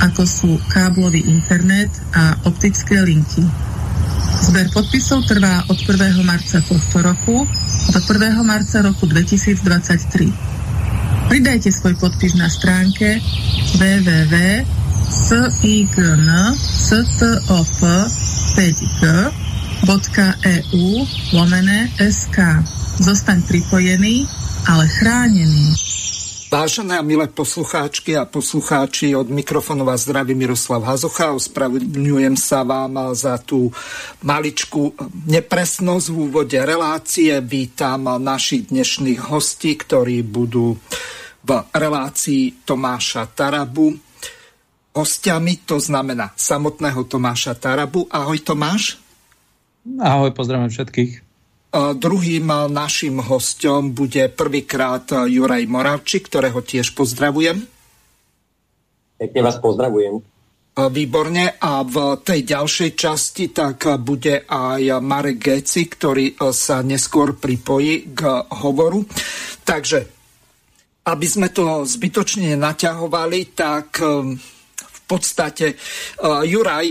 ako sú káblový internet a optické linky. Zber podpisov trvá od 1. marca tohto roku do 1. marca roku 2023. Pridajte svoj podpis na stránke www.signstop5g.eu lomené. Zostaň pripojený, ale chránený. Vážené a milé poslucháčky a poslucháči, od mikrofónu vás zdraví Miroslav Hazocha. Ospravedlňujem sa vám za tú maličku nepresnosť v úvode relácie. Vítam našich dnešných hostí, ktorí budú v relácii Tomáša Tarabu. Hostiami to znamená samotného Tomáša Tarabu. Ahoj Tomáš. Ahoj, pozdravím všetkých. Druhým našim hostom bude prvýkrát Juraj Moravčík, ktorého tiež pozdravujem. Pekne vás pozdravujem. Výborne. A v tej ďalšej časti tak bude aj Marek Geci, ktorý sa neskôr pripojí k hovoru. Takže, aby sme to zbytočne naťahovali, tak v podstate Juraj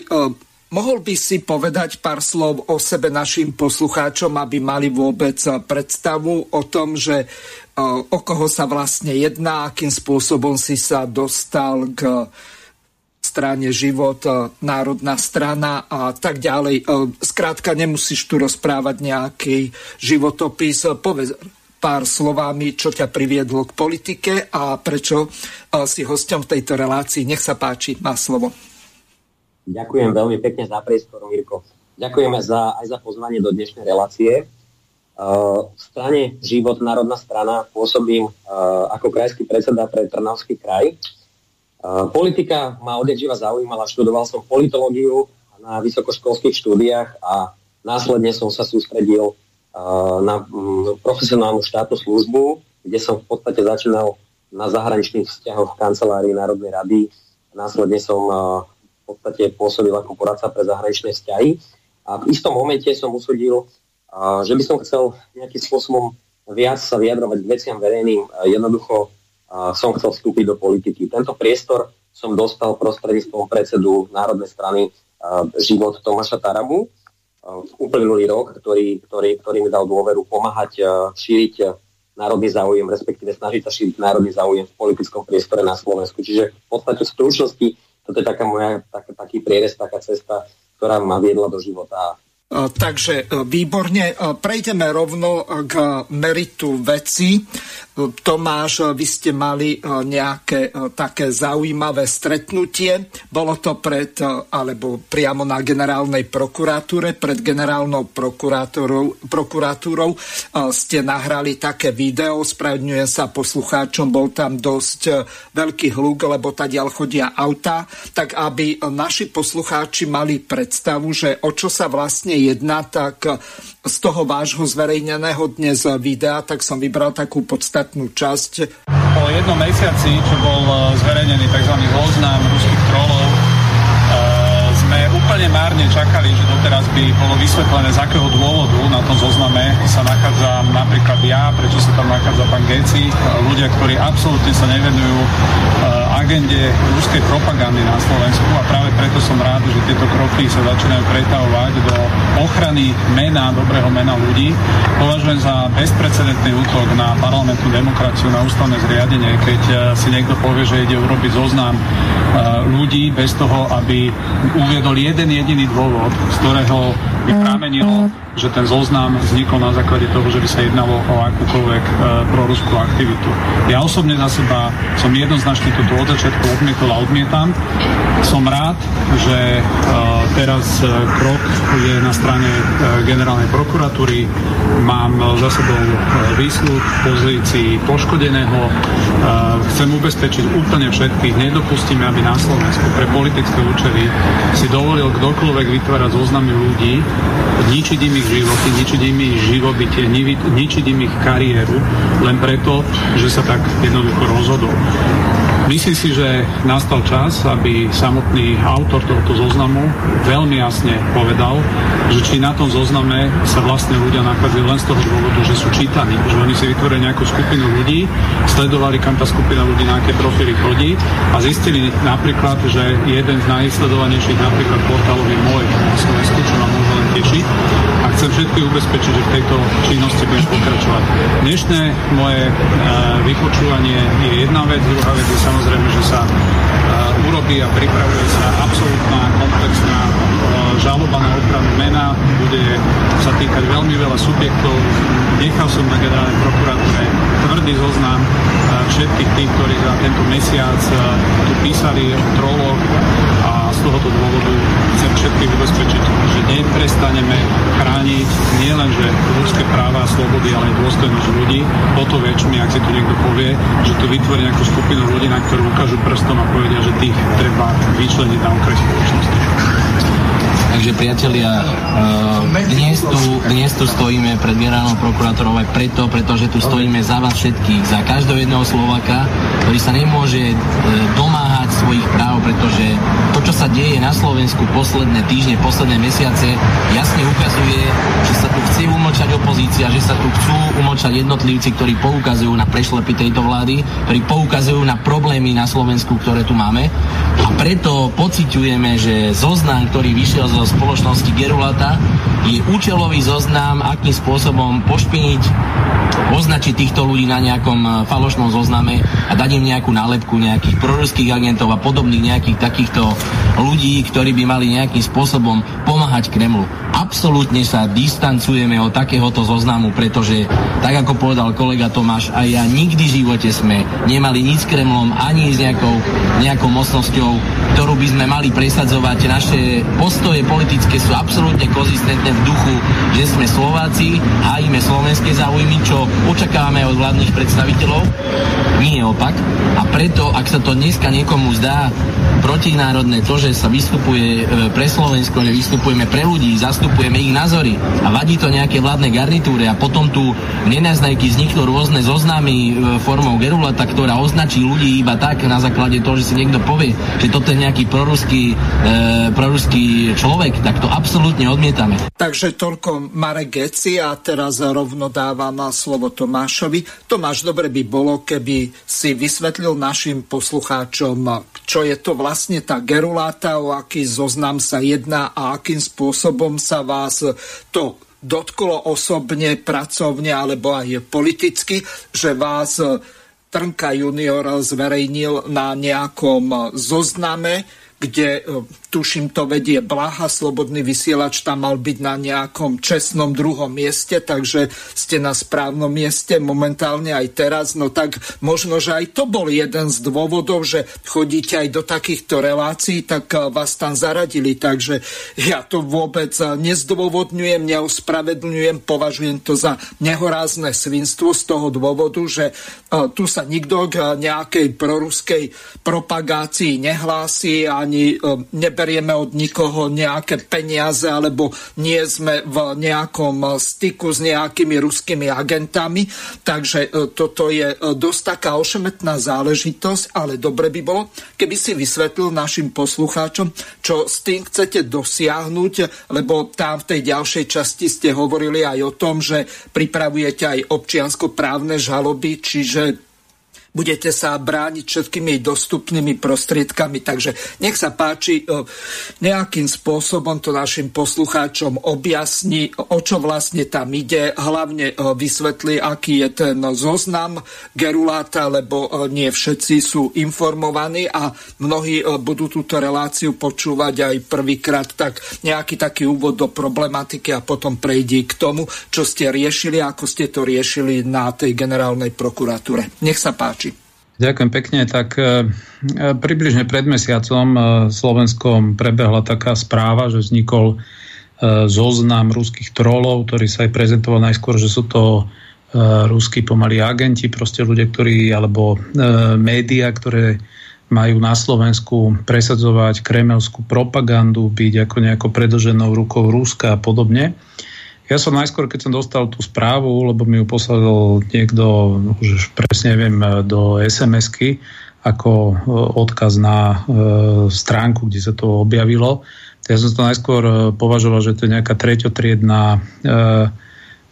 Mohol by si povedať pár slov o sebe našim poslucháčom, aby mali vôbec predstavu o tom, že o koho sa vlastne jedná, akým spôsobom si sa dostal k strane Život, Národná strana a tak ďalej. Skrátka, nemusíš tu rozprávať nejaký životopis. Povedz pár slovami, čo ťa priviedlo k politike a prečo si hosťom v tejto relácii. Nech sa páči, má slovo. Ďakujem veľmi pekne za priestor, Mirko. Ďakujeme za, aj za pozvanie do dnešnej relácie. Uh, v strane Život národná strana pôsobím uh, ako krajský predseda pre Trnavský kraj. Uh, politika ma odjak živa zaujímala, študoval som politológiu na vysokoškolských štúdiách a následne som sa sústredil uh, na um, profesionálnu štátnu službu, kde som v podstate začínal na zahraničných vzťahoch v kancelárii Národnej rady. Následne som uh, v podstate pôsobil ako poradca pre zahraničné vzťahy. A v istom momente som usúdil, že by som chcel nejakým spôsobom viac sa vyjadrovať k veciam verejným. Jednoducho som chcel vstúpiť do politiky. Tento priestor som dostal prostredníctvom predsedu Národnej strany život Tomáša Tarabu uplynulý rok, ktorý, ktorý, ktorý mi dal dôveru pomáhať šíriť národný záujem, respektíve snažiť sa šíriť národný záujem v politickom priestore na Slovensku. Čiže v podstate v stručnosti toto je taká moja, tak, taký prierez, taká cesta, ktorá ma viedla do života Takže e, výborne, e, prejdeme rovno k meritu veci. Tomáš, vy ste mali nejaké také zaujímavé stretnutie. Bolo to pred, alebo priamo na generálnej prokuratúre, pred generálnou prokuratúrou, prokuratúrou ste nahrali také video, spravedňujem sa poslucháčom, bol tam dosť veľký hluk, lebo tadiaľ chodia auta, tak aby naši poslucháči mali predstavu, že o čo sa vlastne jedná, tak z toho vášho zverejneného dnes videa, tak som vybral takú podstatnú časť. Po jednom mesiaci, čo bol e, zverejnený tzv. oznám ruských trolov, úplne márne čakali, že doteraz by bolo vysvetlené, z akého dôvodu na tom zozname sa nachádza napríklad ja, prečo sa tam nachádza pán Geci, ľudia, ktorí absolútne sa nevenujú agende ruskej propagandy na Slovensku a práve preto som rád, že tieto kroky sa začínajú pretavovať do ochrany mena, dobrého mena ľudí. Považujem za bezprecedentný útok na parlamentnú demokraciu, na ústavné zriadenie, keď eh, si niekto povie, že ide urobiť zoznam eh, ľudí bez toho, aby uviedol jeden jediný dôvod, z ktorého by pramenilo že ten zoznam vznikol na základe toho, že by sa jednalo o akúkoľvek e, proruskú aktivitu. Ja osobne za seba som jednoznačne toto od začiatku odmietol a odmietam. Som rád, že e, teraz e, krok je na strane e, generálnej prokuratúry. Mám e, za sebou e, výsluh v pozícii poškodeného. E, chcem ubezpečiť úplne všetkých, nedopustíme, aby na Slovensku pre politické účely si dovolil kdokoľvek vytvárať zoznamy ľudí, ničiť im ich životy, ničiť im ich živobytie, ničiť im ich kariéru, len preto, že sa tak jednoducho rozhodol. Myslím si, že nastal čas, aby samotný autor tohto zoznamu veľmi jasne povedal, že či na tom zozname sa vlastne ľudia nachádzajú len z toho dôvodu, že sú čítaní, že oni si vytvorili nejakú skupinu ľudí, sledovali, kam tá skupina ľudí na aké profily chodí a zistili napríklad, že jeden z najsledovanejších napríklad portálov je môj na Slovensku, čo nám môže len tešiť chcem všetky ubezpečiť, že v tejto činnosti budeš pokračovať. Dnešné moje e, vypočúvanie je jedna vec, druhá vec je samozrejme, že sa e, urobí a pripravuje sa absolútna komplexná e, žaloba na ochranu mena, bude sa týkať veľmi veľa subjektov. Nechal som na generálnej prokuratúre tvrdý zoznam e, všetkých tých, ktorí za tento mesiac e, tu písali o troloch a tohoto dôvodu chcem všetkých ubezpečiť, že neprestaneme chrániť nielenže ľudské práva a slobody, ale aj dôstojnosť ľudí. O to väčšmi, ak si tu niekto povie, že tu vytvorí nejakú skupinu ľudí, na ktorú ukážu prstom a povedia, že tých treba vyčleniť na okraj spoločnosti. Takže priatelia, eh, dnes tu, dnes tu stojíme pred generálnou prokurátorou aj preto, pretože tu stojíme za vás všetkých, za každého jedného Slovaka, ktorý sa nemôže eh, domáhať svojich práv, pretože to, čo sa deje na Slovensku posledné týždne, posledné mesiace, jasne ukazuje, že sa tu chce umlčať opozícia, že sa tu chcú umlčať jednotlivci, ktorí poukazujú na prešlepy tejto vlády, ktorí poukazujú na problémy na Slovensku, ktoré tu máme. A preto pociťujeme, že zoznam, ktorý vyšiel zo spoločnosti Gerulata je účelový zoznam, akým spôsobom pošpiniť, označiť týchto ľudí na nejakom falošnom zozname a dať im nejakú nálepku nejakých proruských agentov podobných nejakých takýchto ľudí, ktorí by mali nejakým spôsobom pomáhať Kremlu. Absolútne sa distancujeme od takéhoto zoznamu, pretože, tak ako povedal kolega Tomáš, aj ja nikdy v živote sme nemali nič s Kremlom, ani s nejakou, nejakou mocnosťou, ktorú by sme mali presadzovať. Naše postoje politické sú absolútne konzistentné v duchu, že sme Slováci, hájime slovenské záujmy, čo očakávame od vládnych predstaviteľov. Nie opak. A preto, ak sa to dneska niekomu zdá protinárodné, to, že sa vystupuje e, pre Slovensko, že vystupujeme pre ľudí, zastupujeme ich názory a vadí to nejaké vládne garnitúre a potom tu nenaznajky vzniknú rôzne zoznámy e, formou gerulata, ktorá označí ľudí iba tak na základe toho, že si niekto povie, že toto je nejaký proruský, e, proruský človek, tak to absolútne odmietame. Takže toľko Marek Geci a teraz rovno dávam slovo Tomášovi. Tomáš, dobre by bolo, keby si vysvetlil našim poslucháčom, čo je to vlastne tá geruláta, o aký zoznam sa jedná a akým spôsobom sa vás to dotklo osobne, pracovne alebo aj politicky, že vás Trnka junior zverejnil na nejakom zozname, kde tuším to vedie Blaha, Slobodný vysielač tam mal byť na nejakom čestnom druhom mieste, takže ste na správnom mieste momentálne aj teraz, no tak možno, že aj to bol jeden z dôvodov, že chodíte aj do takýchto relácií, tak eh, vás tam zaradili, takže ja to vôbec eh, nezdôvodňujem, neospravedlňujem, považujem to za nehorázne svinstvo z toho dôvodu, že eh, tu sa nikto k nejakej proruskej propagácii nehlási, ani ani neberieme od nikoho nejaké peniaze alebo nie sme v nejakom styku s nejakými ruskými agentami. Takže toto je dosť taká ošemetná záležitosť, ale dobre by bolo, keby si vysvetlil našim poslucháčom, čo s tým chcete dosiahnuť, lebo tam v tej ďalšej časti ste hovorili aj o tom, že pripravujete aj občianskoprávne žaloby, čiže budete sa brániť všetkými dostupnými prostriedkami. Takže nech sa páči, e, nejakým spôsobom to našim poslucháčom objasní, o čo vlastne tam ide, hlavne e, vysvetlí, aký je ten zoznam geruláta, lebo e, nie všetci sú informovaní a mnohí budú túto reláciu počúvať aj prvýkrát, tak nejaký taký úvod do problematiky a potom prejdi k tomu, čo ste riešili, ako ste to riešili na tej generálnej prokuratúre. Nech sa páči. Ďakujem pekne. Tak e, e, približne pred mesiacom e, Slovenskom prebehla taká správa, že vznikol zoznam ruských trolov, ktorý sa aj prezentoval najskôr, že sú to ruskí pomalí agenti, proste ľudia, ktorí, alebo médiá, ktoré majú na Slovensku presadzovať kremelskú propagandu, byť ako nejako predlženou rukou Ruska a podobne. Ja som najskôr, keď som dostal tú správu, lebo mi ju poslal niekto, už presne neviem, do SMS-ky, ako e, odkaz na e, stránku, kde sa to objavilo. Ja som to najskôr e, považoval, že to je nejaká treťotriedná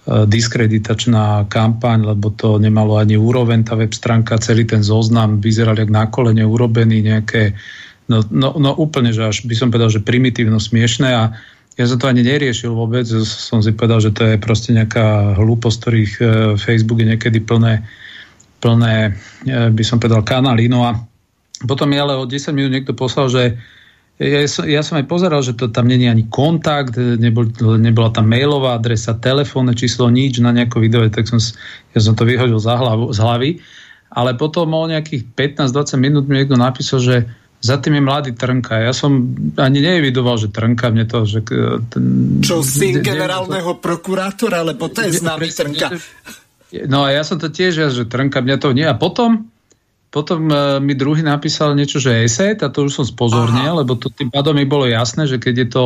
diskreditačná kampaň, lebo to nemalo ani úroveň, tá web stránka, celý ten zoznam vyzeral jak na kolene urobený, nejaké, no, no, no úplne, že až by som povedal, že primitívno smiešné a ja som to ani neriešil vôbec, som si povedal, že to je proste nejaká hlúposť, ktorých e, Facebook je niekedy plné, plné, e, by som povedal, kanály. No a potom mi ale o 10 minút niekto poslal, že ja som, ja som aj pozeral, že to tam není ani kontakt, nebol, nebola tam mailová adresa, telefónne číslo, nič na nejaké video, tak som, ja som to vyhodil z hlavy. Ale potom o nejakých 15-20 minút mi niekto napísal, že za tým je mladý Trnka. Ja som ani neevidoval, že Trnka mne to... Že, ten, Čo, syn generálneho prokurátora, lebo to je známy Trnka. No a ja som to tiež, že Trnka mňa to nie. A potom, potom uh, mi druhý napísal niečo, že ESET, a to už som spozornil, Aha. lebo to tým pádom mi bolo jasné, že keď je to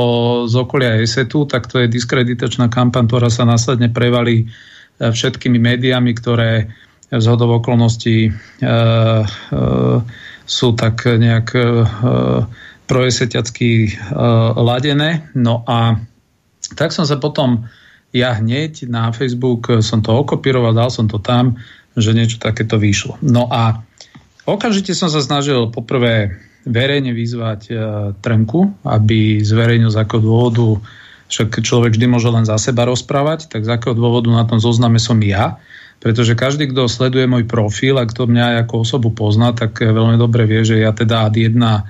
z okolia ESETu, tak to je diskreditačná kampaň, ktorá sa následne prevalí uh, všetkými médiami, ktoré z hodov okolností uh, uh, sú tak nejak e, projesetiacky e, ladené. No a tak som sa potom ja hneď na Facebook som to okopíroval, dal som to tam, že niečo takéto vyšlo. No a okamžite som sa snažil poprvé verejne vyzvať e, Trnku, aby zverejnil z akého dôvodu, však človek vždy môže len za seba rozprávať, tak z akého dôvodu na tom zozname som ja pretože každý, kto sleduje môj profil a kto mňa ako osobu pozná, tak eh, veľmi dobre vie, že ja teda ad jedna e,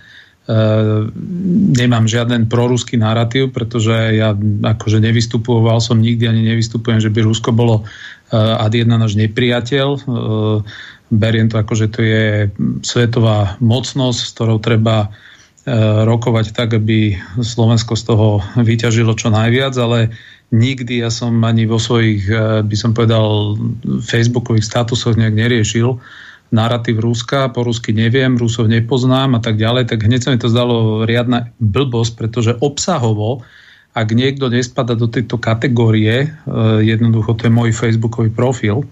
nemám žiaden proruský narratív, pretože ja akože nevystupoval som nikdy, ani nevystupujem, že by Rusko bolo e, ad jedna náš nepriateľ. E, beriem to ako, že to je svetová mocnosť, s ktorou treba rokovať tak, aby Slovensko z toho vyťažilo čo najviac, ale nikdy ja som ani vo svojich, eh, by som povedal, facebookových statusoch nejak neriešil. Narratív Ruska, po rusky neviem, Rusov nepoznám a tak ďalej, tak hneď sa mi to zdalo riadna blbosť, pretože obsahovo, ak niekto nespada do tejto kategórie, eh, jednoducho to je môj facebookový profil,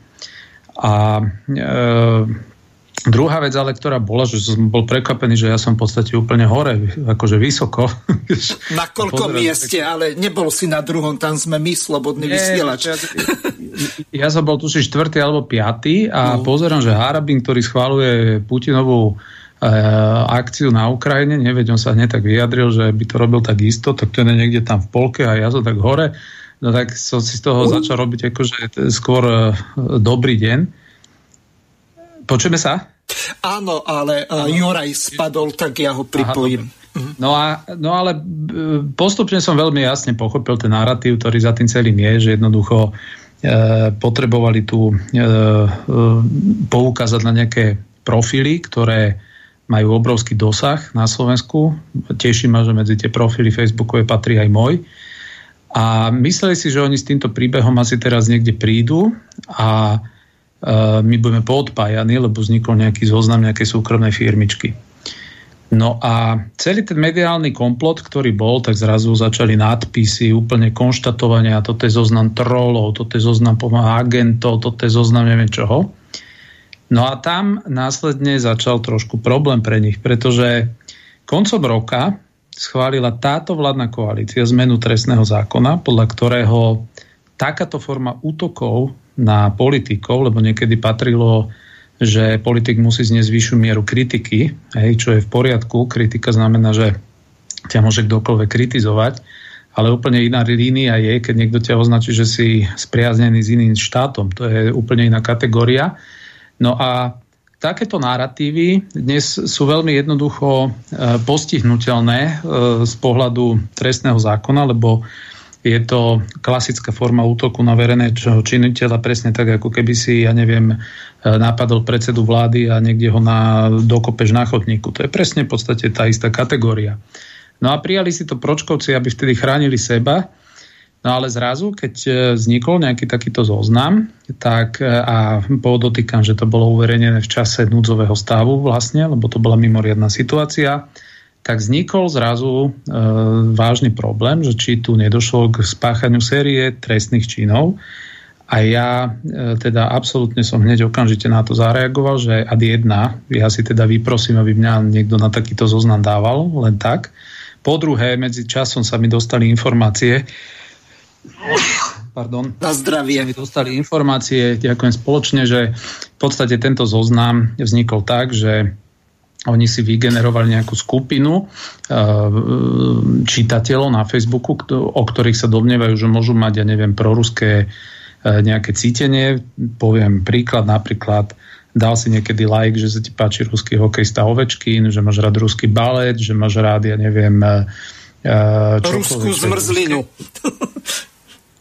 a e, Druhá vec ale, ktorá bola, že som bol prekvapený, že ja som v podstate úplne hore, akože vysoko. Na koľko Pozriem, mieste, ale nebol si na druhom, tam sme my, slobodný vysielač. Ja, ja som bol tuši štvrtý alebo piatý a no. pozerám, že Harabin, ktorý schváluje Putinovú e, akciu na Ukrajine, neveď, on sa hneď tak vyjadril, že by to robil tak isto, tak to je niekde tam v polke a ja som tak hore. No tak som si z toho začal robiť akože skôr e, dobrý deň. Počujeme sa? Áno, ale uh, Juraj spadol, tak ja ho pripojím. Aha, mhm. No, a, no ale postupne som veľmi jasne pochopil ten narratív, ktorý za tým celým je, že jednoducho e, potrebovali tu e, e, poukázať na nejaké profily, ktoré majú obrovský dosah na Slovensku. Teší ma, že medzi tie profily Facebookové patrí aj môj. A mysleli si, že oni s týmto príbehom asi teraz niekde prídu a my budeme poodpájani, lebo vznikol nejaký zoznam nejakej súkromnej firmičky. No a celý ten mediálny komplot, ktorý bol, tak zrazu začali nadpisy, úplne konštatovania, toto je zoznam trolov, toto je zoznam agentov, toto je zoznam neviem čoho. No a tam následne začal trošku problém pre nich, pretože koncom roka schválila táto vládna koalícia zmenu trestného zákona, podľa ktorého takáto forma útokov na politikov, lebo niekedy patrilo že politik musí znieť vyššiu mieru kritiky, hej, čo je v poriadku. Kritika znamená, že ťa môže kdokoľvek kritizovať, ale úplne iná línia je, keď niekto ťa označí, že si spriaznený s iným štátom. To je úplne iná kategória. No a takéto narratívy dnes sú veľmi jednoducho e, postihnutelné e, z pohľadu trestného zákona, lebo je to klasická forma útoku na verejného činiteľa, presne tak, ako keby si, ja neviem, e, napadol predsedu vlády a niekde ho na, dokopeš na chodníku. To je presne v podstate tá istá kategória. No a prijali si to pročkovci, aby vtedy chránili seba, No ale zrazu, keď e, vznikol nejaký takýto zoznam, tak e, a podotýkam, že to bolo uverejnené v čase núdzového stavu vlastne, lebo to bola mimoriadná situácia, tak vznikol zrazu e, vážny problém, že či tu nedošlo k spáchaniu série trestných činov. A ja e, teda absolútne som hneď okamžite na to zareagoval, že ad jedna, ja si teda vyprosím, aby mňa niekto na takýto zoznam dával, len tak. Po druhé, medzi časom sa mi dostali informácie, pardon, na zdravie. Mi dostali informácie, ďakujem spoločne, že v podstate tento zoznam vznikol tak, že oni si vygenerovali nejakú skupinu eh, čitateľov na Facebooku, o ktorých sa domnievajú, že môžu mať, ja neviem, proruské eh, nejaké cítenie. Poviem príklad, napríklad dal si niekedy like, že sa ti páči ruský hokejista Ovečkin, že máš rád ruský balet, že máš rád, ja neviem, eh, Ruskú zmrzlinu.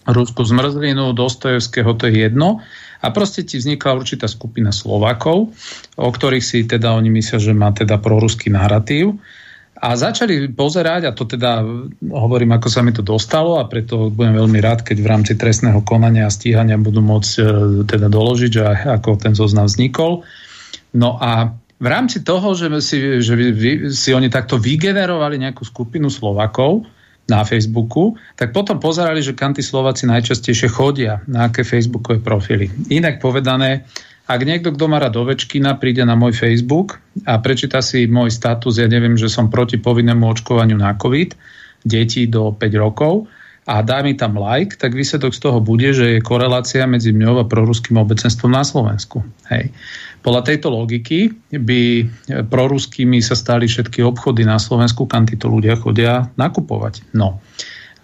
Ruskú zmrzlinu, Dostojevského, to je jedno a proste ti vznikla určitá skupina Slovakov, o ktorých si teda oni myslia, že má teda proruský narratív. A začali pozerať, a to teda hovorím, ako sa mi to dostalo a preto budem veľmi rád, keď v rámci trestného konania a stíhania budú môcť e, teda doložiť, že ako ten zoznam vznikol. No a v rámci toho, že si, že si oni takto vygenerovali nejakú skupinu Slovakov, na Facebooku, tak potom pozerali, že kam tí Slováci najčastejšie chodia, na aké Facebookové profily. Inak povedané, ak niekto, kto má rád Ovečkina, príde na môj Facebook a prečíta si môj status, ja neviem, že som proti povinnému očkovaniu na COVID, detí do 5 rokov, a dá mi tam like, tak výsledok z toho bude, že je korelácia medzi mňou a proruským obecenstvom na Slovensku. Hej. Podľa tejto logiky by proruskými sa stali všetky obchody na Slovensku, kam títo ľudia chodia nakupovať. No.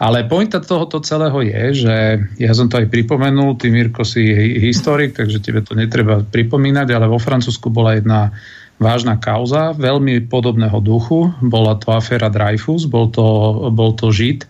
Ale pointa tohoto celého je, že ja som to aj pripomenul, ty Mirko si historik, takže tebe to netreba pripomínať, ale vo Francúzsku bola jedna vážna kauza veľmi podobného duchu. Bola to aféra Dreyfus, bol to, bol to Žid, e,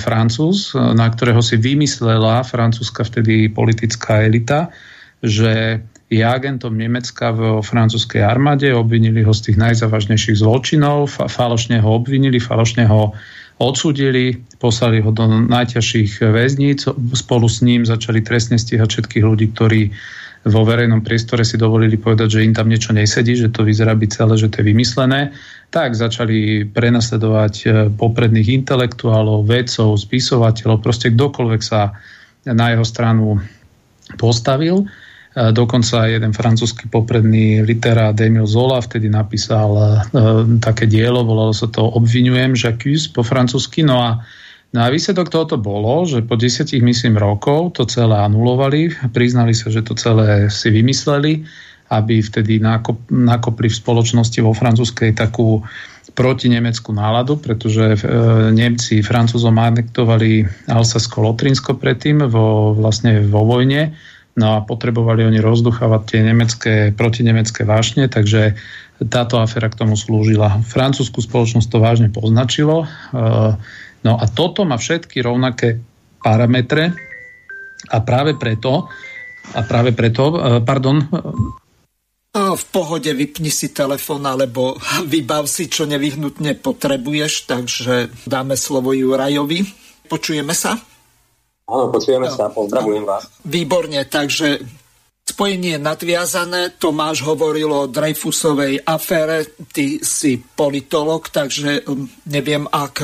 Francúz, na ktorého si vymyslela francúzska vtedy politická elita, že je agentom Nemecka v francúzskej armáde, obvinili ho z tých najzávažnejších zločinov, falošne ho obvinili, falošne ho odsudili, poslali ho do najťažších väzníc, spolu s ním začali trestne stíhať všetkých ľudí, ktorí vo verejnom priestore si dovolili povedať, že im tam niečo nesedí, že to vyzerá byť celé, že to je vymyslené, tak začali prenasledovať e, popredných intelektuálov, vedcov, spisovateľov, proste kdokoľvek sa na jeho stranu postavil. E, dokonca jeden francúzsky popredný literát Emil Zola vtedy napísal uh, také dielo, volalo sa to Obvinujem Jacques po francúzsky. No a, no a výsledok tohoto bolo, že po desiatich, myslím, rokov to celé anulovali, priznali sa, že to celé si vymysleli, aby vtedy nakop, nakopli v spoločnosti vo francúzskej takú protinemeckú náladu, pretože e, Nemci Francúzom anektovali Alsasko-Lotrinsko predtým vo, vlastne vo vojne No a potrebovali oni rozduchávať tie nemecké, protinemecké vášne, takže táto aféra k tomu slúžila. Francúzsku spoločnosť to vážne poznačilo. E, no a toto má všetky rovnaké parametre a práve preto, a práve preto, e, pardon, v pohode vypni si telefón alebo vybav si, čo nevyhnutne potrebuješ, takže dáme slovo Jurajovi. Počujeme sa? Áno, počujeme no, sa, pozdravujem vás. Výborne, takže spojenie je nadviazané. Tomáš hovoril o Dreyfusovej afére, ty si politolog, takže neviem, ak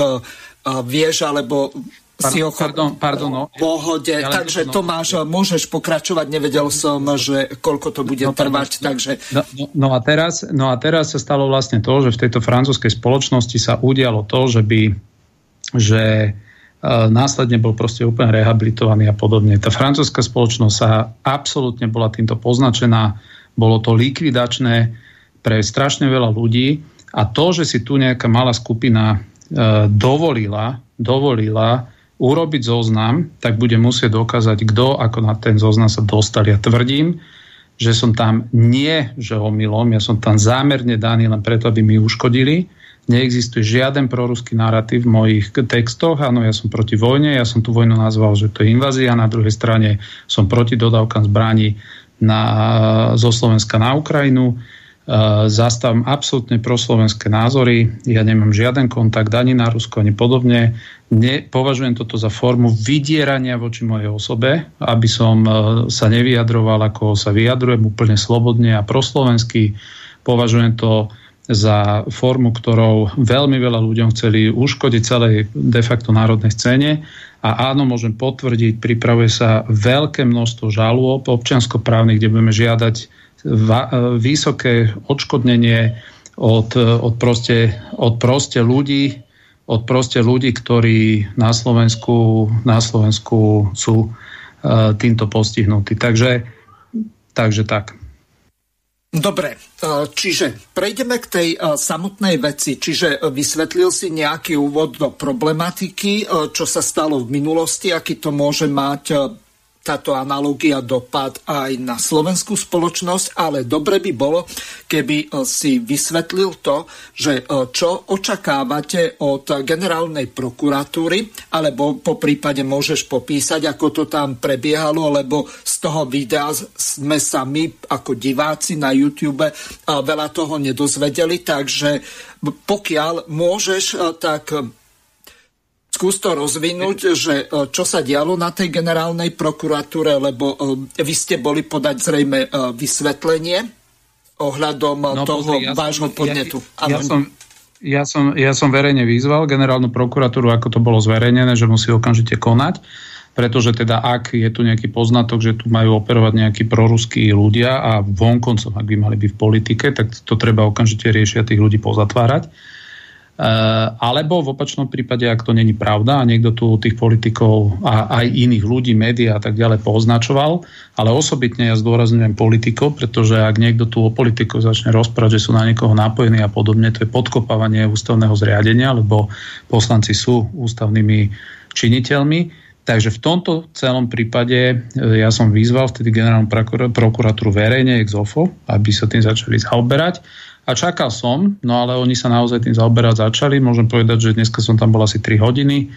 vieš, alebo si ho pardon, pardon, no. pohode. Ja takže no, Tomáš, môžeš pokračovať. Nevedel som, že koľko to bude no, trvať. No, takže... no, no, a teraz, no a teraz sa stalo vlastne to, že v tejto francúzskej spoločnosti sa udialo to, že by že uh, následne bol proste úplne rehabilitovaný a podobne. Tá francúzska spoločnosť sa absolútne bola týmto poznačená. Bolo to likvidačné pre strašne veľa ľudí a to, že si tu nejaká malá skupina uh, dovolila, dovolila urobiť zoznam, tak bude musieť dokázať, kto ako na ten zoznam sa dostal. Ja tvrdím, že som tam nie, že omylom, ja som tam zámerne daný len preto, aby mi uškodili. Neexistuje žiaden proruský narratív v mojich textoch. Áno, ja som proti vojne, ja som tú vojnu nazval, že to je invázia. Na druhej strane som proti dodávkam zbraní na, zo Slovenska na Ukrajinu. Eh, zastávam absolútne proslovenské názory. Ja nemám žiaden kontakt ani na Rusko, ani podobne. Ne, považujem toto za formu vydierania voči mojej osobe, aby som eh, sa nevyjadroval, ako sa vyjadrujem úplne slobodne a proslovensky. Považujem to za formu, ktorou veľmi veľa ľuďom chceli uškodiť celej de facto národnej scéne. A áno, môžem potvrdiť, pripravuje sa veľké množstvo žalôb občianskoprávnych, kde budeme žiadať vysoké odškodnenie od, od, proste, od proste ľudí, od proste ľudí, ktorí na Slovensku, na Slovensku sú uh, týmto postihnutí. Takže, takže tak. Dobre, e, čiže prejdeme k tej e, samotnej veci. Čiže vysvetlil si nejaký úvod do problematiky, čo sa stalo v minulosti, aký to môže mať táto analogia dopad aj na slovenskú spoločnosť, ale dobre by bolo, keby e, si vysvetlil to, že e, čo očakávate od generálnej prokuratúry, alebo po prípade môžeš popísať, ako to tam prebiehalo, lebo z toho videa sme sa my ako diváci na YouTube veľa toho nedozvedeli, takže pokiaľ môžeš, e, tak skús to rozvinúť, že e, čo sa dialo na tej generálnej prokuratúre, lebo e, vy ste boli podať zrejme e, vysvetlenie ohľadom no, toho pozri, ja vášho podnetu. Ja, ja, som, ja, som, ja som verejne vyzval generálnu prokuratúru, ako to bolo zverejnené, že musí okamžite konať, pretože teda ak je tu nejaký poznatok, že tu majú operovať nejakí proruskí ľudia a vonkoncom, ak by mali byť v politike, tak to treba okamžite riešiť a tých ľudí pozatvárať. Eh, alebo v opačnom prípade, ak to není pravda a niekto tu tých politikov a aj iných ľudí, médiá a tak ďalej poznačoval, ale osobitne ja zdôrazňujem politikov, pretože ak niekto tu o politikov začne rozprávať, že sú na niekoho napojení a podobne, to je podkopávanie ústavného zriadenia, lebo poslanci sú ústavnými činiteľmi. Takže v tomto celom prípade eh, ja som vyzval vtedy generálnu prokuratúru verejne ex aby sa tým začali zaoberať a čakal som, no ale oni sa naozaj tým zaoberať začali. Môžem povedať, že dneska som tam bol asi 3 hodiny.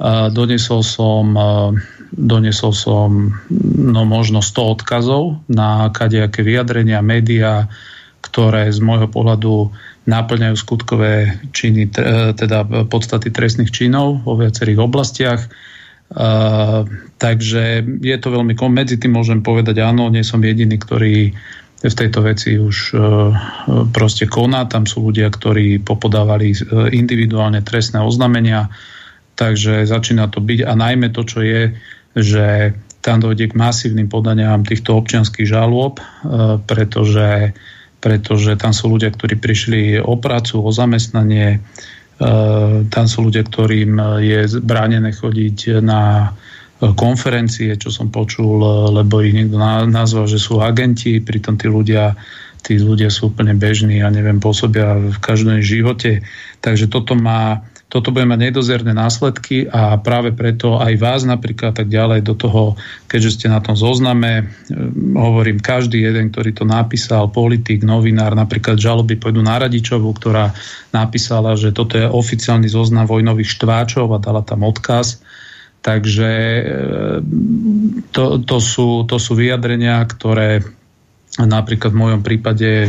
Uh, donesol som, uh, donesol som no, možno 100 odkazov na kadejaké vyjadrenia, médiá, ktoré z môjho pohľadu náplňajú skutkové činy, teda podstaty trestných činov vo viacerých oblastiach. Takže je to veľmi... Medzi tým môžem povedať áno, nie som jediný, ktorý v tejto veci už e, proste koná. Tam sú ľudia, ktorí popodávali e, individuálne trestné oznámenia, takže začína to byť. A najmä to, čo je, že tam dojde k masívnym podaniam týchto občianských žalôb, e, pretože, pretože tam sú ľudia, ktorí prišli o prácu, o zamestnanie, tam sú ľudia, ktorým je bránené chodiť na konferencie, čo som počul, lebo ich niekto nazval, že sú agenti, pritom tí ľudia, tí ľudia sú úplne bežní a neviem, pôsobia v každom živote. Takže toto má, toto bude mať nedozerné následky a práve preto aj vás napríklad tak ďalej do toho, keďže ste na tom zozname, hm, hovorím, každý jeden, ktorý to napísal, politik, novinár, napríklad žaloby pôjdu na Radičovu, ktorá napísala, že toto je oficiálny zoznam vojnových štváčov a dala tam odkaz Takže e, to, to, sú, to sú vyjadrenia, ktoré napríklad v mojom prípade e,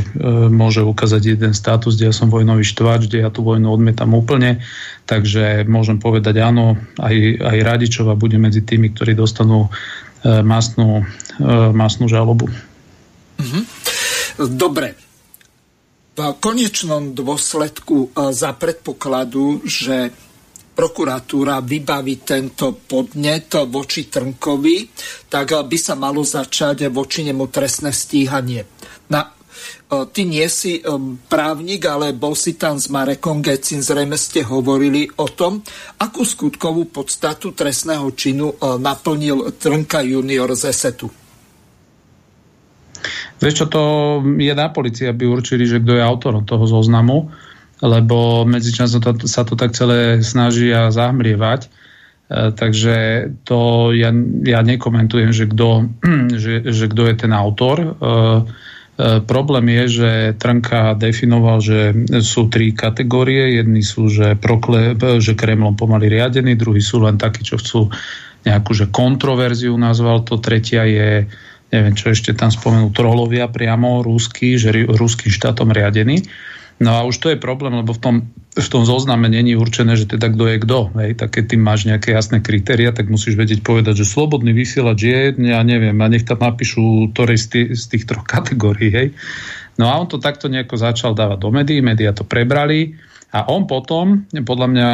môže ukázať jeden status, kde ja som vojnový štváč, kde ja tú vojnu odmietam úplne. Takže môžem povedať áno, aj, aj Radičova bude medzi tými, ktorí dostanú e, masnú, masnú žalobu. Mhm. Dobre. V konečnom dôsledku za predpokladu, že prokuratúra vybaví tento podnet voči Trnkovi, tak by sa malo začať voči nemu trestné stíhanie. Na, e, ty nie si e, právnik, ale bol si tam s Marekom Gecin, zrejme ste hovorili o tom, akú skutkovú podstatu trestného činu naplnil Trnka junior z ESETu. Vieš čo, to je na policia, aby určili, že kto je autorom toho zoznamu lebo medzičasom to, sa to tak celé snaží a zahmrievať. E, takže to ja, ja nekomentujem, že kto, že, že je ten autor. E, e, problém je, že Trnka definoval, že sú tri kategórie. Jedni sú, že, prokle, že Kremlom pomaly riadení, druhí sú len takí, čo chcú nejakú že kontroverziu nazval to, tretia je neviem, čo ešte tam spomenú, trolovia priamo, rúsky, že ruským štátom riadený. No a už to je problém, lebo v tom, v tom zozname není určené, že teda kto je kto. Tak keď ty máš nejaké jasné kritéria, tak musíš vedieť povedať, že slobodný vysielač je, ja neviem, a nech tam napíšu ktoré z, tých, z tých troch kategórií. Hej? No a on to takto nejako začal dávať do médií, médiá to prebrali a on potom, podľa mňa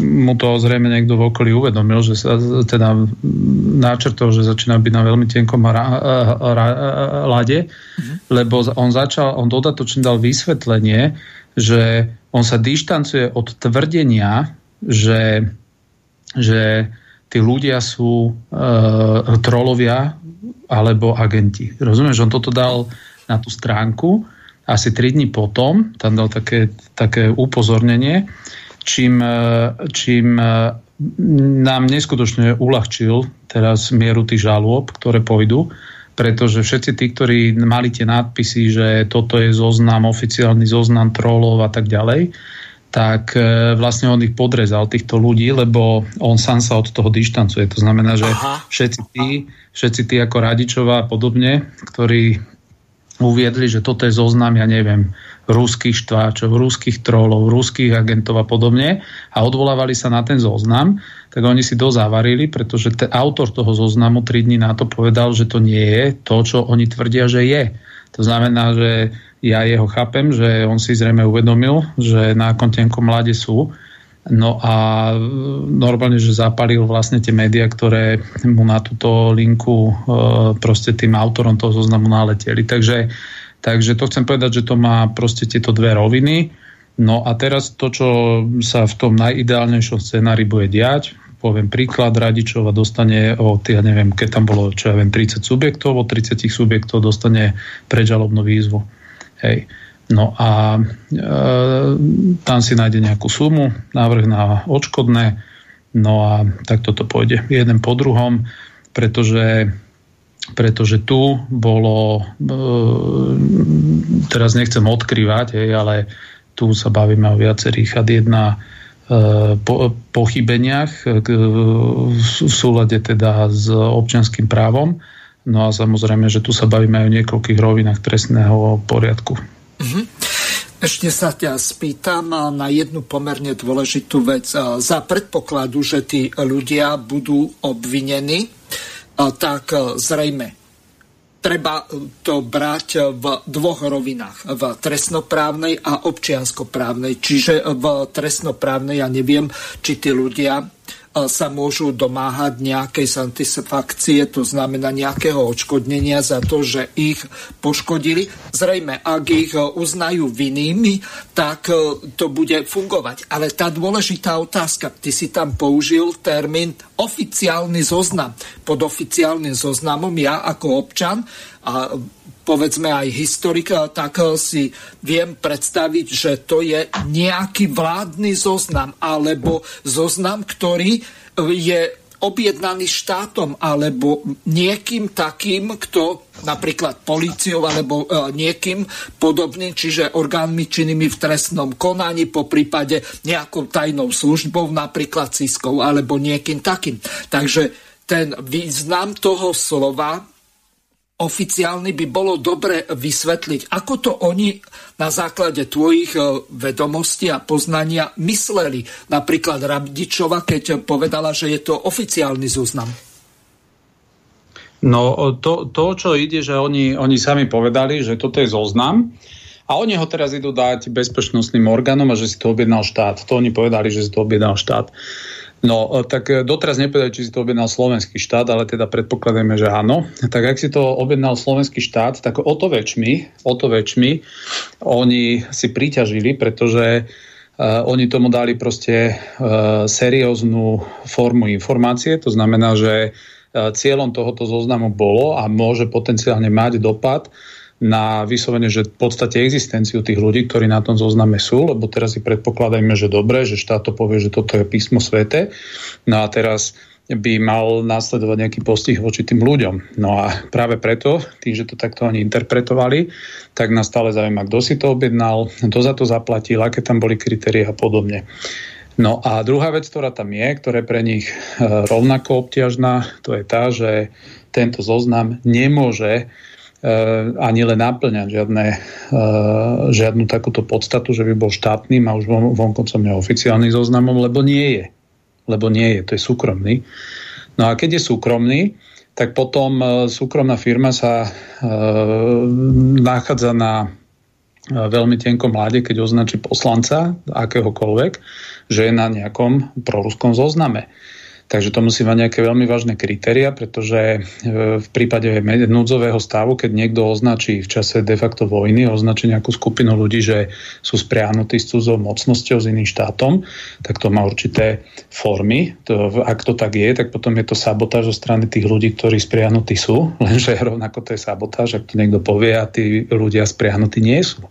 mu to zrejme niekto v okolí uvedomil, že sa teda náčrtol, že začína byť na veľmi tenkom lade, mm-hmm. lebo on začal, on dodatočne dal vysvetlenie, že on sa dištancuje od tvrdenia, že, že tí ľudia sú e, trolovia alebo agenti. Rozumieš, on toto dal na tú stránku asi 3 dní potom, tam dal také, také upozornenie, čím, e, čím e, nám neskutočne uľahčil teraz mieru tých žalôb, ktoré pôjdu, pretože všetci tí, ktorí mali tie nadpisy, že toto je zoznam, oficiálny zoznam trolov a tak ďalej, tak e, vlastne on ich podrezal, týchto ľudí, lebo on sám sa od toho dištancuje. To znamená, že všetci tí, všetci tí ako Radičová a podobne, ktorí uviedli, že toto je zoznam, ja neviem, ruských štváčov, ruských trolov, ruských agentov a podobne a odvolávali sa na ten zoznam, tak oni si dozávarili, pretože ten autor toho zoznamu 3 dní na to povedal, že to nie je to, čo oni tvrdia, že je. To znamená, že ja jeho chápem, že on si zrejme uvedomil, že na kontenkom mlade sú No a normálne, že zapalil vlastne tie médiá, ktoré mu na túto linku e, proste tým autorom toho zoznamu naleteli. Takže, takže to chcem povedať, že to má proste tieto dve roviny. No a teraz to, čo sa v tom najideálnejšom scenári bude diať, poviem príklad, Radičova dostane o, ja neviem, keď tam bolo, čo ja viem, 30 subjektov, o 30 subjektov dostane prežalobnú výzvu. Hej. No a e, tam si nájde nejakú sumu, návrh na odškodné, no a tak toto pôjde jeden po druhom, pretože, pretože tu bolo, e, teraz nechcem odkrývať, hej, ale tu sa bavíme o viacerých a jedna e, po, pochybeniach e, v súlade teda s občianským právom. No a samozrejme, že tu sa bavíme aj o niekoľkých rovinách trestného poriadku. Mm-hmm. Ešte sa ťa spýtam na jednu pomerne dôležitú vec. Za predpokladu, že tí ľudia budú obvinení, tak zrejme treba to brať v dvoch rovinách. V trestnoprávnej a občianskoprávnej. Čiže v trestnoprávnej ja neviem, či tí ľudia sa môžu domáhať nejakej satisfakcie, to znamená nejakého odškodnenia za to, že ich poškodili. Zrejme, ak ich uznajú vinnými, tak e, to bude fungovať. Ale tá dôležitá otázka, ty si tam použil termín oficiálny zoznam. Pod oficiálnym zoznamom ja ako občan a povedzme aj historik, tak si viem predstaviť, že to je nejaký vládny zoznam alebo zoznam, ktorý je objednaný štátom alebo niekým takým, kto napríklad políciou alebo e, niekým podobným, čiže orgánmi činnými v trestnom konaní, po prípade nejakou tajnou službou, napríklad ciskou alebo niekým takým. Takže ten význam toho slova oficiálny by bolo dobre vysvetliť, ako to oni na základe tvojich e, vedomostí a poznania mysleli. Napríklad Rabdičova, keď povedala, že je to oficiálny zoznam. No to, to, čo ide, že oni, oni sami povedali, že toto je zoznam a oni ho teraz idú dať bezpečnostným orgánom a že si to objednal štát. To oni povedali, že si to objednal štát. No, tak doteraz nepovedali, či si to objednal slovenský štát, ale teda predpokladajme, že áno. Tak ak si to objednal slovenský štát, tak o to väčšmi, o to väčšmi oni si priťažili, pretože Uh, oni tomu dali proste uh, serióznu formu informácie, to znamená, že uh, cieľom tohoto zoznamu bolo a môže potenciálne mať dopad na vyslovene, že v podstate existenciu tých ľudí, ktorí na tom zozname sú, lebo teraz si predpokladajme, že dobre, že štát to povie, že toto je písmo svete. No a teraz by mal následovať nejaký postih voči tým ľuďom. No a práve preto, tým, že to takto oni interpretovali, tak nás stále zaujíma, kto si to objednal, kto za to zaplatil, aké tam boli kritérie a podobne. No a druhá vec, ktorá tam je, ktorá je pre nich e, rovnako obťažná, to je tá, že tento zoznam nemôže ani len naplňať žiadne, e, žiadnu takúto podstatu, že by bol štátnym a už vonkoncom neoficiálnym zoznamom, lebo nie je lebo nie je, to je súkromný. No a keď je súkromný, tak potom e, súkromná firma sa nachádza na veľmi tenkom mláde, keď označí poslanca akéhokoľvek, že je na nejakom proruskom zozname. Takže to musí mať nejaké veľmi vážne kritéria, pretože e, v prípade núdzového stavu, keď niekto označí v čase de facto vojny, označí nejakú skupinu ľudí, že sú spriahnutí s cudzou mocnosťou, s iným štátom, tak to má určité formy. To, ak to tak je, tak potom je to sabotáž zo strany tých ľudí, ktorí spriahnutí sú, lenže rovnako to je sabotáž, ak to niekto povie a tí ľudia spriahnutí nie sú.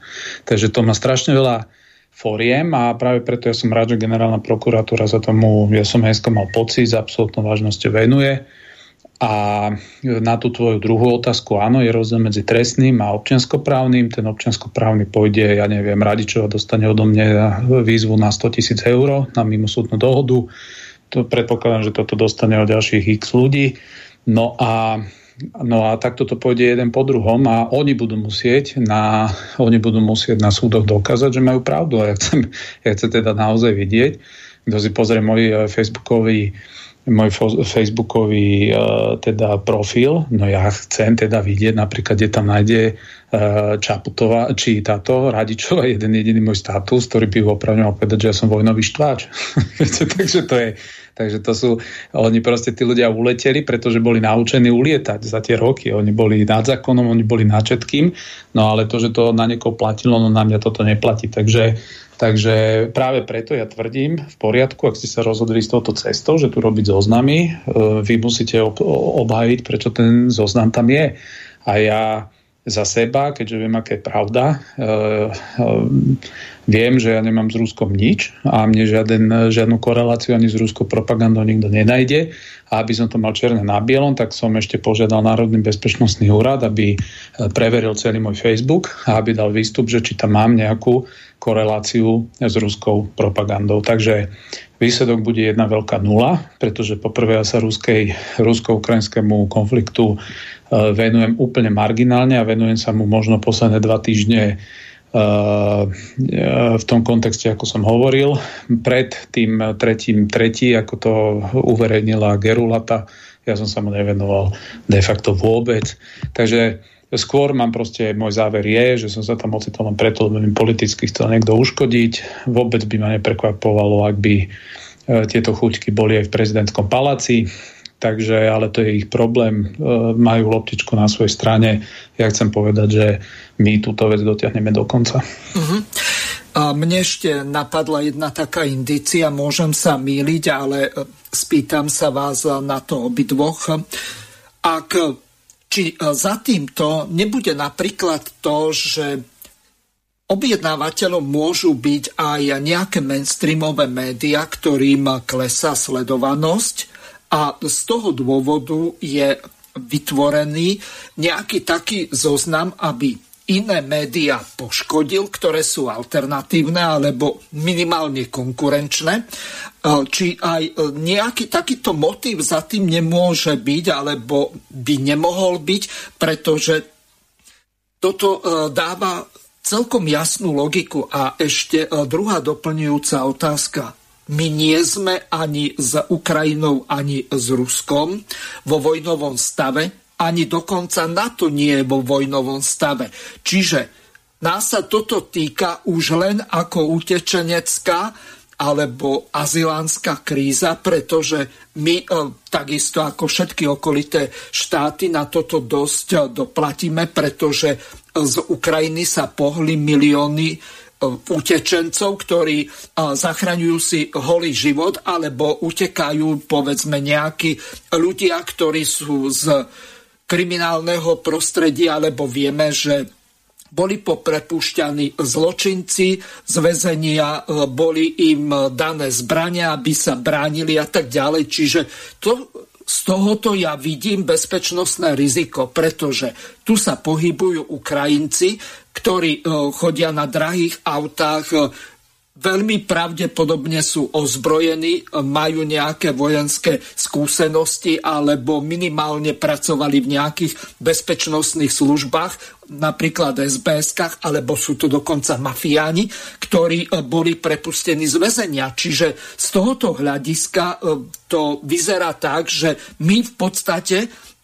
Takže to má strašne veľa foriem a práve preto ja som rád, že generálna prokuratúra za tomu, ja som hejsko mal pocit, s absolútnou vážnosťou venuje. A na tú tvoju druhú otázku, áno, je rozdiel medzi trestným a občianskoprávnym. Ten občianskoprávny pôjde, ja neviem, Radičova dostane odo mňa výzvu na 100 tisíc eur na mimosúdnu dohodu. To predpokladám, že toto dostane od ďalších x ľudí. No a No a takto to pôjde jeden po druhom a oni budú musieť na, oni budú musieť na súdoch dokázať, že majú pravdu. A ja chcem, ja chcem teda naozaj vidieť, kto si pozrie môj eh, facebookový môj facebookový uh, teda profil, no ja chcem teda vidieť napríklad, kde tam nájde uh, Čaputová, či táto Radičová, jeden jediný môj status, ktorý by opravňoval povedať, že ja som vojnový štváč. Takže to je, Takže to sú, oni proste tí ľudia uleteli, pretože boli naučení ulietať za tie roky. Oni boli nad zákonom, oni boli nad všetkým, no ale to, že to na niekoho platilo, no na mňa toto neplatí. Takže, takže práve preto ja tvrdím, v poriadku, ak ste sa rozhodli s touto cestou, že tu robiť zoznamy, e, vy musíte obhájiť, prečo ten zoznam tam je. A ja za seba, keďže viem, aké je pravda. E, e, viem, že ja nemám s Ruskom nič a mne žiaden, žiadnu koreláciu ani s ruskou propagandou nikto nenajde. A aby som to mal černé na bielom, tak som ešte požiadal Národný bezpečnostný úrad, aby e, preveril celý môj Facebook a aby dal výstup, že či tam mám nejakú koreláciu s ruskou propagandou. Takže výsledok bude jedna veľká nula, pretože poprvé ja sa ruskej, rusko-ukrajinskému konfliktu Eh, venujem úplne marginálne a venujem sa mu možno posledné dva týždne eh, v tom kontexte, ako som hovoril. Pred tým tretím tretí, ako to uverejnila Gerulata, ja som sa mu nevenoval de facto vôbec. Takže skôr mám proste, môj záver je, že som sa tam ocitol len preto, lebo mi politicky chcel niekto uškodiť. Vôbec by ma neprekvapovalo, ak by eh, tieto chuťky boli aj v prezidentskom paláci takže, ale to je ich problém, e, majú loptičku na svojej strane. Ja chcem povedať, že my túto vec dotiahneme do konca. Uh-huh. A mne ešte napadla jedna taká indícia, môžem sa míliť, ale e, spýtam sa vás na to obidvoch. Ak či e, za týmto nebude napríklad to, že objednávateľom môžu byť aj nejaké mainstreamové médiá, ktorým klesá sledovanosť a z toho dôvodu je vytvorený nejaký taký zoznam, aby iné médiá poškodil, ktoré sú alternatívne alebo minimálne konkurenčné. E, či aj e, nejaký takýto motív za tým nemôže byť alebo by nemohol byť, pretože toto e, dáva celkom jasnú logiku. A ešte druhá doplňujúca otázka my nie sme ani s Ukrajinou, ani s Ruskom vo vojnovom stave, ani dokonca NATO nie je vo vojnovom stave. Čiže nás sa toto týka už len ako utečenecká alebo azylánska kríza, pretože my e, takisto ako všetky okolité štáty na toto dosť e, doplatíme, pretože z Ukrajiny sa pohli milióny utečencov, ktorí zachraňujú si holý život, alebo utekajú, povedzme, nejakí ľudia, ktorí sú z kriminálneho prostredia, alebo vieme, že boli poprepušťaní zločinci z väzenia, boli im dané zbrania, aby sa bránili a tak ďalej. Čiže to, z tohoto ja vidím bezpečnostné riziko, pretože tu sa pohybujú Ukrajinci, ktorí e, chodia na drahých autách, e, veľmi pravdepodobne sú ozbrojení, majú nejaké vojenské skúsenosti alebo minimálne pracovali v nejakých bezpečnostných službách, napríklad sbs alebo sú to dokonca mafiáni, ktorí boli prepustení z väzenia. Čiže z tohoto hľadiska to vyzerá tak, že my v podstate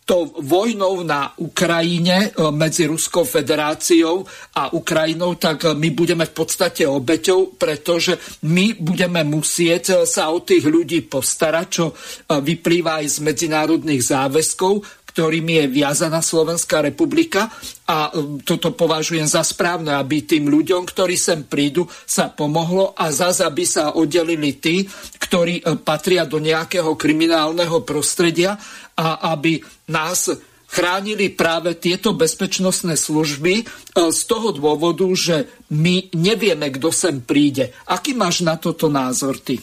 to vojnou na Ukrajine e, medzi Ruskou federáciou a Ukrajinou, tak e, my budeme v podstate obeťou, pretože my budeme musieť e, sa o tých ľudí postarať, čo vyplýva aj z medzinárodných záväzkov, ktorými je viazaná Slovenská republika a toto považujem za správne, aby tým ľuďom, ktorí sem prídu, sa pomohlo a zase, aby sa oddelili tí, ktorí patria do nejakého kriminálneho prostredia a aby nás chránili práve tieto bezpečnostné služby e, z toho dôvodu, že my nevieme, kto sem príde. Aký máš na toto názor ty?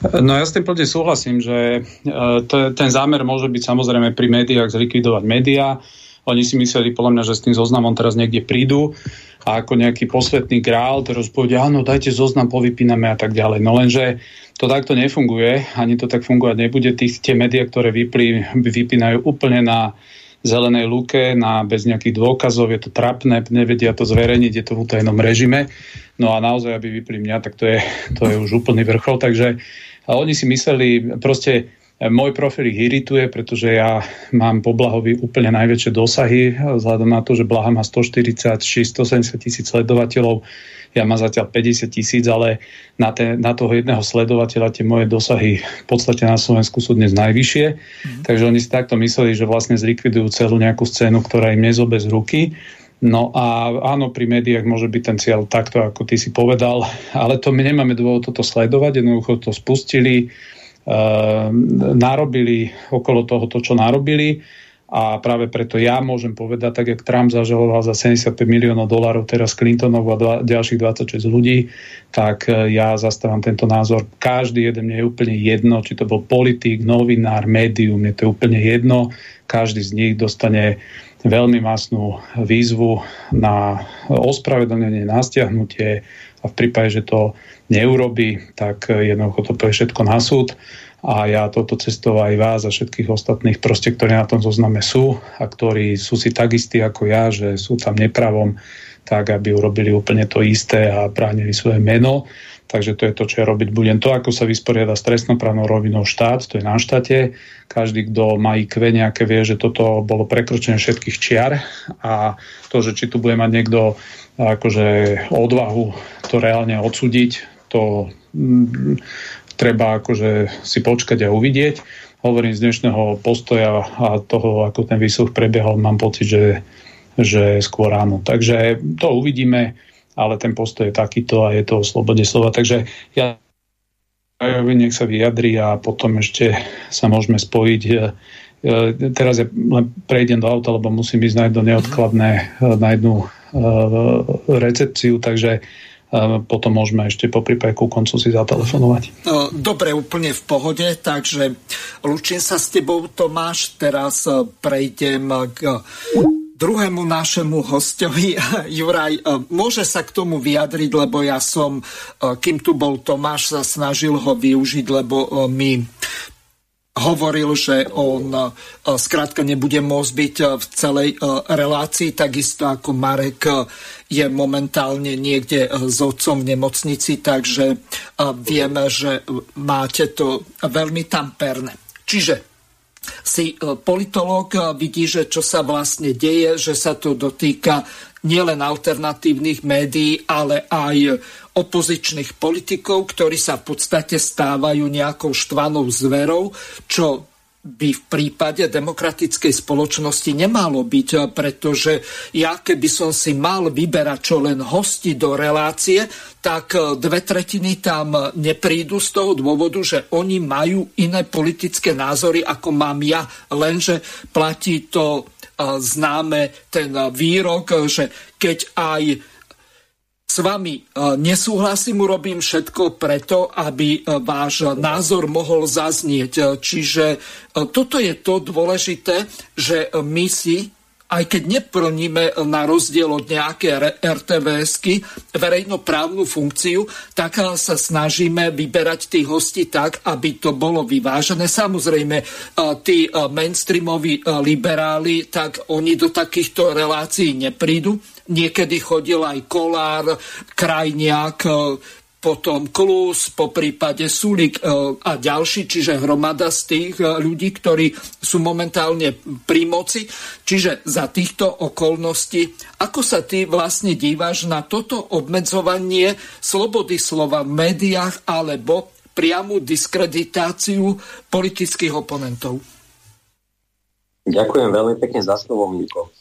No ja s tým plne súhlasím, že e, ten zámer môže byť samozrejme pri médiách zlikvidovať médiá. Oni si mysleli podľa mňa, že s tým zoznamom teraz niekde prídu a ako nejaký posvetný grál teraz povedia, áno, dajte zoznam, povypíname a tak ďalej. No lenže to takto nefunguje, ani to tak fungovať nebude. Tých, tie médiá, ktoré vyplí, vypínajú úplne na zelenej lúke, na, bez nejakých dôkazov, je to trapné, nevedia to zverejniť, je to v utajenom režime. No a naozaj, aby vypli mňa, tak to je, to je už úplný vrchol. Takže a oni si mysleli, proste môj profil ich irituje, pretože ja mám po Blahovi úplne najväčšie dosahy, vzhľadom na to, že Blaha má 140 170 tisíc sledovateľov, ja mám zatiaľ 50 tisíc, ale na, te, na toho jedného sledovateľa tie moje dosahy v podstate na Slovensku sú dnes najvyššie. Mm. Takže oni si takto mysleli, že vlastne zlikvidujú celú nejakú scénu, ktorá im nezobe z ruky. No a áno, pri médiách môže byť ten cieľ takto, ako ty si povedal, ale to my nemáme dôvod toto sledovať, jednoducho to spustili, Ehm, narobili okolo toho to, čo narobili a práve preto ja môžem povedať, tak jak Trump zažaloval za 75 miliónov dolárov teraz Clintonov a dva, ďalších 26 ľudí, tak e, ja zastávam tento názor. Každý jeden mne je úplne jedno, či to bol politik, novinár, médium, mne to je úplne jedno. Každý z nich dostane veľmi masnú výzvu na ospravedlnenie, na stiahnutie a v prípade, že to neurobi, tak jednoducho to povie všetko na súd a ja toto cestou aj vás a všetkých ostatných proste, ktorí na tom zozname sú a ktorí sú si tak istí ako ja, že sú tam nepravom, tak aby urobili úplne to isté a bránili svoje meno. Takže to je to, čo ja robiť budem. To, ako sa vysporiada s trestnoprávnou rovinou štát, to je na štáte. Každý, kto má IQ nejaké, vie, že toto bolo prekročenie všetkých čiar a to, že či tu bude mať niekto akože odvahu to reálne odsúdiť, to mm, treba akože si počkať a uvidieť. Hovorím z dnešného postoja a toho, ako ten výsluch prebiehal, mám pocit, že, že skôr áno. Takže to uvidíme, ale ten postoj je takýto a je to o slobode slova. Takže ja nech sa vyjadri a potom ešte sa môžeme spojiť. E, teraz ja len prejdem do auta, lebo musím ísť na jedno neodkladné, na jednu e, recepciu, takže potom môžeme ešte po prípade ku koncu si zatelefonovať. No, dobre, úplne v pohode, takže lúčim sa s tebou Tomáš, teraz e, prejdem k druhému našemu hostovi. Juraj, e, môže sa k tomu vyjadriť, lebo ja som, e, kým tu bol Tomáš, sa snažil ho využiť, lebo my hovoril, že on e, skrátka nebude môcť byť e, v celej e, relácii, takisto ako Marek je momentálne niekde s otcom v nemocnici, takže vieme, že máte to veľmi tamperné. Čiže si politológ vidí, že čo sa vlastne deje, že sa to dotýka nielen alternatívnych médií, ale aj opozičných politikov, ktorí sa v podstate stávajú nejakou štvanou zverou, čo by v prípade demokratickej spoločnosti nemalo byť, pretože ja keby som si mal vyberať čo len hosti do relácie, tak dve tretiny tam neprídu z toho dôvodu, že oni majú iné politické názory, ako mám ja, lenže platí to známe ten výrok, že keď aj s vami e, nesúhlasím, urobím všetko preto, aby e, váš názor mohol zaznieť. E, čiže toto je to dôležité, že my si aj keď neplníme na rozdiel od nejaké RTVSky verejnoprávnu funkciu, tak sa snažíme vyberať tých hostí tak, aby to bolo vyvážené. Samozrejme, tí mainstreamoví liberáli, tak oni do takýchto relácií neprídu. Niekedy chodil aj Kolár, Krajniak, potom Klus, po prípade Sulik e, a ďalší, čiže hromada z tých e, ľudí, ktorí sú momentálne pri moci. Čiže za týchto okolností, ako sa ty vlastne díváš na toto obmedzovanie slobody slova v médiách alebo priamu diskreditáciu politických oponentov? Ďakujem veľmi pekne za slovo, Milko.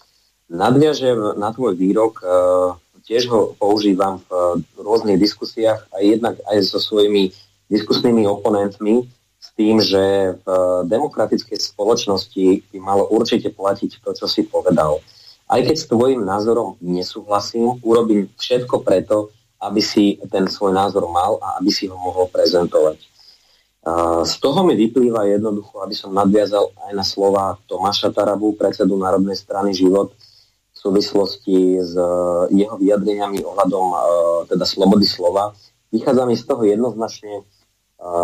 Nadviažem na tvoj výrok, uh tiež ho používam v eh, rôznych diskusiách a jednak aj so svojimi diskusnými oponentmi s tým, že v eh, demokratickej spoločnosti by malo určite platiť to, čo si povedal. Aj keď s tvojim názorom nesúhlasím, urobím všetko preto, aby si ten svoj názor mal a aby si ho mohol prezentovať. Eh, z toho mi vyplýva jednoducho, aby som nadviazal aj na slova Tomáša Tarabu, predsedu Národnej strany Život, súvislosti s e, jeho vyjadreniami ohľadom e, teda slobody slova. Vychádza mi z toho jednoznačne e,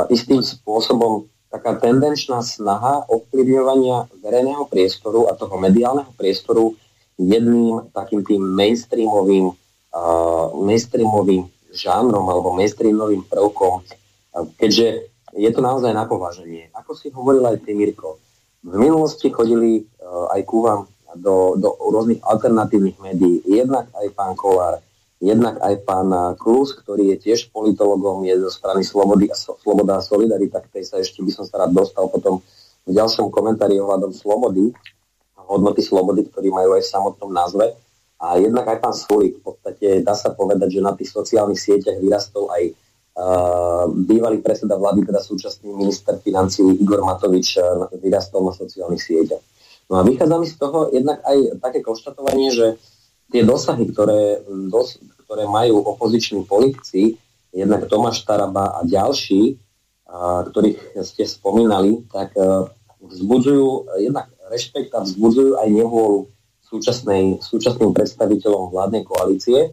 istým spôsobom taká tendenčná snaha ovplyvňovania verejného priestoru a toho mediálneho priestoru jedným takým tým mainstreamovým, uh, mainstreamovým žánrom alebo mainstreamovým prvkom, keďže je to naozaj na pováženie. Ako si hovoril aj ty, Mirko, v minulosti chodili aj ku vám do, do rôznych alternatívnych médií. Jednak aj pán Kolár, jednak aj pán Klus, ktorý je tiež politologom, je zo strany Slobody a, Sloboda a Solidarita, k tej sa ešte by som sa rád dostal potom v ďalšom komentári ohľadom slobody, hodnoty slobody, ktorý majú aj v samotnom názve. A jednak aj pán Sulik, v podstate dá sa povedať, že na tých sociálnych sieťach vyrastol aj uh, bývalý predseda vlády, teda súčasný minister financí Igor Matovič uh, vyrastol na sociálnych sieťach. No a vychádza mi z toho jednak aj také konštatovanie, že tie dosahy, ktoré, dos, ktoré majú opoziční politici, jednak Tomáš Taraba a ďalší, a, ktorých ste spomínali, tak a, e, vzbudzujú jednak rešpekt a vzbudzujú aj nevôľu súčasnej, súčasným predstaviteľom vládnej koalície.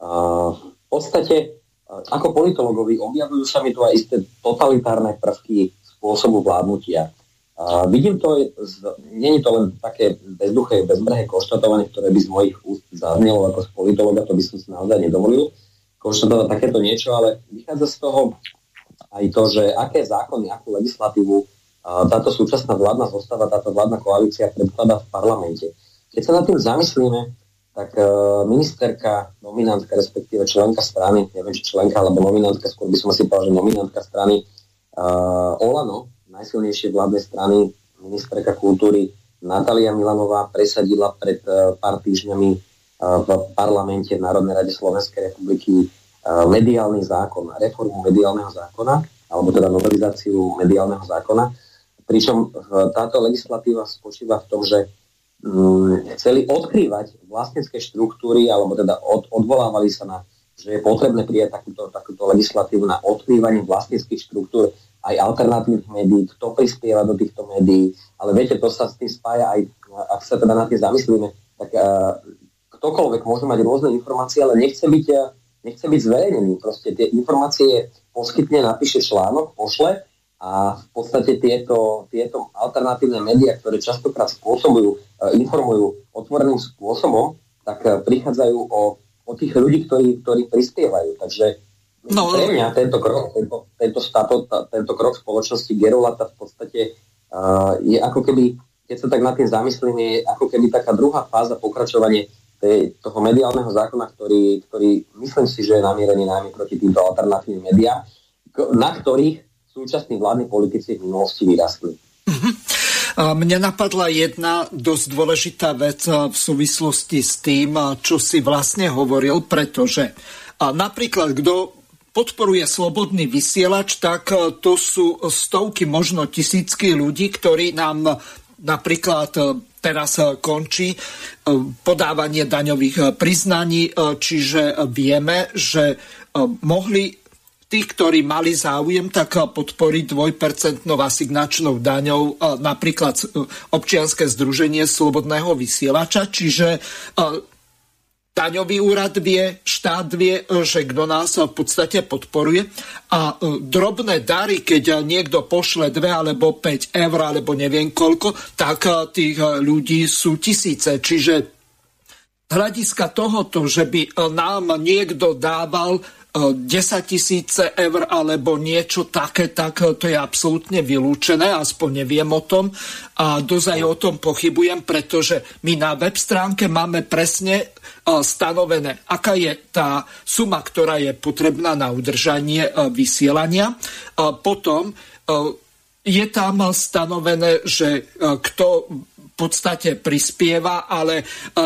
A, v podstate, ako politologovi objavujú sa mi tu aj isté totalitárne prvky spôsobu vládnutia. A vidím to, je to len také bezduché, bezbrehé konštatovanie, ktoré by z mojich úst zaznelo ako politologa, to by som si naozaj nedovolil konštatovať takéto niečo, ale vychádza z toho aj to, že aké zákony, akú legislatívu táto súčasná vládna zostava, táto vládna koalícia predkladá v parlamente. Keď sa nad tým zamyslíme, tak e, ministerka, nominantka, respektíve členka strany, neviem, či členka alebo nominantka, skôr by som si povedal, že nominantka strany uh, Olano, najsilnejšie vládnej strany ministerka kultúry Natália Milanová presadila pred uh, pár týždňami uh, v parlamente Národnej rade Slovenskej republiky uh, mediálny zákon, reformu mediálneho zákona, alebo teda novelizáciu mediálneho zákona. Pričom táto legislatíva spočíva v tom, že um, chceli odkrývať vlastnícke štruktúry, alebo teda od, odvolávali sa na že je potrebné prijať takúto, takúto legislatívu na odkrývanie vlastníckých štruktúr aj alternatívnych médií, kto prispieva do týchto médií, ale viete, to sa s tým spája aj, ak sa teda na tým zamyslíme, tak uh, ktokoľvek môže mať rôzne informácie, ale nechce byť, uh, nechce byť zverejnený. Proste tie informácie poskytne, napíše článok, pošle a v podstate tieto, tieto alternatívne médiá, ktoré častokrát spôsobujú, uh, informujú otvoreným spôsobom, tak prichádzajú o, o tých ľudí, ktorí, ktorí prispievajú. Takže No, Pre mňa tento krok, tento, tento, stato, tento krok spoločnosti Gerolata v podstate uh, je ako keby, keď sa tak nad tým zamyslím, je ako keby taká druhá fáza pokračovanie tej, toho mediálneho zákona, ktorý, ktorý myslím si, že je namierený najmä proti týmto alternatívnym médiám, na ktorých súčasní vládni politici v minulosti vyrastli. Uh-huh. Mne napadla jedna dosť dôležitá vec v súvislosti s tým, čo si vlastne hovoril, pretože napríklad kto podporuje slobodný vysielač, tak to sú stovky, možno tisícky ľudí, ktorí nám napríklad teraz končí podávanie daňových priznaní, čiže vieme, že mohli tí, ktorí mali záujem, tak podporiť dvojpercentnou asignačnou daňou napríklad e, občianske združenie slobodného vysielača, čiže e, daňový úrad vie, štát vie, e, že kto nás v podstate podporuje a drobné dary, keď niekto pošle 2 alebo 5 eur alebo neviem koľko, tak tých ľudí sú tisíce. Čiže hľadiska tohoto, že by nám niekto dával 10 tisíce eur alebo niečo také, tak to je absolútne vylúčené, aspoň neviem o tom a dozaj o tom pochybujem, pretože my na web stránke máme presne e, stanovené, aká je tá suma, ktorá je potrebná na udržanie e, vysielania. Potom je tam stanovené, že kto podstate prispieva, ale e,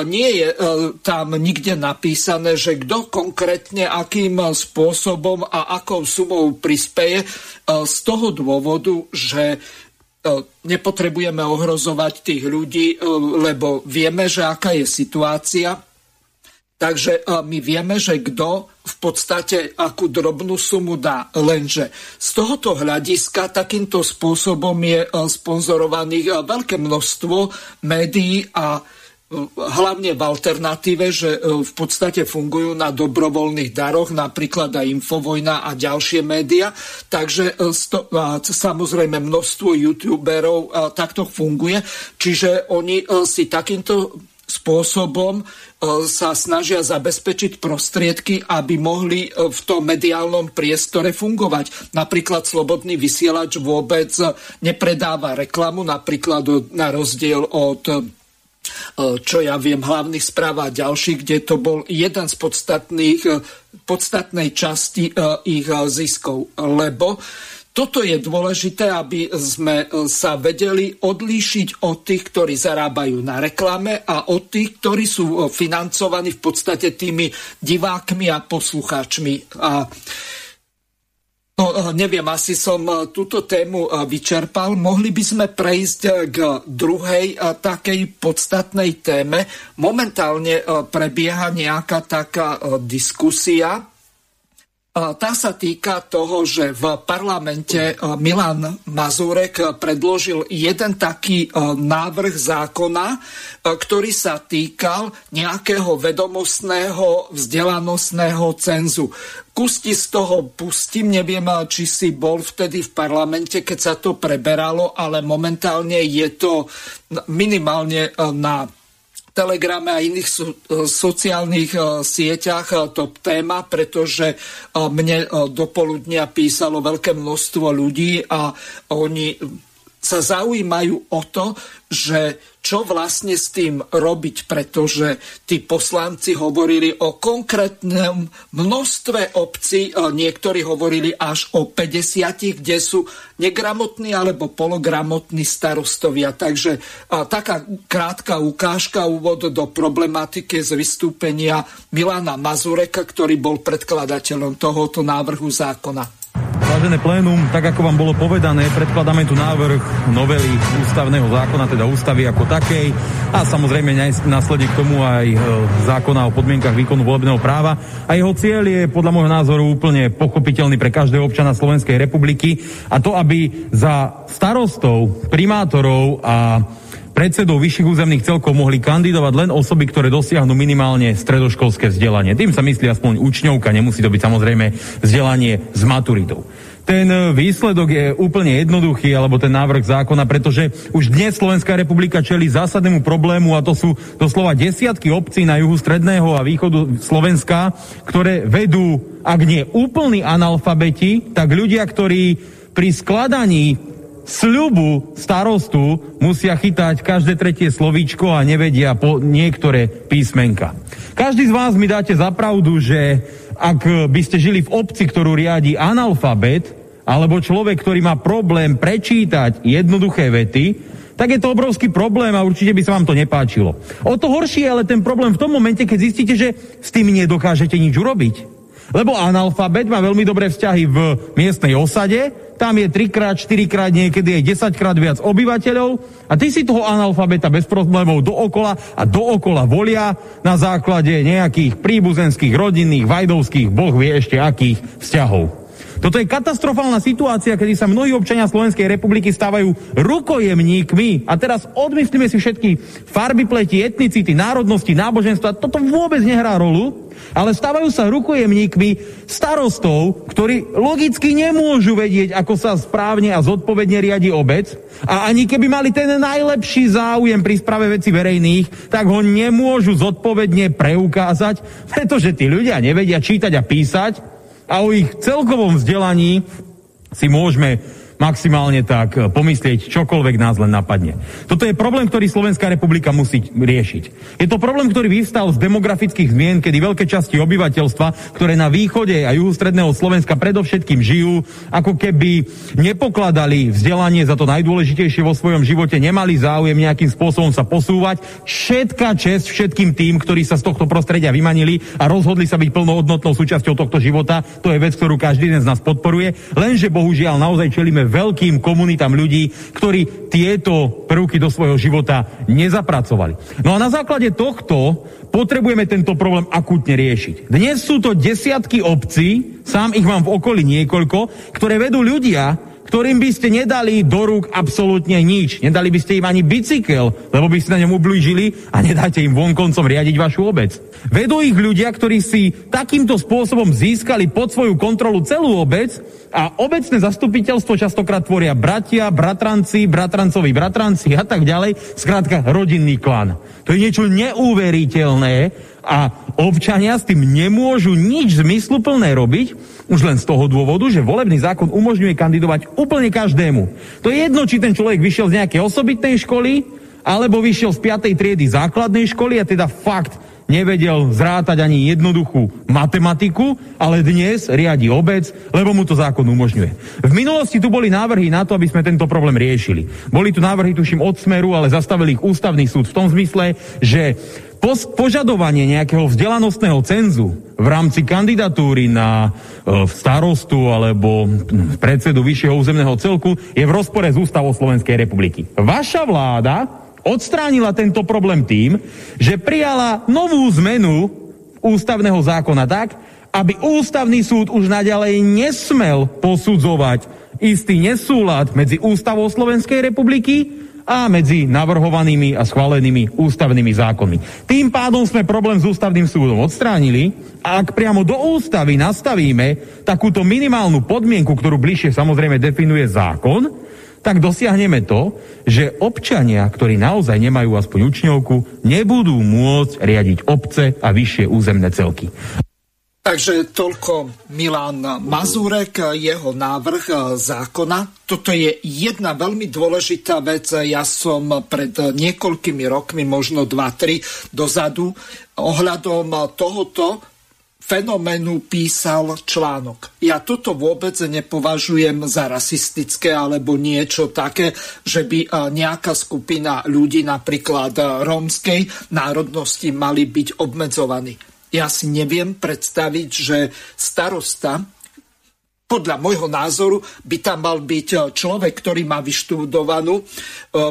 nie je e, tam nikde napísané, že kto konkrétne akým spôsobom a akou sumou prispieje e, z toho dôvodu, že nepotrebujeme ohrozovať tých ľudí, lebo vieme, že aká je situácia Takže e, my vieme, že kto v podstate akú drobnú sumu dá. Lenže z tohoto hľadiska takýmto spôsobom je e, sponzorovaných e, veľké množstvo médií a hlavne v alternatíve, že v podstate fungujú na dobrovoľných daroch, napríklad aj Infovojna a ďalšie média. Takže sto, a samozrejme množstvo youtuberov takto funguje. Čiže oni si takýmto spôsobom E, sa snažia zabezpečiť prostriedky, aby mohli e, v tom mediálnom priestore fungovať. Napríklad Slobodný vysielač vôbec nepredáva reklamu, napríklad na rozdiel od e, čo ja viem, hlavných správ a ďalších, kde to bol jeden z podstatných, podstatnej časti ich ziskov. Lebo toto je dôležité, aby sme e, sa vedeli odlíšiť od tých, ktorí zarábajú na reklame a od tých, ktorí sú e, financovaní v podstate tými divákmi a poslucháčmi. A No, e, neviem, asi som túto tému vyčerpal. Mohli by sme prejsť k druhej takej podstatnej téme. Momentálne prebieha nejaká taká diskusia tá sa týka toho, že v parlamente Milan Mazurek predložil jeden taký návrh zákona, ktorý sa týkal nejakého vedomostného vzdelanostného cenzu. Kusti z toho pustím, neviem, či si bol vtedy v parlamente, keď sa to preberalo, ale momentálne je to minimálne na Telegrame a iných so, e, sociálnych e, sieťach e, top téma, pretože mne do poludnia písalo veľké množstvo ľudí a oni sa zaujímajú o to, že čo vlastne s tým robiť, pretože tí poslanci hovorili o konkrétnom množstve obcí, niektorí hovorili až o 50, kde sú negramotní alebo pologramotní starostovia. Takže taká krátka ukážka, úvod do problematiky z vystúpenia Milana Mazureka, ktorý bol predkladateľom tohoto návrhu zákona. Vážené plénum, tak ako vám bolo povedané, predkladáme tu návrh novely ústavného zákona, teda ústavy ako takej a samozrejme následne k tomu aj e, zákona o podmienkach výkonu volebného práva. A jeho cieľ je podľa môjho názoru úplne pochopiteľný pre každého občana Slovenskej republiky a to, aby za starostov, primátorov a predsedov vyšších územných celkov mohli kandidovať len osoby, ktoré dosiahnu minimálne stredoškolské vzdelanie. Tým sa myslí aspoň učňovka, nemusí to byť samozrejme vzdelanie s maturitou. Ten výsledok je úplne jednoduchý, alebo ten návrh zákona, pretože už dnes Slovenská republika čeli zásadnému problému a to sú doslova desiatky obcí na juhu stredného a východu Slovenska, ktoré vedú, ak nie úplní analfabeti, tak ľudia, ktorí pri skladaní sľubu starostu musia chytať každé tretie slovíčko a nevedia po niektoré písmenka. Každý z vás mi dáte za pravdu, že ak by ste žili v obci, ktorú riadi analfabet, alebo človek, ktorý má problém prečítať jednoduché vety, tak je to obrovský problém a určite by sa vám to nepáčilo. O to horšie je ale ten problém v tom momente, keď zistíte, že s tým nedokážete nič urobiť. Lebo analfabet má veľmi dobré vzťahy v miestnej osade, tam je 3 krát, 4 krát, niekedy je 10 krát viac obyvateľov a ty si toho analfabeta bez problémov dookola a dookola volia na základe nejakých príbuzenských, rodinných, vajdovských, boh vie ešte akých vzťahov. Toto je katastrofálna situácia, kedy sa mnohí občania Slovenskej republiky stávajú rukojemníkmi. A teraz odmyslíme si všetky farby pleti, etnicity, národnosti, náboženstva. Toto vôbec nehrá rolu, ale stávajú sa rukojemníkmi starostov, ktorí logicky nemôžu vedieť, ako sa správne a zodpovedne riadi obec. A ani keby mali ten najlepší záujem pri sprave veci verejných, tak ho nemôžu zodpovedne preukázať, pretože tí ľudia nevedia čítať a písať a o ich celkovom vzdelaní si môžeme maximálne tak e, pomyslieť, čokoľvek nás len napadne. Toto je problém, ktorý Slovenská republika musí riešiť. Je to problém, ktorý vyvstal z demografických zmien, kedy veľké časti obyvateľstva, ktoré na východe a juhu stredného Slovenska predovšetkým žijú, ako keby nepokladali vzdelanie za to najdôležitejšie vo svojom živote, nemali záujem nejakým spôsobom sa posúvať. Všetká čest všetkým tým, ktorí sa z tohto prostredia vymanili a rozhodli sa byť plnohodnotnou súčasťou tohto života. To je vec, ktorú každý z nás podporuje. Lenže bohužiaľ naozaj čelíme veľkým komunitám ľudí, ktorí tieto prvky do svojho života nezapracovali. No a na základe tohto potrebujeme tento problém akútne riešiť. Dnes sú to desiatky obcí, sám ich mám v okolí niekoľko, ktoré vedú ľudia, ktorým by ste nedali do rúk absolútne nič. Nedali by ste im ani bicykel, lebo by ste na ňom ublížili a nedáte im vonkoncom riadiť vašu obec. Vedú ich ľudia, ktorí si takýmto spôsobom získali pod svoju kontrolu celú obec a obecné zastupiteľstvo častokrát tvoria bratia, bratranci, bratrancovi bratranci a tak ďalej. Skrátka, rodinný klan. To je niečo neuveriteľné a občania s tým nemôžu nič zmysluplné robiť, už len z toho dôvodu, že volebný zákon umožňuje kandidovať úplne každému. To je jedno, či ten človek vyšiel z nejakej osobitnej školy, alebo vyšiel z 5. triedy základnej školy a teda fakt nevedel zrátať ani jednoduchú matematiku, ale dnes riadi obec, lebo mu to zákon umožňuje. V minulosti tu boli návrhy na to, aby sme tento problém riešili. Boli tu návrhy, tuším, od Smeru, ale zastavili ich ústavný súd v tom zmysle, že požadovanie nejakého vzdelanostného cenzu v rámci kandidatúry na e, starostu alebo predsedu vyššieho územného celku je v rozpore s ústavou Slovenskej republiky. Vaša vláda odstránila tento problém tým, že prijala novú zmenu ústavného zákona tak, aby ústavný súd už naďalej nesmel posudzovať istý nesúlad medzi ústavou Slovenskej republiky a medzi navrhovanými a schválenými ústavnými zákonmi. Tým pádom sme problém s ústavným súdom odstránili a ak priamo do ústavy nastavíme takúto minimálnu podmienku, ktorú bližšie samozrejme definuje zákon, tak dosiahneme to, že občania, ktorí naozaj nemajú aspoň učňovku, nebudú môcť riadiť obce a vyššie územné celky. Takže toľko Milan Mazurek, jeho návrh zákona. Toto je jedna veľmi dôležitá vec. Ja som pred niekoľkými rokmi, možno 2-3 dozadu, ohľadom tohoto fenoménu písal článok. Ja toto vôbec nepovažujem za rasistické alebo niečo také, že by e, nejaká skupina ľudí, napríklad e, rómskej národnosti, mali byť obmedzovaní ja si neviem predstaviť, že starosta podľa môjho názoru by tam mal byť človek, ktorý má vyštudovanú e,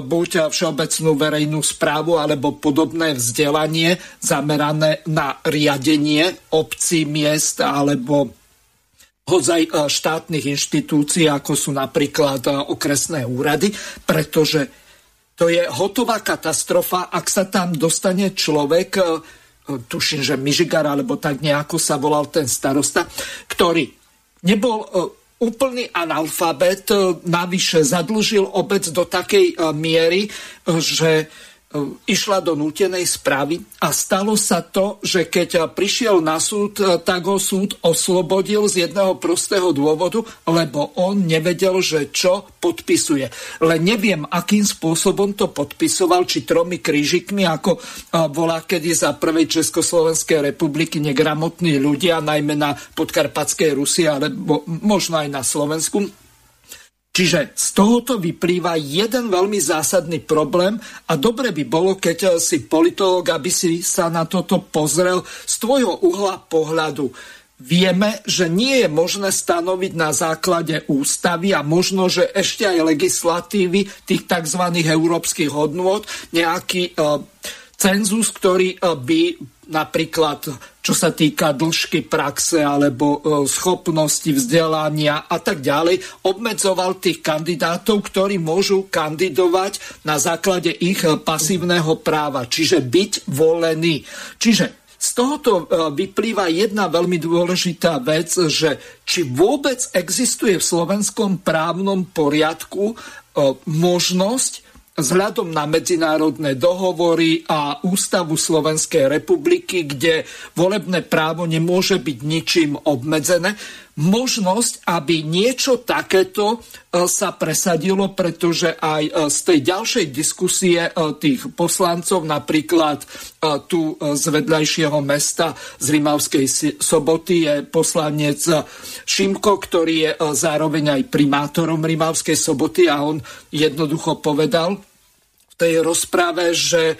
buď všeobecnú verejnú správu alebo podobné vzdelanie zamerané na riadenie obcí, miest alebo hodzaj e, štátnych inštitúcií, ako sú napríklad e, okresné úrady, pretože to je hotová katastrofa, ak sa tam dostane človek, tuším, že Mižigar, alebo tak nejako sa volal ten starosta, ktorý nebol e, úplný analfabet, e, navyše zadlžil obec do takej e, miery, že išla do nútenej správy a stalo sa to, že keď prišiel na súd, tak ho súd oslobodil z jedného prostého dôvodu, lebo on nevedel, že čo podpisuje. Len neviem, akým spôsobom to podpisoval, či tromi krížikmi, ako volá kedy za prvej Československej republiky negramotní ľudia, najmä na podkarpatskej Rusi, alebo možno aj na Slovensku Čiže z tohoto vyplýva jeden veľmi zásadný problém a dobre by bolo, keď si politolog, aby si sa na toto pozrel z tvojho uhla pohľadu. Vieme, že nie je možné stanoviť na základe ústavy a možno, že ešte aj legislatívy tých tzv. európskych hodnôt nejaký uh, cenzus, ktorý uh, by napríklad čo sa týka dĺžky praxe alebo e, schopnosti vzdelania a tak ďalej, obmedzoval tých kandidátov, ktorí môžu kandidovať na základe ich e, pasívneho práva, čiže byť volení. Čiže z tohoto e, vyplýva jedna veľmi dôležitá vec, že či vôbec existuje v slovenskom právnom poriadku možnosť vzhľadom na medzinárodné dohovory a ústavu Slovenskej republiky, kde volebné právo nemôže byť ničím obmedzené, možnosť, aby niečo takéto e, sa presadilo, pretože aj e, z tej ďalšej diskusie e, tých poslancov, napríklad tu z vedľajšieho mesta z Rimavskej soboty je poslanec Šimko, ktorý je zároveň aj primátorom Rimavskej soboty a on jednoducho povedal, tej rozprave, že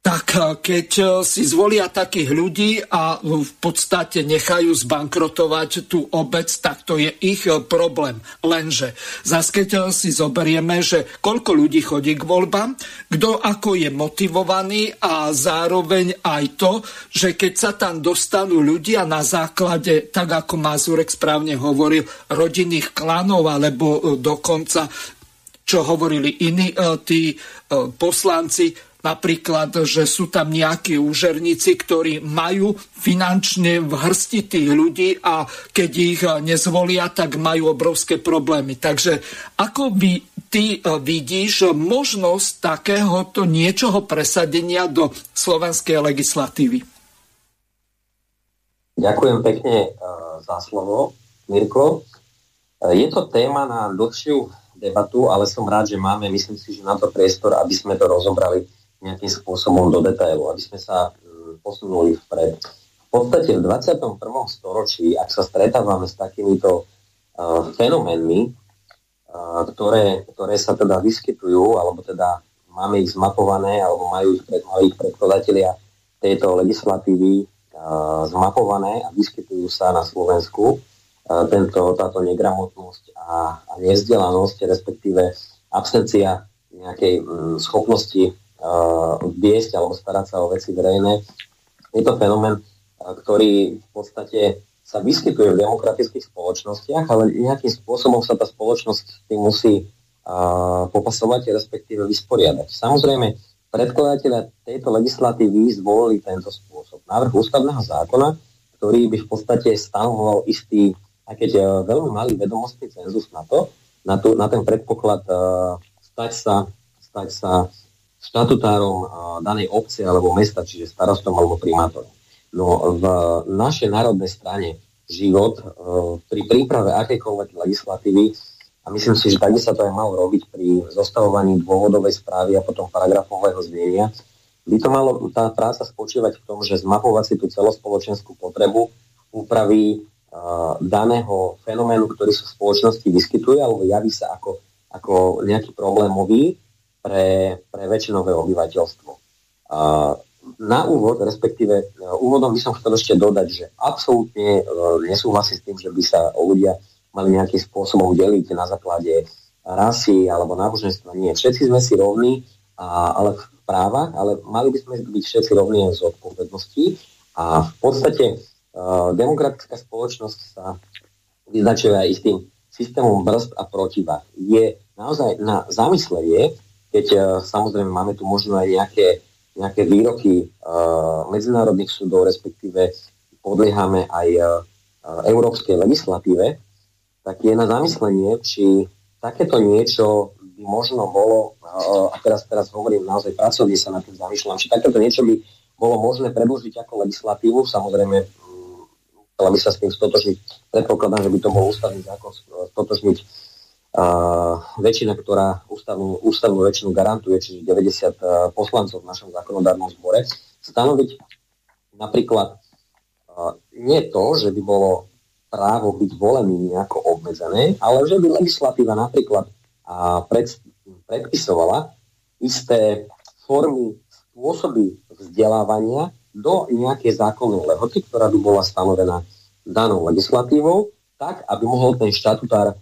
tak eh, keď eh, si zvolia takých ľudí a v podstate nechajú zbankrotovať tú obec, tak to je ich eh, problém. Lenže zase keď si zoberieme, že koľko ľudí chodí k voľbám, kto ako je motivovaný a zároveň aj to, že keď sa tam dostanú ľudia na základe, tak ako Mazurek správne hovoril, rodinných klanov alebo dokonca čo hovorili iní e, tí e, poslanci, napríklad, že sú tam nejakí úžerníci, ktorí majú finančne v hrsti tých ľudí a keď ich nezvolia, tak majú obrovské problémy. Takže ako by ty vidíš možnosť takéhoto niečoho presadenia do slovenskej legislatívy? Ďakujem pekne za slovo, Mirko. Je to téma na dlhšiu debatu, ale som rád, že máme, myslím si, že na to priestor, aby sme to rozobrali nejakým spôsobom do detailu, aby sme sa mm, posunuli vpred. V podstate v 21. storočí, ak sa stretávame s takýmito uh, fenoménmi, uh, ktoré, ktoré sa teda vyskytujú, alebo teda máme ich zmapované, alebo majú ich, pred, majú ich predkladatelia tejto legislatívy uh, zmapované a vyskytujú sa na Slovensku, tento, táto negramotnosť a, a nezdelanosť, respektíve absencia nejakej m, schopnosti viesť alebo starať sa o veci verejné. Je to fenomén, uh, ktorý v podstate sa vyskytuje v demokratických spoločnostiach, ale nejakým spôsobom sa tá spoločnosť tým musí uh, popasovať, respektíve vysporiadať. Samozrejme, predkladateľa tejto legislatívy zvolili tento spôsob. Návrh ústavného zákona, ktorý by v podstate stanoval istý aj keď veľmi malý vedomostný cenzus na to, na, tu, na ten predpoklad uh, stať sa, stať sa štatutárom uh, danej obce alebo mesta, čiže starostom alebo primátorom. No v našej národnej strane život uh, pri príprave akejkoľvek legislatívy a myslím si, že tak by sa to aj malo robiť pri zostavovaní dôvodovej správy a potom paragrafového znenia, by to malo tá práca spočívať v tom, že zmapovať si tú celospoločenskú potrebu úpravy daného fenoménu, ktorý sa v spoločnosti vyskytuje alebo javí sa ako, ako nejaký problémový pre, pre väčšinové obyvateľstvo. Na úvod, respektíve e, úvodom by som chcel ešte dodať, že absolútne e, nesúhlasím s tým, že by sa ľudia mali nejakým spôsobom deliť na základe rasy alebo náboženstva. Nie, všetci sme si rovní, a, ale v právach, ale mali by sme byť všetci rovní z odpovednosti. A v podstate demokratická spoločnosť sa vyznačuje aj istým systémom brzd a protivách. Je naozaj na zamyslenie, keď uh, samozrejme máme tu možno aj nejaké, nejaké výroky uh, medzinárodných súdov, respektíve podliehame aj uh, európskej legislatíve, tak je na zamyslenie, či takéto niečo by možno bolo, a teraz, teraz hovorím naozaj pracovne sa na tým zamýšľam, či takéto niečo by bolo možné predložiť ako legislatívu, samozrejme chcela by sa s tým stotožniť, predpokladám, že by to bol ústavný zákon stotožniť väčšina, ktorá ústavnú, ústavnú väčšinu garantuje, čiže 90 poslancov v našom zákonodárnom zbore, stanoviť napríklad nie to, že by bolo právo byť volený nejako obmedzené, ale že by legislatíva napríklad pred, predpisovala isté formy, spôsoby vzdelávania do nejakej zákonnej lehoty, ktorá by bola stanovená danou legislatívou, tak, aby mohol ten štatutár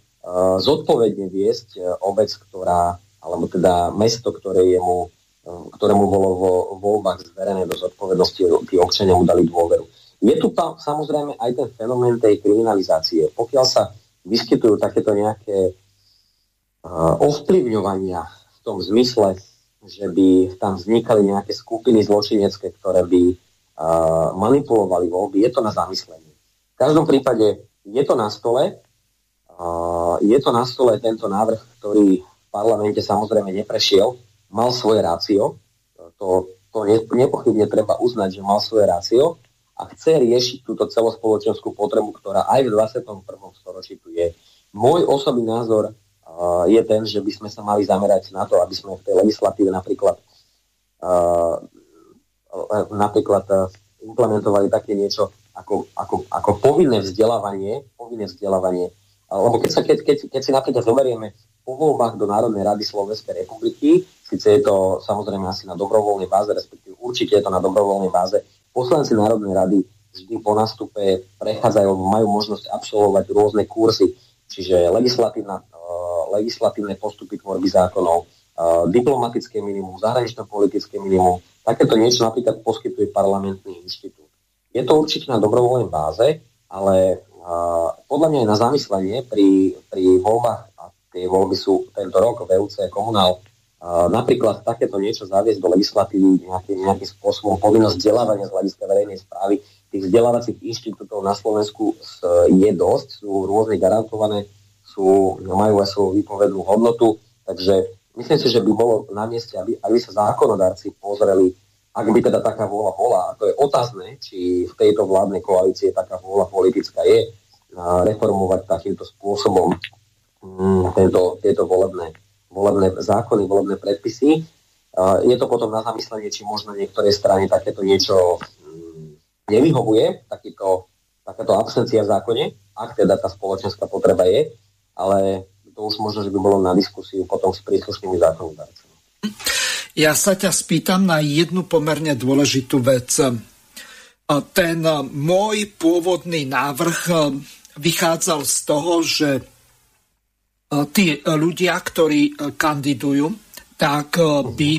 zodpovedne viesť uh, obec, ktorá, alebo teda mesto, ktoré je mu, uh, ktorému bolo vo voľbách zverené do zodpovednosti, tí občania mu dali dôveru. Je tu tam samozrejme aj ten fenomén tej kriminalizácie. Pokiaľ sa vyskytujú takéto nejaké ovplyvňovania v tom zmysle, že by tam vznikali nejaké skupiny zločinecké, ktoré by manipulovali voľby, je to na zamyslenie. V každom prípade je to na stole, je to na stole tento návrh, ktorý v parlamente samozrejme neprešiel, mal svoje rácio, to, to nepochybne treba uznať, že mal svoje rácio, a chce riešiť túto celospoločenskú potrebu, ktorá aj v 21. storočí tu je. Môj osobný názor je ten, že by sme sa mali zamerať na to, aby sme v tej legislatíve napríklad napríklad implementovali také niečo ako, ako, ako povinné vzdelávanie, povinné vzdelávanie. Lebo keď, sa, keď, keď, keď si napríklad zoberieme po voľbách do Národnej rady Slovenskej republiky, síce je to samozrejme asi na dobrovoľnej báze, respektíve určite je to na dobrovoľnej báze, Poslanci Národnej rady vždy po nastupe prechádzajú, majú možnosť absolvovať rôzne kursy, čiže legislatívna, uh, legislatívne postupy tvorby zákonov, uh, diplomatické minimum, zahranično-politické minimum. Takéto niečo napríklad poskytuje parlamentný inštitút. Je to určite na dobrovoľnej báze, ale podľa mňa je na zamyslenie pri, pri voľbách, a tie voľby sú tento rok VUC komunál napríklad takéto niečo zaviesť do legislatívy nejaký, nejakým spôsobom povinnosť vzdelávania z hľadiska verejnej správy. Tých vzdelávacích inštitútov na Slovensku je dosť, sú rôzne garantované, sú, majú aj svoju výpovednú hodnotu, takže myslím si, že by bolo na mieste, aby, aby sa zákonodárci pozreli, ak by teda taká vôľa bola, a to je otázne, či v tejto vládnej koalícii taká vôľa politická je, reformovať takýmto spôsobom mm, tento, tieto volebné volebné zákony, volebné predpisy. Je to potom na zamyslenie, či možno niektoré strany takéto niečo mm, nevyhovuje, takýto, takáto absencia v zákone, ak teda tá spoločenská potreba je, ale to už možno, že by bolo na diskusiu potom s príslušnými zákonodárcami. Ja sa ťa spýtam na jednu pomerne dôležitú vec. Ten môj pôvodný návrh vychádzal z toho, že tí ľudia, ktorí kandidujú, tak by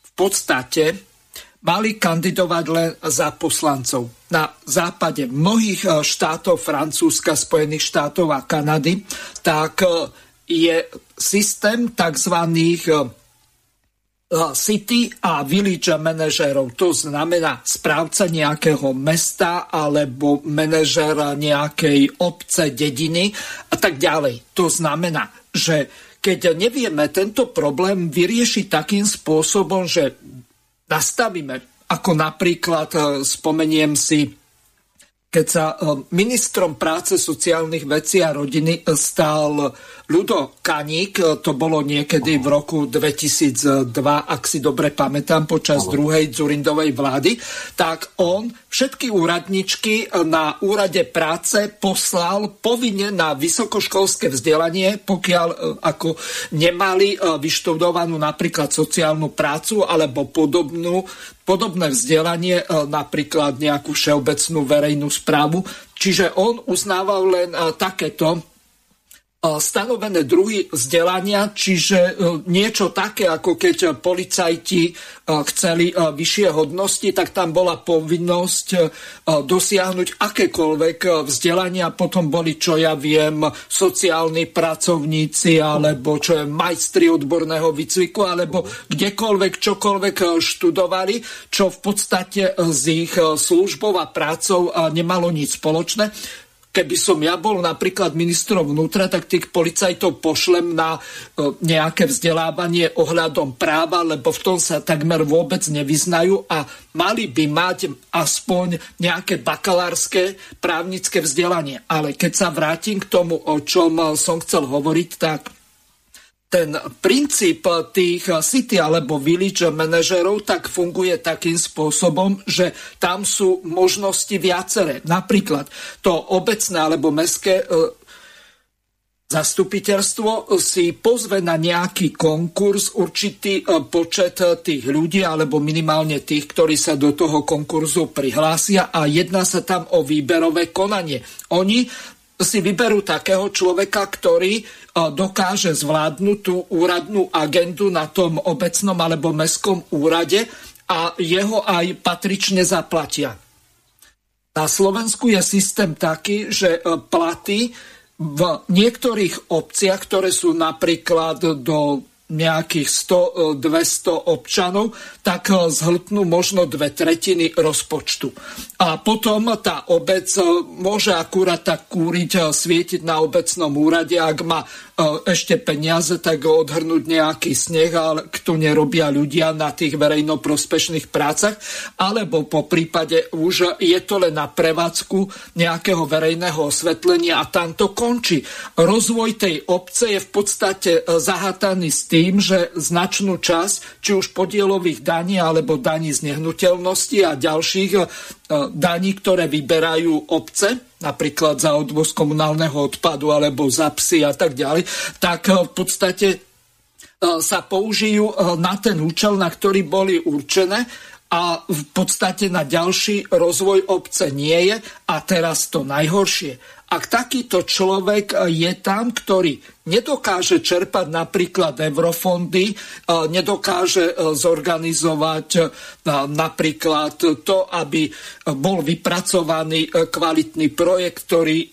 v podstate mali kandidovať len za poslancov. Na západe mnohých štátov, Francúzska, Spojených štátov a Kanady, tak je systém tzv. City a village manažerov. To znamená správca nejakého mesta alebo manažer nejakej obce, dediny a tak ďalej. To znamená, že keď nevieme tento problém vyriešiť takým spôsobom, že nastavíme, ako napríklad e, spomeniem si keď sa e, ministrom práce, sociálnych vecí a rodiny e, stal Ľudo Kaník, e, to bolo niekedy v roku 2002, ak si dobre pamätám, počas druhej Zurindovej vlády, tak on všetky úradničky na úrade práce poslal povinne na vysokoškolské vzdelanie, pokiaľ ako nemali vyštudovanú napríklad sociálnu prácu alebo podobnú podobné vzdelanie, e, napríklad nejakú všeobecnú verejnú správu. Čiže on uznával len e, takéto stanovené druhy vzdelania, čiže e, niečo také, ako keď policajti e, chceli e, vyššie hodnosti, tak tam bola povinnosť dosiahnuť akékoľvek vzdelania. Potom boli, čo ja viem, sociálni pracovníci, alebo čo je majstri odborného výcviku, alebo kdekoľvek, čokoľvek študovali, čo v podstate z ich službou a prácou nemalo nič spoločné. Keby som ja bol napríklad ministrom vnútra, tak tých policajtov pošlem na nejaké vzdelávanie ohľadom práva, lebo v tom sa takmer vôbec nevyznajú a mali by mať aspoň nejaké bakalárske právnické vzdelanie. Ale keď sa vrátim k tomu, o čom som chcel hovoriť, tak ten princíp tých city alebo village manažerov tak funguje takým spôsobom, že tam sú možnosti viaceré. Napríklad to obecné alebo mestské e, zastupiteľstvo si pozve na nejaký konkurs určitý e, počet tých ľudí alebo minimálne tých, ktorí sa do toho konkurzu prihlásia a jedná sa tam o výberové konanie. Oni si vyberú takého človeka, ktorý dokáže zvládnuť tú úradnú agendu na tom obecnom alebo mestskom úrade a jeho aj patrične zaplatia. Na Slovensku je systém taký, že e, platy v niektorých obciach, ktoré sú napríklad do nejakých 100-200 e, občanov, tak e, zhltnú možno dve tretiny rozpočtu. A potom tá obec e, môže akurát tak kúriť, svietiť na obecnom úrade, ak má ešte peniaze, tak odhrnúť nejaký sneh, ale kto nerobia ľudia na tých verejnoprospešných prácach, alebo po prípade už je to len na prevádzku nejakého verejného osvetlenia a tam to končí. Rozvoj tej obce je v podstate zahataný s tým, že značnú časť, či už podielových daní alebo daní z nehnuteľnosti a ďalších E, daní, ktoré vyberajú obce, napríklad za odvoz komunálneho odpadu alebo za psy a tak ďalej, tak e, v podstate e, sa použijú na ten účel, na ktorý boli určené a v podstate na ďalší rozvoj obce nie je. A teraz to najhoršie. Ak takýto človek je tam, ktorý nedokáže čerpať napríklad eurofondy, nedokáže e, zorganizovať e, napríklad to, aby bol vypracovaný e, kvalitný projekt, ktorý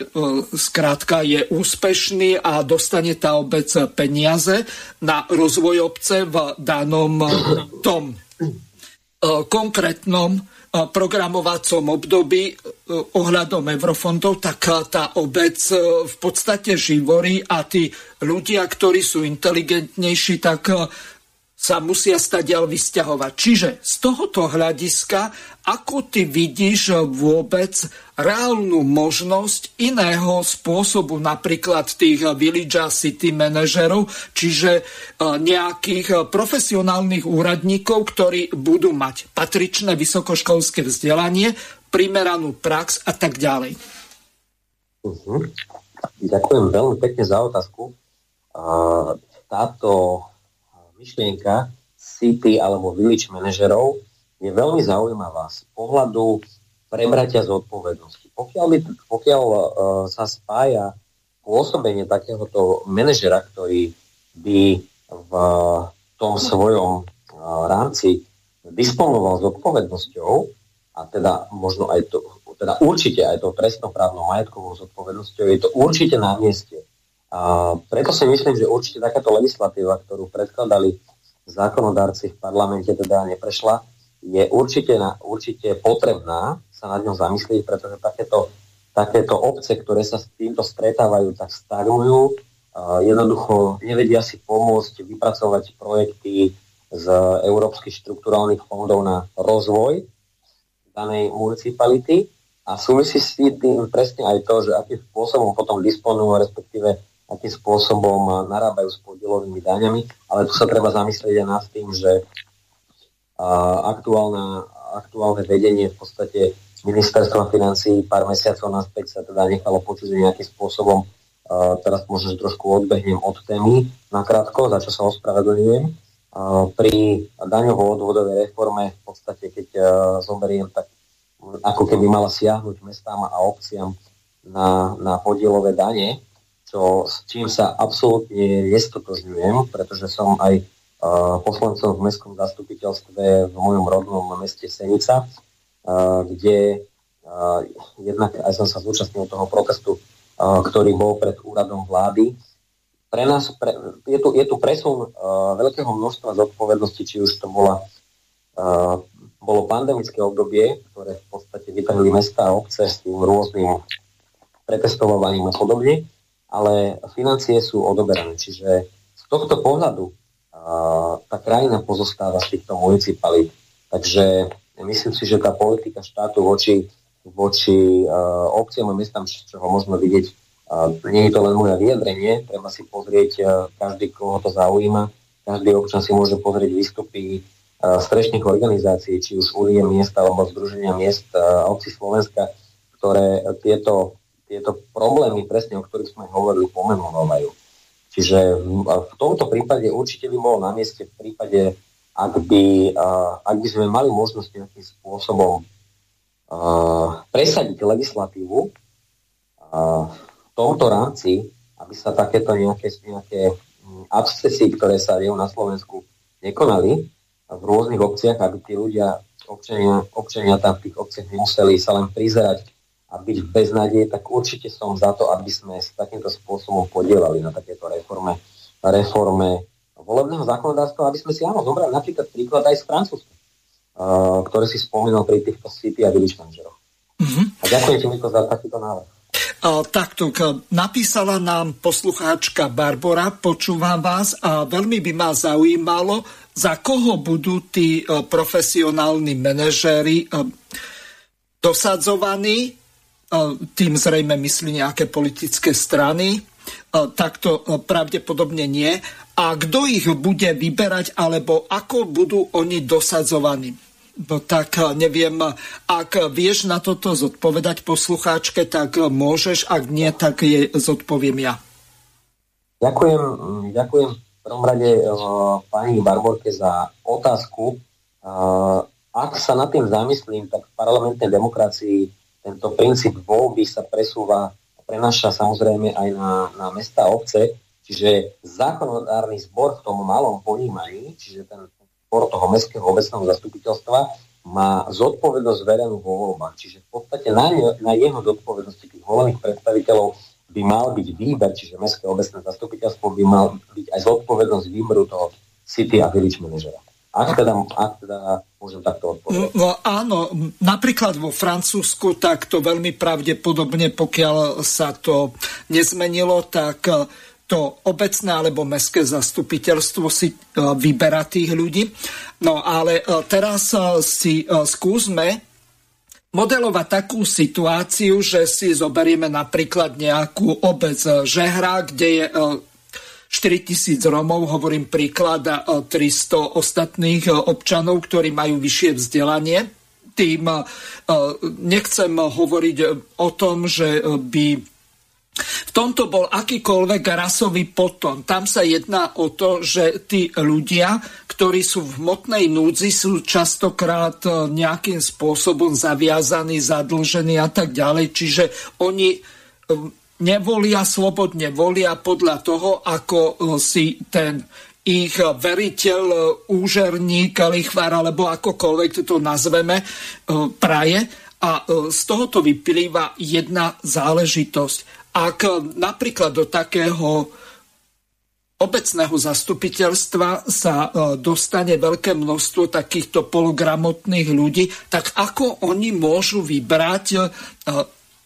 zkrátka je úspešný a dostane tá obec peniaze na rozvoj obce v danom tom konkrétnom programovacom období e, ohľadom eurofondov, tak e, tá obec e, v podstate živorí a tí ľudia, ktorí sú inteligentnejší, tak sa musia stadiaľ vysťahovať. Čiže z tohoto hľadiska, ako ty vidíš vôbec reálnu možnosť iného spôsobu, napríklad tých village a city manažerov, čiže e, nejakých profesionálnych úradníkov, ktorí budú mať patričné vysokoškolské vzdelanie, primeranú prax a tak ďalej. Uh-huh. Ďakujem veľmi pekne za otázku. Táto myšlienka city alebo village manažerov je veľmi zaujímavá z pohľadu prebratia zodpovednosti. Pokiaľ, by, pokiaľ uh, sa spája pôsobenie takéhoto manažera, ktorý by v tom svojom uh, rámci disponoval zodpovednosťou a teda možno aj to, teda určite aj to trestnoprávnou majetkovou zodpovednosťou, je to určite na mieste. A preto si myslím, že určite takáto legislatíva, ktorú predkladali zákonodárci v parlamente, teda neprešla, je určite, na, určite potrebná sa nad ňou zamyslieť, pretože takéto, takéto obce, ktoré sa s týmto stretávajú, tak stagnujú, jednoducho nevedia si pomôcť vypracovať projekty z európskych štruktúrálnych fondov na rozvoj danej municipality. A súvisí s tým presne aj to, že akým spôsobom potom disponujú, respektíve akým spôsobom narábajú s podielovými daňami, ale tu sa treba zamyslieť aj nad tým, že aktuálne, aktuálne vedenie v podstate ministerstva financí pár mesiacov naspäť sa teda nechalo počuť, že nejakým spôsobom teraz možno, trošku odbehnem od témy nakrátko, za čo sa ospravedlňujem. Pri daňovo-odvodovej reforme v podstate, keď zoberiem, tak ako keby mala siahnuť mestám a obciam na, na podielové dane, čo, s čím sa absolútne nestotožňujem, pretože som aj uh, v mestskom zastupiteľstve v mojom rodnom meste Senica, uh, kde uh, jednak aj som sa zúčastnil toho protestu, ktorý bol pred úradom vlády. Pre nás pre, je, tu, je tu presun veľkého množstva zodpovedností, či už to bola, bolo pandemické obdobie, ktoré v podstate vytrhli mesta a obce s tým rôznym pretestovaním a podobne, ale financie sú odoberané. Čiže z tohto pohľadu tá krajina pozostáva z týchto municipalít. Takže myslím si, že tá politika štátu voči, voči uh, obciam a mestám, čo ho môžeme vidieť, uh, nie je to len moje vyjadrenie, treba si pozrieť uh, každý, koho to zaujíma, každý občan si môže pozrieť výstupy uh, strešných organizácií, či už Unie miesta alebo Združenia miest uh, obci Slovenska, ktoré tieto, tieto problémy, presne o ktorých sme hovorili, pomenovajú. Čiže v tomto prípade určite by bolo na mieste v prípade, ak by, ak by sme mali možnosť nejakým spôsobom presadiť legislatívu v tomto rámci, aby sa takéto nejaké, nejaké abscesy, ktoré sa dejú na Slovensku, nekonali v rôznych obciach, aby tí ľudia, občania, občania tam v tých obciach nemuseli sa len prizerať a byť v beznadeji, tak určite som za to, aby sme s takýmto spôsobom podielali na takéto reforme, reforme volebného zákonodárstva, aby sme si áno zobrali napríklad príklad aj z Francúzska, uh, ktoré si spomínal pri týchto City a Village Manageroch. Mm-hmm. A ďakujem ti, Miko, za takýto návrh. takto, napísala nám poslucháčka Barbara, počúvam vás a veľmi by ma zaujímalo, za koho budú tí profesionálni manažéri dosadzovaní tým zrejme myslí nejaké politické strany, tak to pravdepodobne nie. A kto ich bude vyberať, alebo ako budú oni dosadzovaní? No tak neviem, ak vieš na toto zodpovedať poslucháčke, tak môžeš, ak nie, tak je zodpoviem ja. Ďakujem, ďakujem v prvom rade uh, pani Barborke za otázku. Uh, ak sa nad tým zamyslím, tak v parlamentnej demokracii tento princíp voľby sa presúva a prenáša samozrejme aj na, na mesta a obce, čiže zákonodárny zbor v tom malom ponímaní, čiže ten zbor toho mestského obecného zastupiteľstva má zodpovednosť verenú vo voľbách. Čiže v podstate na, ne, na jeho zodpovednosti tých volených predstaviteľov by mal byť výber, čiže mestské obecné zastupiteľstvo by mal byť aj zodpovednosť výberu toho city a village manažera. Ak teda, ak teda môžem takto odpovedať. No, áno, napríklad vo Francúzsku, tak to veľmi pravdepodobne, pokiaľ sa to nezmenilo, tak e, to obecné alebo mestské zastupiteľstvo si e, vyberá tých ľudí. No ale e, teraz si skúsme modelovať takú situáciu, že si zoberieme napríklad nejakú obec Žehra, kde je 4 tisíc Romov, hovorím príklad, 300 ostatných e, občanov, ktorí majú vyššie vzdelanie. Tým e, nechcem hovoriť o tom, že by v tomto bol akýkoľvek rasový potom. Tam sa jedná o to, že tí ľudia, ktorí sú v hmotnej núdzi, sú častokrát e, nejakým spôsobom zaviazaní, zadlžení a tak ďalej. Čiže oni nevolia slobodne, volia podľa toho, ako e, si ten ich veriteľ, e, úžerník, lichvár, alebo akokoľvek to nazveme, e, praje. A z tohoto vyplýva jedna záležitosť. Ak napríklad do takého obecného zastupiteľstva sa dostane veľké množstvo takýchto pologramotných ľudí, tak ako oni môžu vybrať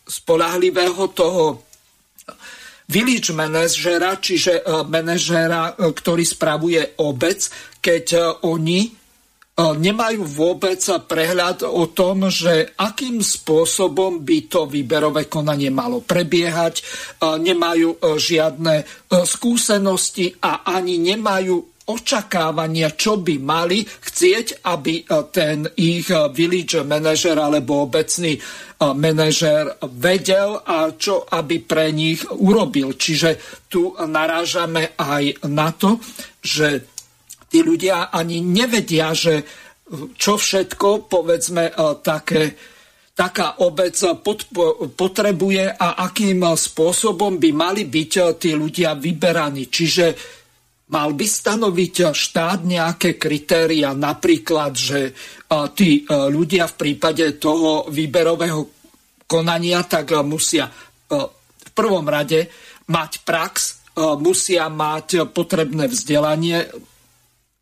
spolahlivého toho village manažera, čiže e, manažera, e, ktorý spravuje obec, keď e, oni nemajú vôbec prehľad o tom, že akým spôsobom by to výberové konanie malo prebiehať, nemajú žiadne skúsenosti a ani nemajú očakávania, čo by mali chcieť, aby ten ich village manažer alebo obecný manažér vedel a čo aby pre nich urobil. Čiže tu narážame aj na to, že tí ľudia ani nevedia, že čo všetko, povedzme, také taká obec potrebuje a akým spôsobom by mali byť tí ľudia vyberaní. Čiže mal by stanoviť štát nejaké kritéria, napríklad, že tí ľudia v prípade toho výberového konania, tak musia v prvom rade mať prax, musia mať potrebné vzdelanie,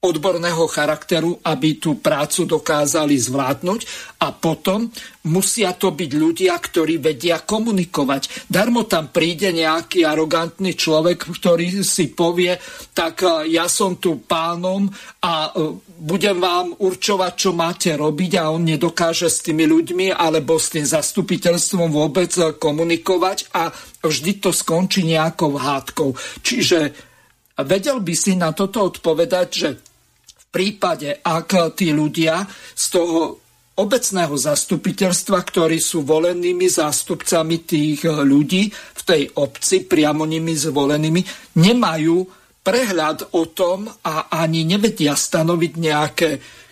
odborného charakteru, aby tú prácu dokázali zvládnuť a potom musia to byť ľudia, ktorí vedia komunikovať. Darmo tam príde nejaký arogantný človek, ktorý si povie, tak e, ja som tu pánom a e, budem vám určovať, čo máte robiť a on nedokáže s tými ľuďmi alebo s tým zastupiteľstvom vôbec e, komunikovať a vždy to skončí nejakou hádkou. Čiže vedel by si na toto odpovedať, že prípade, ak tí ľudia z toho obecného zastupiteľstva, ktorí sú volenými zástupcami tých ľudí v tej obci, priamo nimi zvolenými, nemajú prehľad o tom a ani nevedia stanoviť nejaké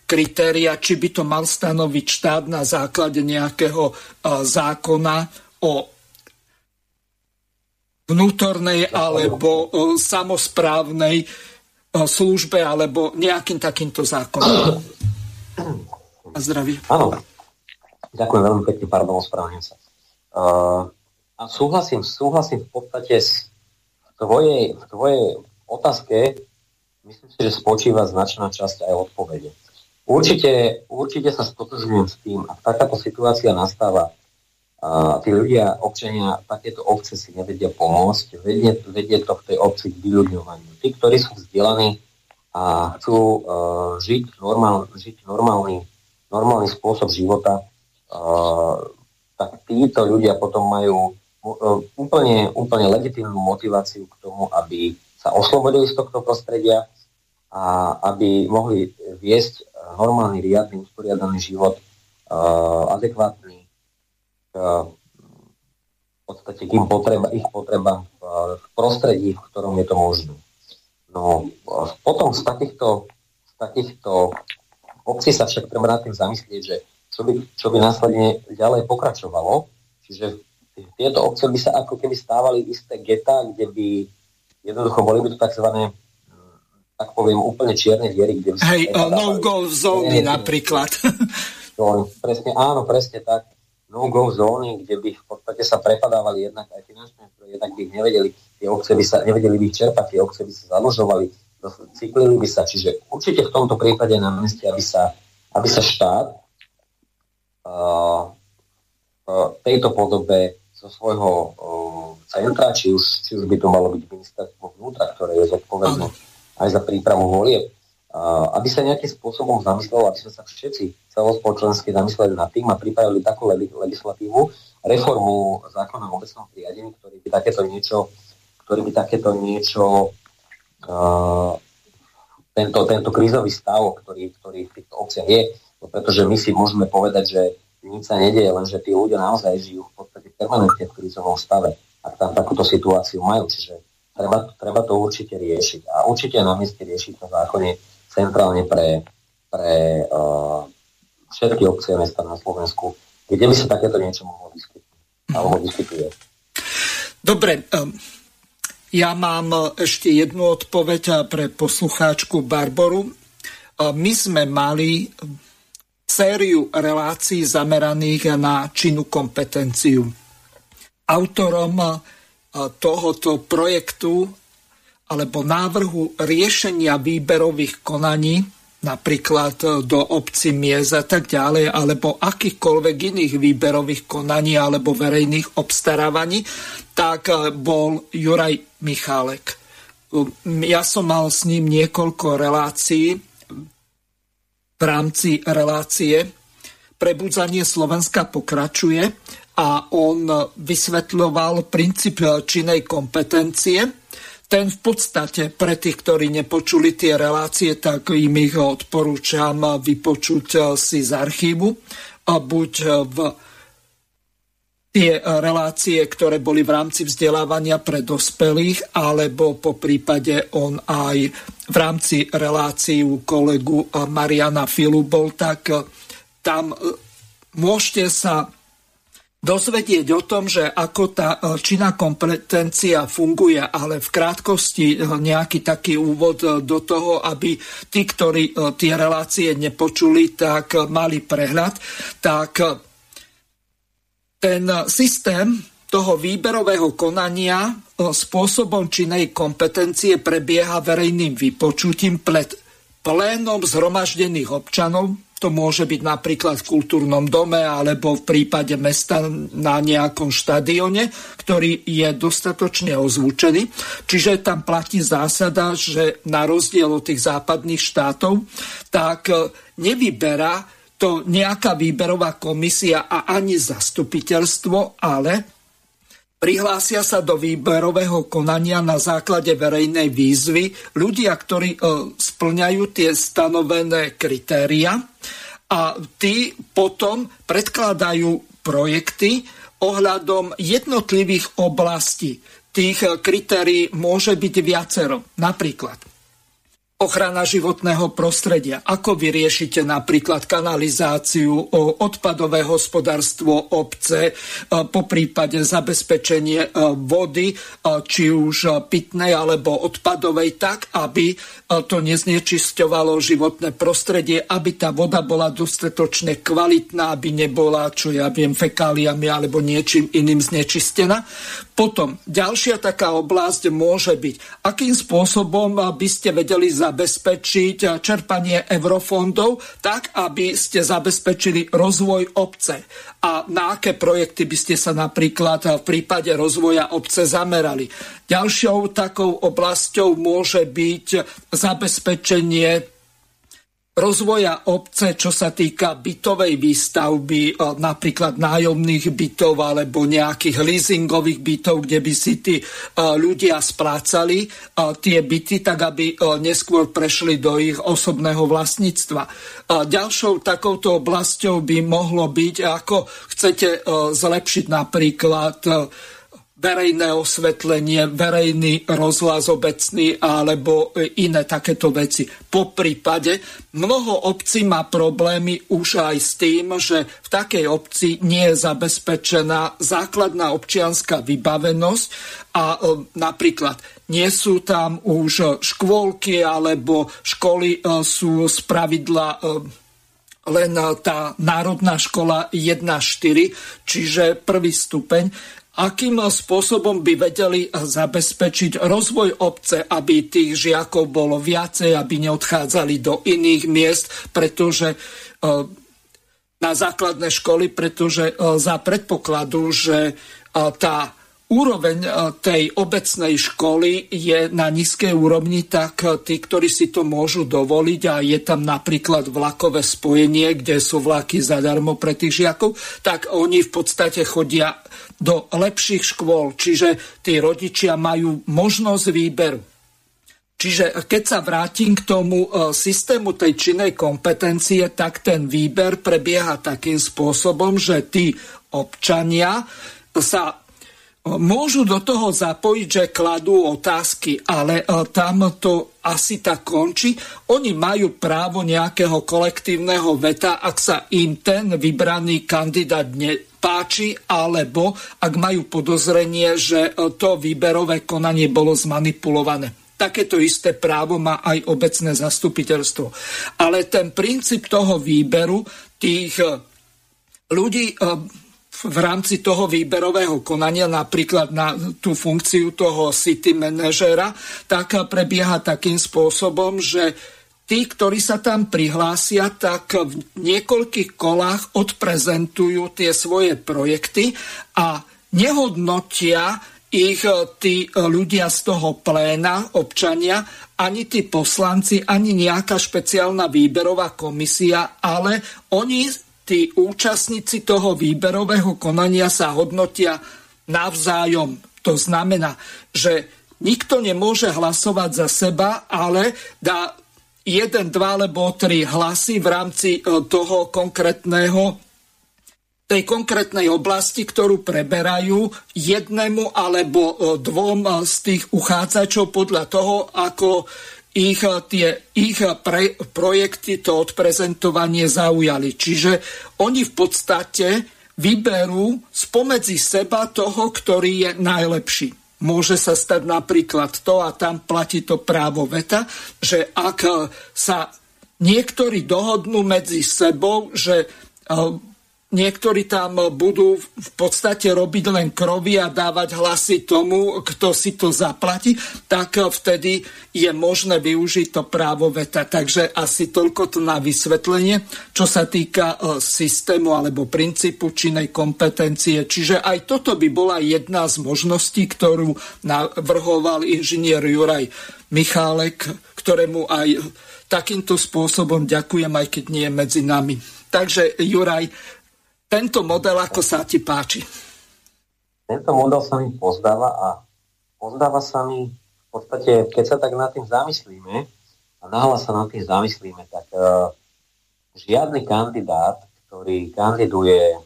kritéria, či by to mal stanoviť štát na základe nejakého zákona o vnútornej alebo samozprávnej službe alebo nejakým takýmto zákonom. A zdravie. Áno. Ďakujem veľmi pekne, pardon, ospravedlňujem sa. Uh, a súhlasím, súhlasím v podstate s tvojej, v tvojej otázke, myslím si, že spočíva značná časť aj odpovede. Určite, určite sa stotožňujem s tým, ak takáto situácia nastáva, tí ľudia, občania, takéto obce si nevedia pomôcť, vedie, vedie to v tej obci k vyľudňovaniu. Tí, ktorí sú vzdelaní a chcú uh, žiť, normál, žiť normálny, normálny spôsob života, uh, tak títo ľudia potom majú uh, úplne, úplne legitímnu motiváciu k tomu, aby sa oslobodili z tohto prostredia a aby mohli viesť normálny, riadny, usporiadaný život, uh, adekvátny, v podstate k im potreba, ich potrebám v, prostredí, v ktorom je to možné. No potom z takýchto, z takýchto obcí sa však treba nad tým zamyslieť, že čo by, čo by následne ďalej pokračovalo. Čiže tieto obce by sa ako keby stávali isté geta, kde by jednoducho boli by to tzv. tak poviem úplne čierne diery, kde by Hej, no-go zóny napríklad. presne, áno, presne tak no-go zóny, kde by v podstate sa prepadávali jednak aj finančné zdroje, jednak by ich nevedeli, tie obce by sa, nevedeli by ich čerpať, tie obce by sa zadlžovali, cyklili by sa. Čiže určite v tomto prípade na mieste, aby sa, aby sa štát uh, v tejto podobe zo svojho uh, centra, či už, či už by to malo byť ministerstvo vnútra, ktoré je zodpovedné aj za prípravu volieb, aby sa nejakým spôsobom zamyslelo, aby sme sa všetci celospoločensky zamysleli nad tým a pripravili takú legislatívu, reformu zákona o obecnom priadení, ktorý by takéto niečo, ktorý by takéto niečo uh, tento, tento krízový stav, ktorý, ktorý v týchto obciach je, no pretože my si môžeme povedať, že nič sa nedieje, len že tí ľudia naozaj žijú v podstate permanentne v krízovom stave, ak tam takúto situáciu majú. Čiže treba, treba to určite riešiť. A určite na mieste riešiť to zákone centrálne pre, pre uh, všetky obce a mesta na Slovensku, kde by sa takéto niečo mohlo vyskytnúť. Vyskytuje. Dobre, um, ja mám ešte jednu odpoveď pre poslucháčku Barboru. My sme mali sériu relácií zameraných na činnú kompetenciu. Autorom tohoto projektu alebo návrhu riešenia výberových konaní, napríklad e, do obci Miez a tak ďalej, alebo akýchkoľvek iných výberových konaní alebo verejných obstarávaní, tak e, bol Juraj Michálek. E, ja som mal s ním niekoľko relácií v rámci relácie Prebudzanie Slovenska pokračuje a on vysvetľoval princíp činej kompetencie, ten v podstate pre tých, ktorí nepočuli tie relácie, tak im ich odporúčam vypočuť si z archívu, buď v tie relácie, ktoré boli v rámci vzdelávania pre dospelých, alebo po prípade on aj v rámci relácií u kolegu Mariana Filu bol, tak tam môžete sa dozvedieť o tom, že ako tá e, činná kompetencia funguje, ale v krátkosti e, nejaký taký úvod e, do toho, aby tí, ktorí tie relácie nepočuli, tak mali prehľad, tak ten systém toho výberového konania spôsobom činej kompetencie prebieha verejným vypočutím pred plénom zhromaždených občanov, to môže byť napríklad v kultúrnom dome alebo v prípade mesta na nejakom štadióne, ktorý je dostatočne ozvučený. Čiže tam platí zásada, že na rozdiel od tých západných štátov, tak e, nevyberá to nejaká výberová komisia a ani zastupiteľstvo, ale prihlásia sa do výberového konania na základe verejnej výzvy ľudia, ktorí e, splňajú tie stanovené kritéria a tí potom predkladajú projekty ohľadom jednotlivých oblastí. Tých kritérií môže byť viacero. Napríklad ochrana životného prostredia. Ako vyriešite napríklad kanalizáciu, odpadové hospodárstvo obce, e, po prípade zabezpečenie e, vody, e, či už pitnej alebo odpadovej, tak, aby to neznečisťovalo životné prostredie, aby tá voda bola dostatočne kvalitná, aby nebola, čo ja viem, fekáliami alebo niečím iným znečistená. Potom ďalšia taká oblasť môže byť, akým spôsobom by ste vedeli zabezpečiť čerpanie eurofondov tak, aby ste zabezpečili rozvoj obce a na aké projekty by ste sa napríklad v prípade rozvoja obce zamerali. Ďalšou takou oblasťou môže byť zabezpečenie rozvoja obce, čo sa týka bytovej výstavby, e, napríklad nájomných bytov alebo nejakých leasingových bytov, kde by si tí e, ľudia splácali e, tie byty, tak aby neskôr prešli do ich osobného vlastníctva. Ďalšou takouto oblasťou by mohlo byť, ako chcete zlepšiť napríklad verejné osvetlenie, verejný rozhlas obecný alebo iné takéto veci. Po prípade mnoho obcí má problémy už aj s tým, že v takej obci nie je zabezpečená základná občianská vybavenosť a e, napríklad nie sú tam už škôlky alebo školy e, sú z pravidla e, len tá národná škola 1-4, čiže prvý stupeň akým spôsobom by vedeli zabezpečiť rozvoj obce, aby tých žiakov bolo viacej, aby neodchádzali do iných miest, pretože e, na základné školy, pretože e, za predpokladu, že e, tá úroveň tej obecnej školy je na nízkej úrovni, tak tí, ktorí si to môžu dovoliť a je tam napríklad vlakové spojenie, kde sú vlaky zadarmo pre tých žiakov, tak oni v podstate chodia do lepších škôl, čiže tí rodičia majú možnosť výberu. Čiže keď sa vrátim k tomu e, systému tej činnej kompetencie, tak ten výber prebieha takým spôsobom, že tí občania sa e, môžu do toho zapojiť, že kladú otázky, ale e, tam to asi tak končí. Oni majú právo nejakého kolektívneho veta, ak sa im ten vybraný kandidát ne, páči, alebo ak majú podozrenie, že e, to výberové konanie bolo zmanipulované. Takéto isté právo má aj obecné zastupiteľstvo. Ale ten princíp toho výberu tých e, ľudí v rámci toho výberového konania, napríklad na tú funkciu toho city manažera, tak prebieha takým spôsobom, že tí, ktorí sa tam prihlásia, tak v niekoľkých kolách odprezentujú tie svoje projekty a nehodnotia ich e, tí ľudia z toho pléna, občania, ani tí poslanci, ani nejaká špeciálna výberová komisia, ale oni, tí účastníci toho výberového konania sa hodnotia navzájom. To znamená, že nikto nemôže hlasovať za seba, ale dá jeden, dva alebo tri hlasy v rámci e, toho konkrétneho tej konkrétnej oblasti, ktorú preberajú jednému alebo e, dvom e, z tých uchádzačov podľa toho, ako ich, tie, ich pre, projekty, to odprezentovanie zaujali. Čiže oni v podstate vyberú spomedzi seba toho, ktorý je najlepší môže sa stať napríklad to, a tam platí to právo veta, že ak sa niektorí dohodnú medzi sebou, že niektorí tam budú v podstate robiť len krovy a dávať hlasy tomu, kto si to zaplatí, tak vtedy je možné využiť to právo veta. Takže asi toľko to na vysvetlenie, čo sa týka e, systému alebo princípu činnej kompetencie. Čiže aj toto by bola jedna z možností, ktorú navrhoval inžinier Juraj Michálek, ktorému aj takýmto spôsobom ďakujem, aj keď nie je medzi nami. Takže Juraj, tento model, ako sa ti páči? Tento model sa mi pozdáva a pozdáva sa mi v podstate, keď sa tak nad tým zamyslíme a nahlas sa nad tým zamyslíme, tak uh, žiadny kandidát, ktorý kandiduje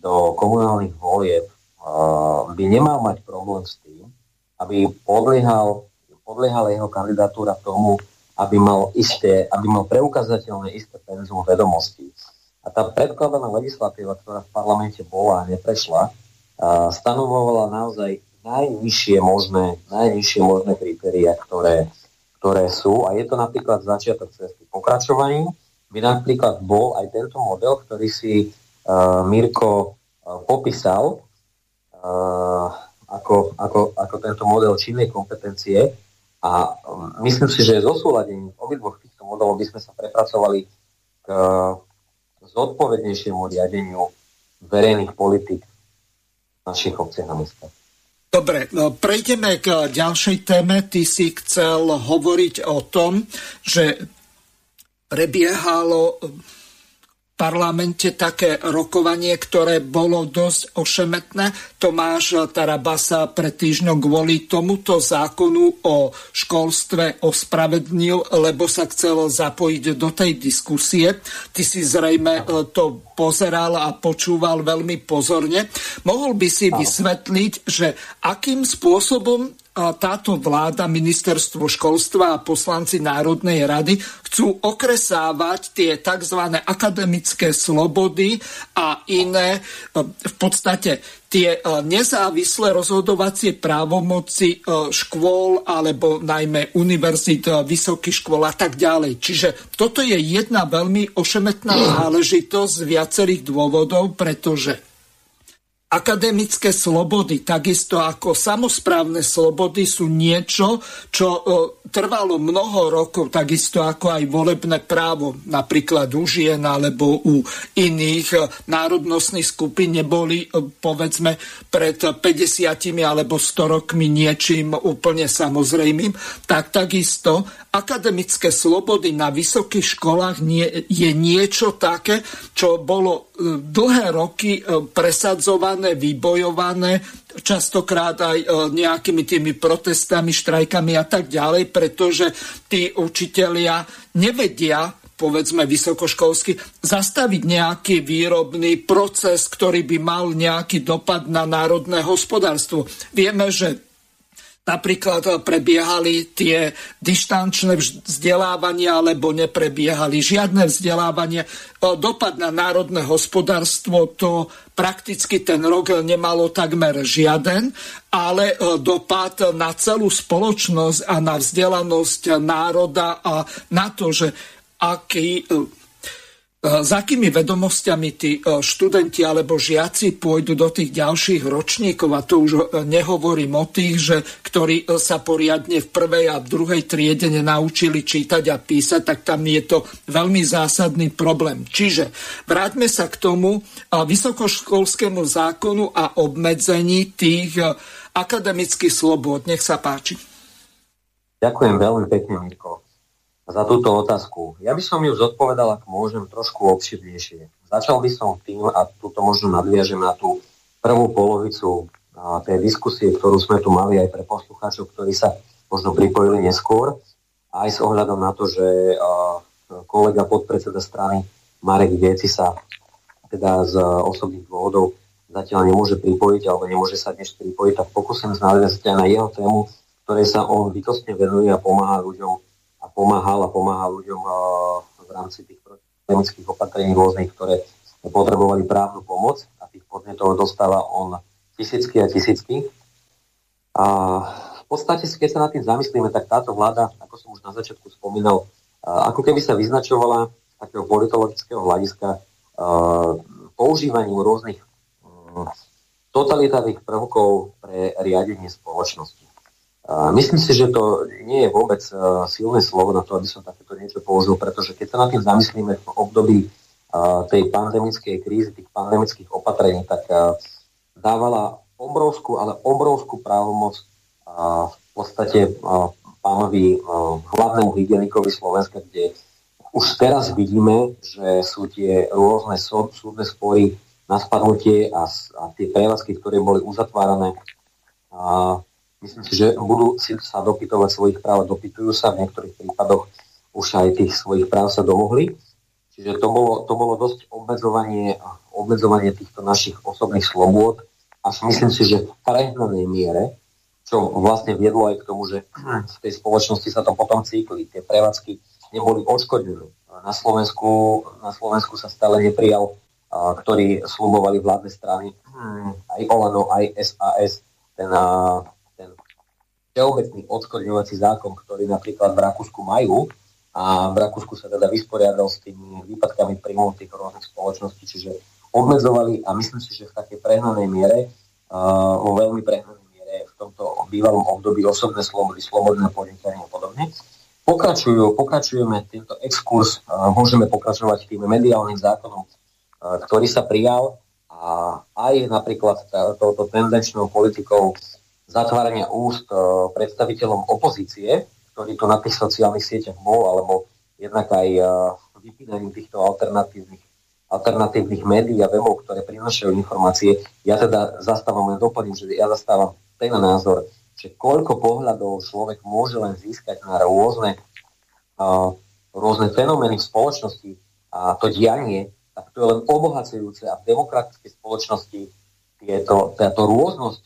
do komunálnych volieb, uh, by nemal mať problém s tým, aby podliehal, podliehala jeho kandidatúra tomu, aby mal, isté, aby mal preukazateľné isté penzum vedomostí. A tá predkladaná legislatíva, ktorá v parlamente bola a neprešla, stanovovala naozaj najnižšie možné, najnižšie možné kritéria, ktoré, ktoré sú. A je to napríklad začiatok cesty. Pokračovaním by napríklad bol aj tento model, ktorý si uh, Mirko uh, popísal uh, ako, ako, ako tento model činnej kompetencie, a myslím si, že zosúladením obidvoch týchto modelov by sme sa prepracovali k zodpovednejšiemu riadeniu verejných politik v našich obciach a mestách. Dobre, no, prejdeme k ďalšej téme. Ty si chcel hovoriť o tom, že prebiehalo parlamente také rokovanie, ktoré bolo dosť ošemetné. Tomáš Tarabasa pred týždňom kvôli tomuto zákonu o školstve ospravedlnil, lebo sa chcelo zapojiť do tej diskusie. Ty si zrejme e, to pozeral a počúval veľmi pozorne. Mohol by si vysvetliť, že akým spôsobom táto vláda, ministerstvo školstva a poslanci Národnej rady chcú okresávať tie tzv. akademické slobody a iné, e, v podstate tie e, nezávislé rozhodovacie právomoci e, škôl alebo najmä univerzít, vysokých škôl a tak ďalej. Čiže toto je jedna veľmi ošemetná záležitosť z viacerých dôvodov, pretože akademické slobody, takisto ako samozprávne slobody sú niečo, čo e, trvalo mnoho rokov, takisto ako aj volebné právo, napríklad u žien alebo u iných. Národnostných skupín neboli, e, povedzme, pred 50 alebo 100 rokmi niečím úplne samozrejmým, tak takisto akademické slobody na vysokých školách nie, je niečo také, čo bolo dlhé roky presadzované, vybojované, častokrát aj e, nejakými tými protestami, štrajkami a tak ďalej, pretože tí učitelia nevedia povedzme vysokoškolsky, zastaviť nejaký výrobný proces, ktorý by mal nejaký dopad na národné hospodárstvo. Vieme, že napríklad prebiehali tie dištančné vzdelávania alebo neprebiehali žiadne vzdelávanie. Dopad na národné hospodárstvo to prakticky ten rok nemalo takmer žiaden, ale dopad na celú spoločnosť a na vzdelanosť národa a na to, že aký Eh, s akými vedomosťami tí eh, študenti alebo žiaci pôjdu do tých ďalších ročníkov, a to už eh, nehovorím o tých, že, ktorí sa poriadne v prvej a v druhej triede nenaučili čítať a písať, tak tam je to veľmi zásadný problém. Čiže vráťme sa k tomu vysokoškolskému zákonu a obmedzení tých akademických slobod. Nech sa páči. Ďakujem veľmi pekne, Mirko za túto otázku. Ja by som ju zodpovedal, ak môžem, trošku obširnejšie. Začal by som tým, a túto možno nadviažem na tú prvú polovicu tej diskusie, ktorú sme tu mali aj pre poslucháčov, ktorí sa možno pripojili neskôr, aj s ohľadom na to, že kolega podpredseda strany Marek Vieci sa teda z osobných dôvodov zatiaľ nemôže pripojiť alebo nemôže sa dnes pripojiť, tak pokúsim nadviazať aj na jeho tému, ktorej sa on bytostne venuje a pomáha ľuďom a pomáhal a pomáha ľuďom v rámci tých protiepidemických opatrení rôznych, ktoré potrebovali právnu pomoc a tých podnetov dostáva on tisícky a tisícky. A v podstate, keď sa nad tým zamyslíme, tak táto vláda, ako som už na začiatku spomínal, ako keby sa vyznačovala z takého politologického hľadiska v používaním rôznych mm, totalitárnych prvkov pre riadenie spoločnosti. Myslím si, že to nie je vôbec silné slovo na to, aby som takéto niečo použil, pretože keď sa nad tým zamyslíme v období tej pandemickej krízy, tých pandemických opatrení, tak dávala obrovskú, ale obrovskú právomoc v podstate pánovi hlavnému hygienikovi Slovenska, kde už teraz vidíme, že sú tie rôzne súdne spory na spadnutie a, a tie prevádzky, ktoré boli uzatvárané. A že budú si sa dopytovať svojich práv a dopytujú sa. V niektorých prípadoch už aj tých svojich práv sa domohli. Čiže to bolo, to bolo dosť obmedzovanie, obmedzovanie týchto našich osobných slobôd. Až myslím si, že v prehnanej miere, čo vlastne viedlo aj k tomu, že v tej spoločnosti sa to potom cykli. Tie prevádzky neboli odškodnené. Na Slovensku, na Slovensku sa stále neprijal ktorí slubovali vládne strany, hmm. aj Olano, aj SAS, ten všeobecný odškodňovací zákon, ktorý napríklad v Rakúsku majú a v Rakúsku sa teda vysporiadal s tými výpadkami príjmov tých rôznych spoločností, čiže obmedzovali a myslím si, že v takej prehnanej miere, uh, vo veľmi prehnanej miere v tomto bývalom období osobné slobody, slobodné podnikanie a podobne. Pokračujú, pokračujeme tento exkurs, uh, môžeme pokračovať tým mediálnym zákonom ktorý sa prijal a aj napríklad touto tendenčnou politikou zatvárania úst e, predstaviteľom opozície, ktorý tu na tých sociálnych sieťach bol, alebo jednak aj e, vypínaním týchto alternatívnych, alternatívnych médií a webov, ktoré prinašajú informácie. Ja teda zastávam len doplním, že ja zastávam ten názor, že koľko pohľadov človek môže len získať na rôzne, uh, rôzne fenomény v spoločnosti a to dianie, tak to je len obohacujúce a v demokratickej spoločnosti tieto, táto rôznosť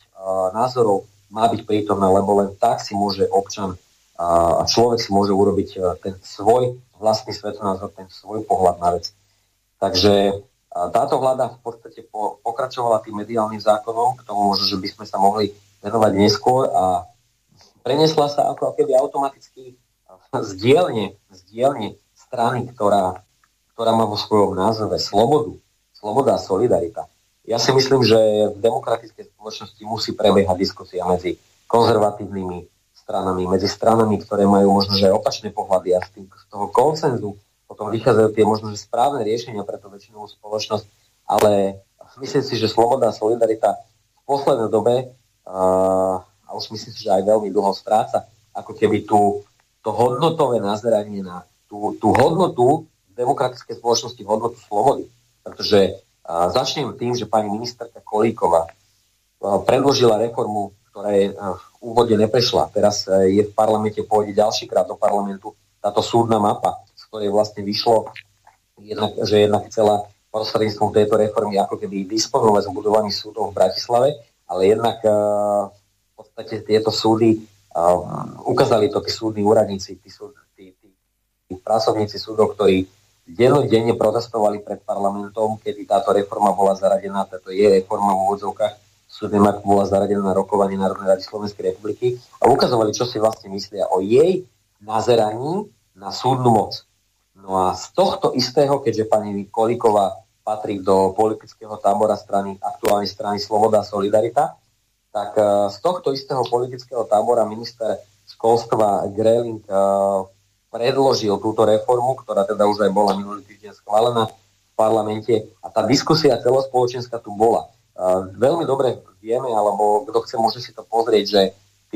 názorov má byť prítomná, lebo len tak si môže občan a človek si môže urobiť uh, ten svoj vlastný svetonázor, ten svoj pohľad na vec. Takže táto vláda v podstate po, pokračovala tým mediálnym zákonom, k tomu možno, že by sme sa mohli venovať neskôr a prenesla sa ako keby automaticky z dielne, z dielne strany, ktorá ktorá má vo svojom názve slobodu, sloboda a solidarita. Ja si myslím, že v demokratickej spoločnosti musí prebiehať diskusia medzi konzervatívnymi stranami, medzi stranami, ktoré majú možno že opačné pohľady a z, tým, z toho koncenzu potom vychádzajú tie možno že správne riešenia pre tú väčšinovú spoločnosť, ale myslím si, že sloboda a solidarita v poslednej dobe uh, a už myslím si, že aj veľmi dlho stráca ako keby tú, to hodnotové nazeranie na tú, tú hodnotu demokratickej spoločnosti hodnotu slobody. Pretože a, začnem tým, že pani ministerka Kolíková a, predložila reformu, ktorá je a, v úvode neprešla. Teraz a, je v parlamente, pôjde ďalší krát do parlamentu táto súdna mapa, z ktorej vlastne vyšlo, jednak, že jednak chcela prostredníctvom tejto reformy ako keby disponovať z budovaní súdov v Bratislave, ale jednak v podstate tieto súdy ukázali to tí súdni úradníci, tí, súd, tí, tí, tí pracovníci súdov, ktorí dennodenne protestovali pred parlamentom, kedy táto reforma bola zaradená, táto je reforma v úvodzovkách, súdne bola zaradená na rokovanie Národnej rady Slovenskej republiky a ukazovali, čo si vlastne myslia o jej nazeraní na súdnu moc. No a z tohto istého, keďže pani Kolíková patrí do politického tábora strany, aktuálnej strany Sloboda a Solidarita, tak e, z tohto istého politického tábora minister školstva Greling e, predložil túto reformu, ktorá teda už aj bola minulý týždeň schválená v parlamente a tá diskusia celospoločenská tu bola. Veľmi dobre vieme, alebo kto chce, môže si to pozrieť, že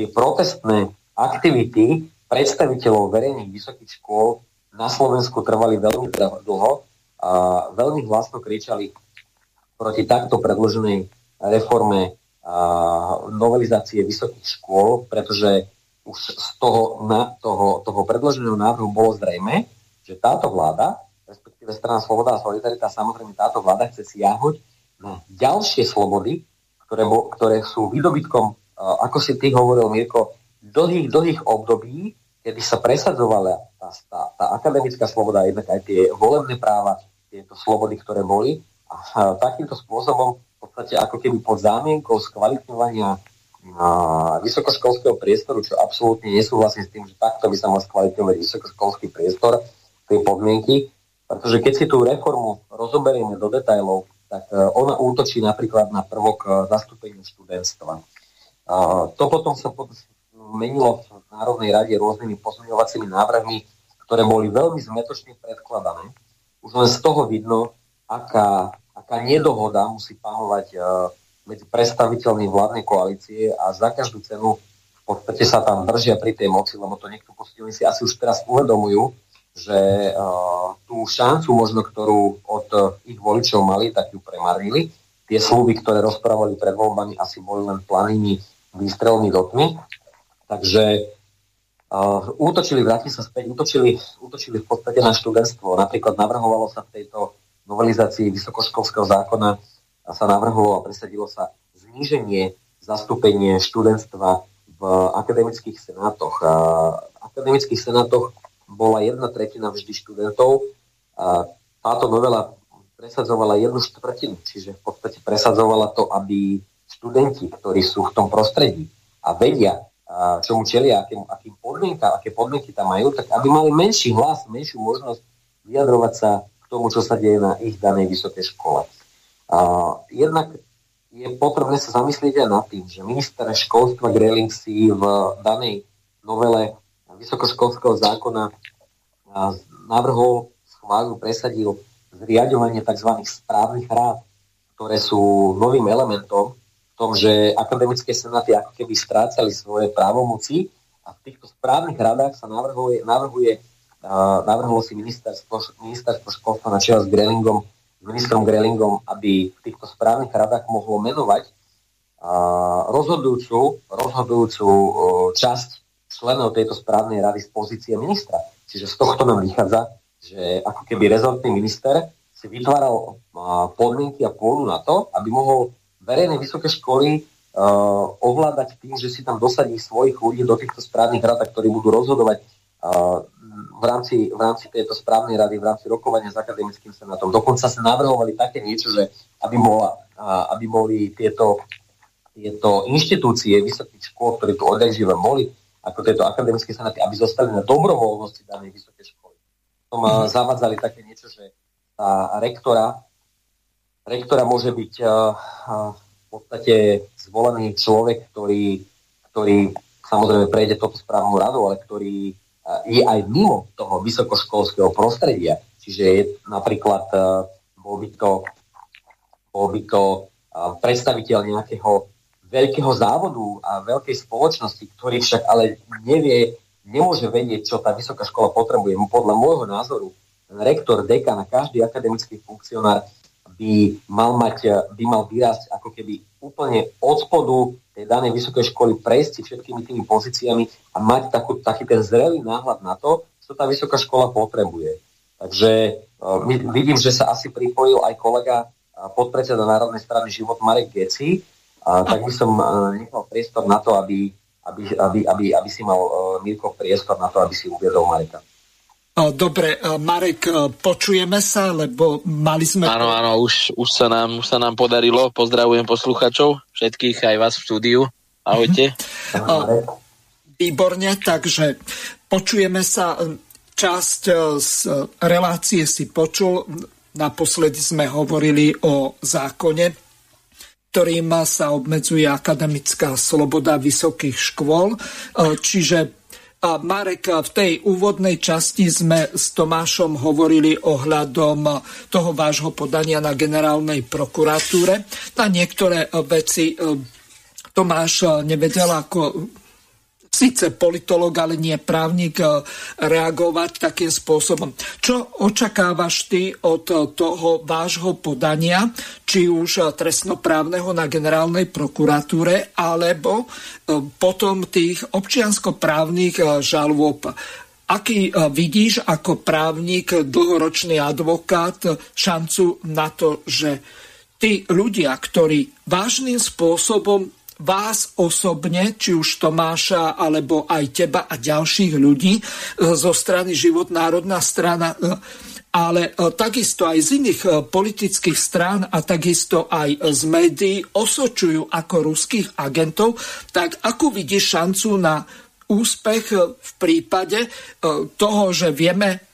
tie protestné aktivity predstaviteľov verejných vysokých škôl na Slovensku trvali veľmi dlho a veľmi hlasno kričali proti takto predloženej reforme a novelizácie vysokých škôl, pretože už z toho, na, toho, toho predloženého návrhu bolo zrejme, že táto vláda, respektíve strana Sloboda a Solidarita, samozrejme táto vláda chce siahnuť na ďalšie slobody, ktoré, bo, ktoré sú výdobytkom, ako si ty hovoril, Mirko, dlhých, dlhých období, kedy sa presadzovala tá, tá, tá akademická sloboda, jednak aj tie volebné práva, tieto slobody, ktoré boli. A, a takýmto spôsobom v podstate ako keby pod zámienkou skvalitňovania vysokoškolského priestoru, čo absolútne nesúhlasím s tým, že takto by sa mal skvalitňovať vysokoškolský priestor, tie podmienky, pretože keď si tú reformu rozoberieme do detajlov, tak ona útočí napríklad na prvok zastúpenia študentstva. To potom sa menilo v Národnej rade rôznymi pozmeňovacími návrhmi, ktoré boli veľmi zmetočne predkladané. Už len z toho vidno, aká, aká nedohoda musí panovať medzi predstaviteľmi vládnej koalície a za každú cenu v podstate sa tam držia pri tej moci, lebo to niekto si asi už teraz uvedomujú, že uh, tú šancu možno, ktorú od uh, ich voličov mali, tak ju premarnili. Tie slúby, ktoré rozprávali pred voľbami, asi boli len planými výstrelmi do tmy. Takže uh, útočili, vrátim sa späť, útočili, útočili v podstate na študentstvo. Napríklad navrhovalo sa v tejto novelizácii vysokoškolského zákona sa navrhlo a presadilo sa zníženie zastúpenie študentstva v akademických senátoch. A v akademických senátoch bola jedna tretina vždy študentov a táto novela presadzovala jednu štvrtinu, čiže v podstate presadzovala to, aby študenti, ktorí sú v tom prostredí a vedia, čomu čelia, akým, akým podmienka, aké podmienky tam majú, tak aby mali menší hlas, menšiu možnosť vyjadrovať sa k tomu, čo sa deje na ich danej vysokej škole. Jednak je potrebné sa zamyslieť aj nad tým, že minister školstva Greling si v danej novele vysokoškolského zákona navrhol, schválil, presadil zriadovanie tzv. správnych rád, ktoré sú novým elementom v tom, že akademické senáty ako keby strácali svoje právomoci a v týchto správnych radách sa navrhuje, navrhuje navrhlo si ministerstvo, ministerstvo školstva na čele s Grelingom, ministrom Grelingom, aby v týchto správnych radách mohlo menovať rozhodujúcu, rozhodujúcu časť členov tejto správnej rady z pozície ministra. Čiže z tohto nám vychádza, že ako keby rezortný minister si vytváral podmienky a pôdu na to, aby mohol verejné vysoké školy uh, ovládať tým, že si tam dosadí svojich ľudí do týchto správnych rad, ktorí budú rozhodovať v rámci, v rámci tejto správnej rady, v rámci rokovania s akademickým senátom. Dokonca sa navrhovali také niečo, že aby, bola, aby boli tieto, tieto inštitúcie vysokých škôl, ktoré tu odjak boli, ako tieto akademické senáty, aby zostali na dobrovoľnosti danej vysokej školy. Tom mm. zavádzali také niečo, že tá rektora, rektora môže byť uh, uh, v podstate zvolený človek, ktorý, ktorý samozrejme prejde toto správnu radu, ale ktorý je aj mimo toho vysokoškolského prostredia. Čiže je napríklad uh, bol by to, bol by to uh, predstaviteľ nejakého veľkého závodu a veľkej spoločnosti, ktorý však ale nevie, nemôže vedieť, čo tá vysoká škola potrebuje. Podľa môjho názoru, rektor, dekan a každý akademický funkcionár by mal, mať, by mal vyrásť ako keby úplne od spodu tej danej vysokej školy, prejsť všetkými tými pozíciami a mať takú, taký ten zrelý náhľad na to, čo tá vysoká škola potrebuje. Takže uh, vidím, že sa asi pripojil aj kolega podpredseda Národnej strany Život Marek Geci, a tak by som nechal priestor na to, aby, aby, aby, aby, aby si mal uh, Mirko priestor na to, aby si uviedol Mareka. Dobre, Marek, počujeme sa, lebo mali sme... Áno, áno, už, už, sa nám, už sa nám podarilo. Pozdravujem posluchačov, všetkých, aj vás v štúdiu. Ahojte. Uh-huh. Výborne, takže počujeme sa. Časť z relácie si počul. Naposledy sme hovorili o zákone ktorým sa obmedzuje akademická sloboda vysokých škôl. E, čiže Marek, v tej úvodnej časti sme s Tomášom hovorili ohľadom toho vášho podania na generálnej prokuratúre. Na niektoré veci e, Tomáš nevedel, ako síce politolog, ale nie právnik, e, reagovať takým spôsobom. Čo očakávaš ty od toho vášho podania, či už trestnoprávneho na generálnej prokuratúre, alebo e, potom tých občianskoprávnych e, žalôb? Aký vidíš ako právnik, dlhoročný advokát, šancu na to, že tí ľudia, ktorí vážnym spôsobom vás osobne, či už Tomáša, alebo aj teba a ďalších ľudí e, zo strany Život národná strana, e, ale e, takisto aj z iných politických strán a takisto aj z médií osočujú ako ruských agentov, tak ako vidíš šancu na úspech v prípade toho, že vieme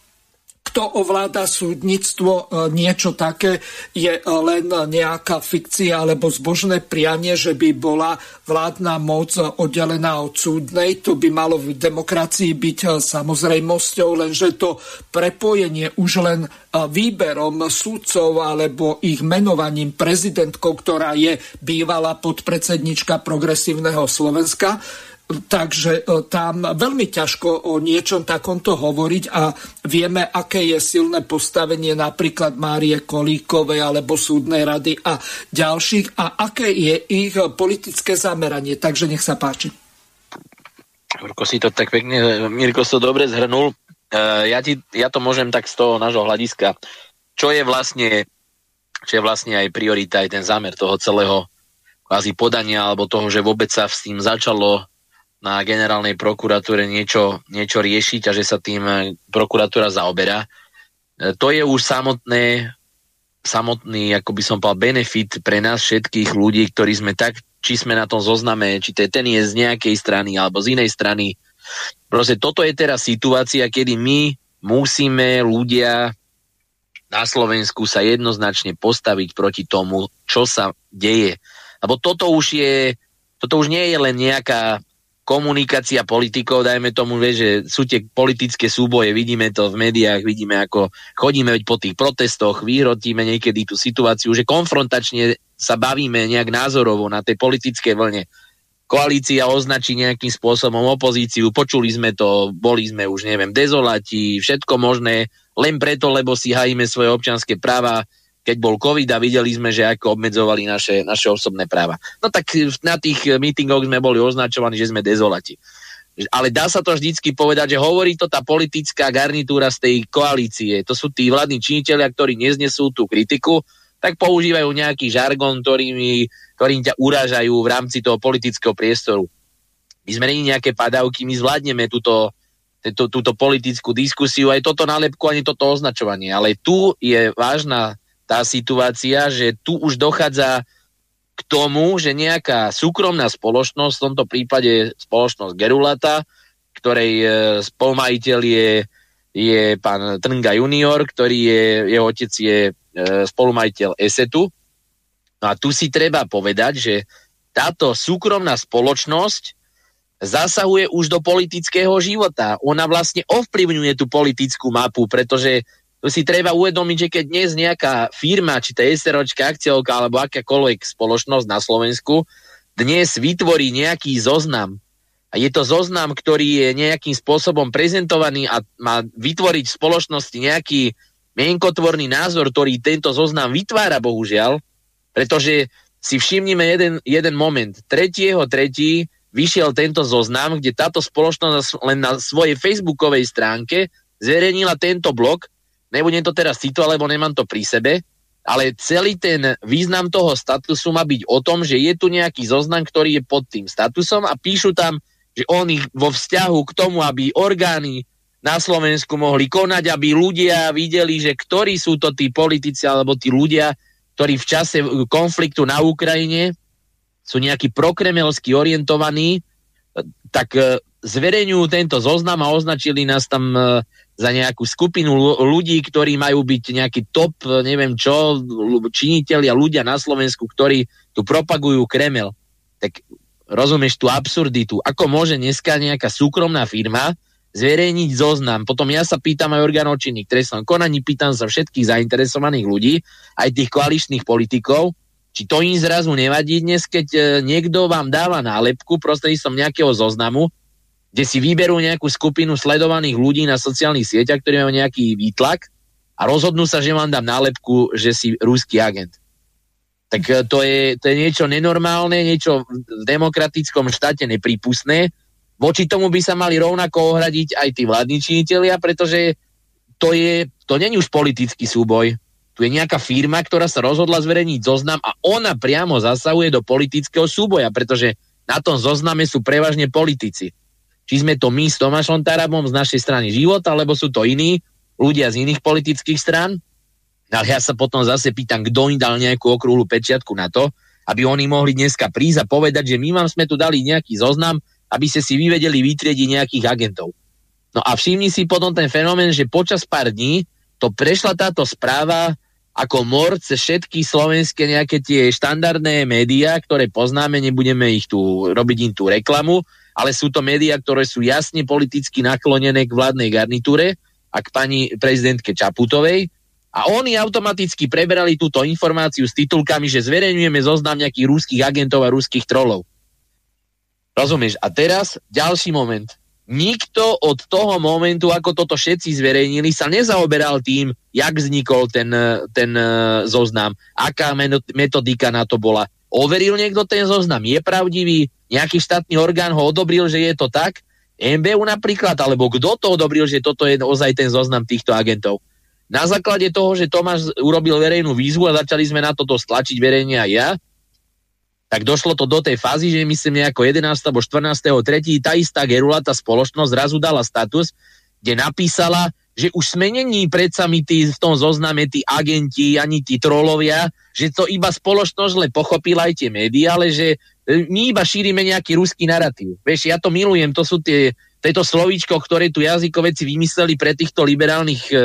kto ovláda súdnictvo, e, niečo také je len nejaká fikcia alebo zbožné prianie, že by bola vládna moc oddelená od súdnej. To by malo v demokracii byť samozrejmosťou, lenže to prepojenie už len výberom súdcov alebo ich menovaním prezidentkou, ktorá je bývalá podpredsednička progresívneho Slovenska, Takže e, tam veľmi ťažko o niečom takomto hovoriť a vieme, aké je silné postavenie napríklad Márie Kolíkovej alebo súdnej rady a ďalších a aké je ich politické zameranie. Takže nech sa páči. Mirko si to tak pekne, Mirko to dobre zhrnul. E, ja, ti, ja to môžem tak z toho nášho hľadiska. Čo je vlastne, čo je vlastne aj priorita, aj ten zámer toho celého kvázi podania, alebo toho, že vôbec sa s tým začalo na generálnej prokuratúre niečo, niečo riešiť a že sa tým e, prokuratúra zaoberá. E, to je už samotné, samotný, ako by som povedal, benefit pre nás všetkých ľudí, ktorí sme tak, či sme na tom zozname, či to je ten je z nejakej strany alebo z inej strany. Proste toto je teraz situácia, kedy my musíme ľudia na Slovensku sa jednoznačne postaviť proti tomu, čo sa deje. Lebo toto už je, toto už nie je len nejaká komunikácia politikov, dajme tomu, vie, že sú tie politické súboje, vidíme to v médiách, vidíme ako chodíme po tých protestoch, vyhrotíme niekedy tú situáciu, že konfrontačne sa bavíme nejak názorovo na tej politickej vlne. Koalícia označí nejakým spôsobom opozíciu, počuli sme to, boli sme už, neviem, dezolati, všetko možné, len preto, lebo si hajíme svoje občianské práva, keď bol COVID a videli sme, že ako obmedzovali naše, naše osobné práva. No tak na tých mítingoch sme boli označovaní, že sme dezolati. Ale dá sa to vždycky povedať, že hovorí to tá politická garnitúra z tej koalície. To sú tí vládni činiteľia, ktorí neznesú tú kritiku, tak používajú nejaký žargon, ktorými, ktorým ťa urážajú v rámci toho politického priestoru. My sme není nejaké padavky, my zvládneme túto, túto, túto politickú diskusiu, aj toto nálepku, ani toto označovanie. Ale tu je vážna tá situácia, že tu už dochádza k tomu, že nejaká súkromná spoločnosť, v tomto prípade spoločnosť Gerulata, ktorej e, spolumajiteľ je, je pán Trnga junior, ktorý je, jeho otec je e, spolumajiteľ ESETu. No a tu si treba povedať, že táto súkromná spoločnosť zasahuje už do politického života. Ona vlastne ovplyvňuje tú politickú mapu, pretože to si treba uvedomiť, že keď dnes nejaká firma, či to je SROčka, akciovka alebo akákoľvek spoločnosť na Slovensku, dnes vytvorí nejaký zoznam a je to zoznam, ktorý je nejakým spôsobom prezentovaný a má vytvoriť v spoločnosti nejaký mienkotvorný názor, ktorý tento zoznam vytvára, bohužiaľ, pretože si všimnime jeden, jeden moment. 3.3. vyšiel tento zoznam, kde táto spoločnosť len na svojej facebookovej stránke zverejnila tento blok, nebudem to teraz citovať, lebo nemám to pri sebe, ale celý ten význam toho statusu má byť o tom, že je tu nejaký zoznam, ktorý je pod tým statusom a píšu tam, že oni vo vzťahu k tomu, aby orgány na Slovensku mohli konať, aby ľudia videli, že ktorí sú to tí politici alebo tí ľudia, ktorí v čase konfliktu na Ukrajine sú nejakí prokremelsky orientovaní, tak e, zverejňujú tento zoznam a označili nás tam e, za nejakú skupinu ľudí, ktorí majú byť nejaký top, neviem čo, činiteľi a ľudia na Slovensku, ktorí tu propagujú Kremel. Tak rozumieš tú absurditu. Ako môže dneska nejaká súkromná firma zverejniť zoznam? Potom ja sa pýtam aj orgánov činných trestnom konaní, pýtam sa všetkých zainteresovaných ľudí, aj tých koaličných politikov, či to im zrazu nevadí dnes, keď e, niekto vám dáva nálepku prostredníctvom nejakého zoznamu, kde si vyberú nejakú skupinu sledovaných ľudí na sociálnych sieťach, ktorí majú nejaký výtlak a rozhodnú sa, že vám dám nálepku, že si ruský agent. Tak e, to je, to je niečo nenormálne, niečo v demokratickom štáte neprípustné. Voči tomu by sa mali rovnako ohradiť aj tí vládni činitelia, pretože to, je, to není už politický súboj. Tu je nejaká firma, ktorá sa rozhodla zverejniť zoznam a ona priamo zasahuje do politického súboja, pretože na tom zozname sú prevažne politici či sme to my s Tomášom Tarabom z našej strany život, alebo sú to iní ľudia z iných politických strán. Ale ja sa potom zase pýtam, kto im dal nejakú okrúhlu pečiatku na to, aby oni mohli dneska prísť a povedať, že my vám sme tu dali nejaký zoznam, aby ste si vyvedeli vytriediť nejakých agentov. No a všimni si potom ten fenomén, že počas pár dní to prešla táto správa ako mor cez všetky slovenské nejaké tie štandardné médiá, ktoré poznáme, nebudeme ich tu robiť im tú reklamu, ale sú to médiá, ktoré sú jasne politicky naklonené k vládnej garnitúre a k pani prezidentke Čaputovej. A oni automaticky preberali túto informáciu s titulkami, že zverejňujeme zoznam nejakých rúských agentov a rúských trolov. Rozumieš? A teraz ďalší moment nikto od toho momentu, ako toto všetci zverejnili, sa nezaoberal tým, jak vznikol ten, ten e, zoznam, aká metodika na to bola. Overil niekto ten zoznam, je pravdivý, nejaký štátny orgán ho odobril, že je to tak, MBU napríklad, alebo kto to odobril, že toto je ozaj ten zoznam týchto agentov. Na základe toho, že Tomáš urobil verejnú výzvu a začali sme na toto stlačiť verejne aj ja, tak došlo to do tej fázy, že myslím nejako 11. alebo 14. 3. tá istá Gerula, tá spoločnosť zrazu dala status, kde napísala, že už sme není predsa my tí, v tom zozname tí agenti, ani tí trolovia, že to iba spoločnosť le pochopila aj tie médiá, ale že e, my iba šírime nejaký ruský narratív. Vieš, ja to milujem, to sú tie, tieto slovíčko, ktoré tu jazykoveci vymysleli pre týchto liberálnych e,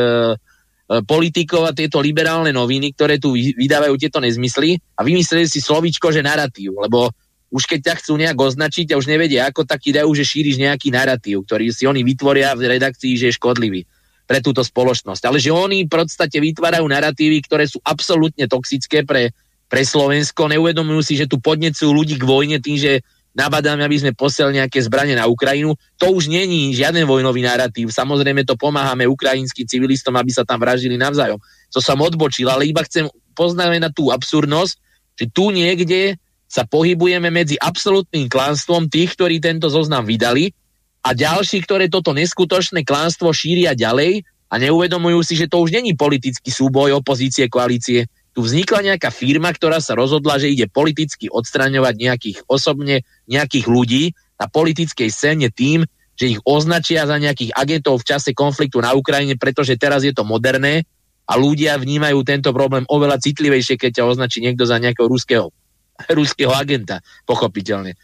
E, politikov a tieto liberálne noviny, ktoré tu vydávajú tieto nezmysly a vymysleli si slovíčko, že narratív, lebo už keď ťa chcú nejak označiť a už nevedia ako, tak dajú, že šíriš nejaký narratív, ktorý si oni vytvoria v redakcii, že je škodlivý pre túto spoločnosť. Ale že oni v podstate vytvárajú narratívy, ktoré sú absolútne toxické pre, pre Slovensko, neuvedomujú si, že tu podnecujú ľudí k vojne tým, že nabadáme, aby sme posielali nejaké zbranie na Ukrajinu. To už není žiaden vojnový narratív. Samozrejme to pomáhame ukrajinským civilistom, aby sa tam vraždili navzájom. To som odbočil, ale iba chcem poznamenať tú absurdnosť, že tu niekde sa pohybujeme medzi absolútnym klánstvom tých, ktorí tento zoznam vydali a ďalší, ktoré toto neskutočné klánstvo šíria ďalej a neuvedomujú si, že to už není politický súboj opozície, koalície, tu vznikla nejaká firma, ktorá sa rozhodla, že ide politicky odstraňovať nejakých osobne nejakých ľudí na politickej scéne tým, že ich označia za nejakých agentov v čase konfliktu na Ukrajine, pretože teraz je to moderné a ľudia vnímajú tento problém oveľa citlivejšie, keď ťa označí niekto za nejakého ruského, ruského agenta, pochopiteľne.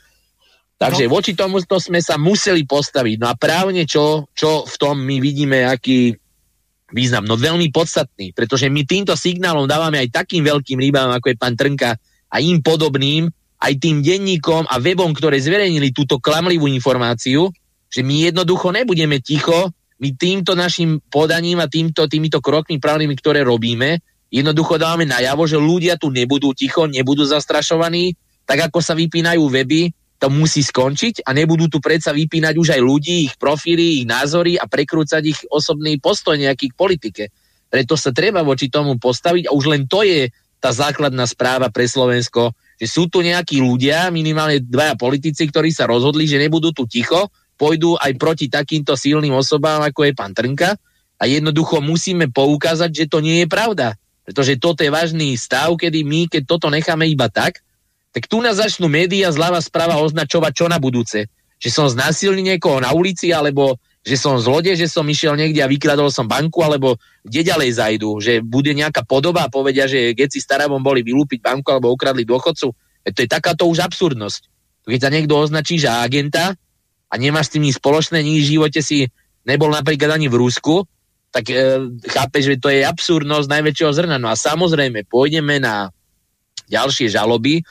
Takže no. voči tomu to sme sa museli postaviť. No a právne čo, čo v tom my vidíme, aký, význam, no veľmi podstatný, pretože my týmto signálom dávame aj takým veľkým rybám, ako je pán Trnka a im podobným, aj tým denníkom a webom, ktoré zverejnili túto klamlivú informáciu, že my jednoducho nebudeme ticho, my týmto našim podaním a týmto, týmito krokmi právnymi, ktoré robíme, jednoducho dávame najavo, že ľudia tu nebudú ticho, nebudú zastrašovaní, tak ako sa vypínajú weby, to musí skončiť a nebudú tu predsa vypínať už aj ľudí, ich profily, ich názory a prekrúcať ich osobný postoj nejaký k politike. Preto sa treba voči tomu postaviť a už len to je tá základná správa pre Slovensko, že sú tu nejakí ľudia, minimálne dvaja politici, ktorí sa rozhodli, že nebudú tu ticho, pôjdu aj proti takýmto silným osobám, ako je pán Trnka a jednoducho musíme poukázať, že to nie je pravda. Pretože toto je vážny stav, kedy my, keď toto necháme iba tak, tak tu nás začnú médiá zľava správa označovať čo na budúce. Že som znásilnil niekoho na ulici, alebo že som zlodej, že som išiel niekde a vykradol som banku, alebo kde ďalej zajdu, že bude nejaká podoba a povedia, že si staravom boli vylúpiť banku alebo ukradli dôchodcu. E to je takáto už absurdnosť. Keď sa niekto označí, že agenta a nemáš s tým nič spoločné, nič v živote si nebol napríklad ani v Rusku, tak e, chápeš, že to je absurdnosť najväčšieho zrna. No a samozrejme, pôjdeme na ďalšie žaloby,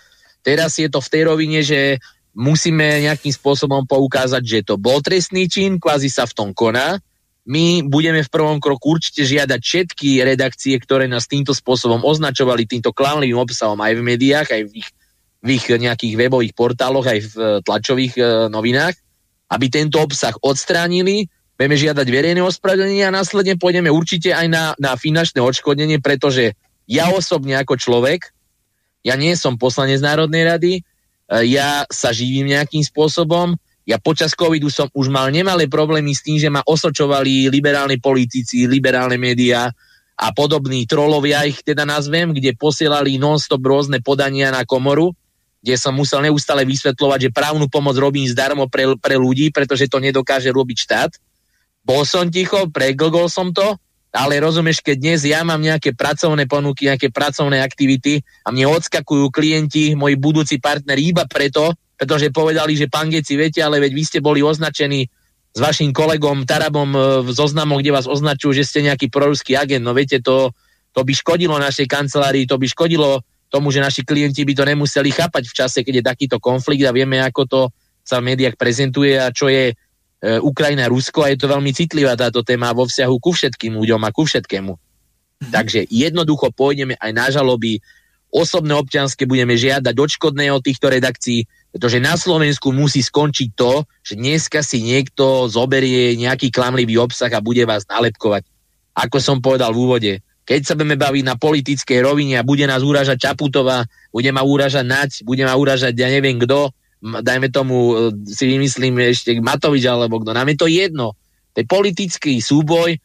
Teraz je to v tej rovine, že musíme nejakým spôsobom poukázať, že to bol trestný čin, kvázi sa v tom koná. My budeme v prvom kroku určite žiadať všetky redakcie, ktoré nás týmto spôsobom označovali týmto klamlivým obsahom aj v médiách, aj v ich, v ich nejakých webových portáloch, aj v e, tlačových e, novinách, aby tento obsah odstránili, budeme žiadať verejné ospravedlnenie a následne pôjdeme určite aj na, na finančné odškodnenie, pretože ja osobne ako človek ja nie som poslanec Národnej rady, e, ja sa živím nejakým spôsobom, ja počas covidu som už mal nemalé problémy s tým, že ma osočovali liberálni politici, liberálne médiá a podobní trolovia, ich teda nazvem, kde posielali non-stop rôzne podania na komoru, kde som musel neustále vysvetľovať, že právnu pomoc robím zdarmo pre, pre ľudí, pretože to nedokáže robiť štát. Bol som ticho, preglgol som to ale rozumieš, keď dnes ja mám nejaké pracovné ponuky, nejaké pracovné aktivity a mne odskakujú klienti, moji budúci partneri iba preto, pretože povedali, že pán Geci, viete, ale veď vy ste boli označení s vašim kolegom Tarabom e, v zoznamu, kde vás označujú, že ste nejaký proruský agent. No viete, to, to by škodilo našej kancelárii, to by škodilo tomu, že naši klienti by to nemuseli chápať v čase, keď je takýto konflikt a vieme, ako to sa v médiách prezentuje a čo je Ukrajina, Rusko a je to veľmi citlivá táto téma vo vzťahu ku všetkým ľuďom a ku všetkému. Mhm. Takže jednoducho pôjdeme aj na žaloby, osobné občianske budeme žiadať odškodné od týchto redakcií, pretože na Slovensku musí skončiť to, že dneska si niekto zoberie nejaký klamlivý obsah a bude vás nalepkovať. Ako som povedal v úvode, keď sa budeme baviť na politickej rovine a bude nás uražať Čaputová, bude ma uražať Nať, bude ma uražať ja neviem kto, dajme tomu, e, si vymyslím ešte Matovič alebo kto, nám je to jedno. To je politický súboj,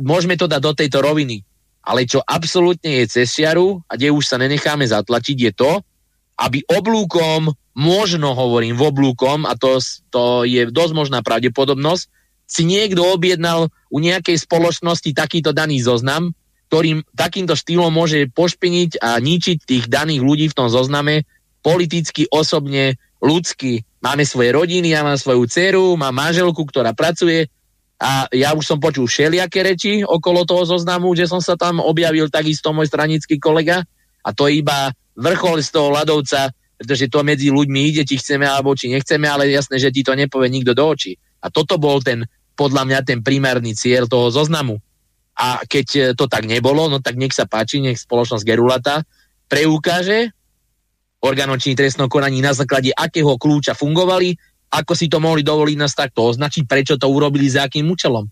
môžeme to dať do tejto roviny. Ale čo absolútne je cez a kde už sa nenecháme zatlačiť, je to, aby oblúkom možno hovorím v oblúkom, a to, to je dosť možná pravdepodobnosť, si niekto objednal u nejakej spoločnosti takýto daný zoznam, ktorým takýmto štýlom môže pošpiniť a ničiť tých daných ľudí v tom zozname politicky, osobne, ľudsky. Máme svoje rodiny, ja mám svoju dceru, mám manželku, ktorá pracuje a ja už som počul všelijaké reči okolo toho zoznamu, že som sa tam objavil takisto môj stranický kolega a to je iba vrchol z toho ľadovca pretože to medzi ľuďmi ide, či chceme alebo či nechceme, ale jasné, že ti to nepovie nikto do očí. A toto bol ten, podľa mňa, ten primárny cieľ toho zoznamu. A keď to tak nebolo, no tak nech sa páči, nech spoločnosť Gerulata preukáže orgánom či trestnom konaní na základe akého kľúča fungovali, ako si to mohli dovoliť nás takto označiť, prečo to urobili za akým účelom.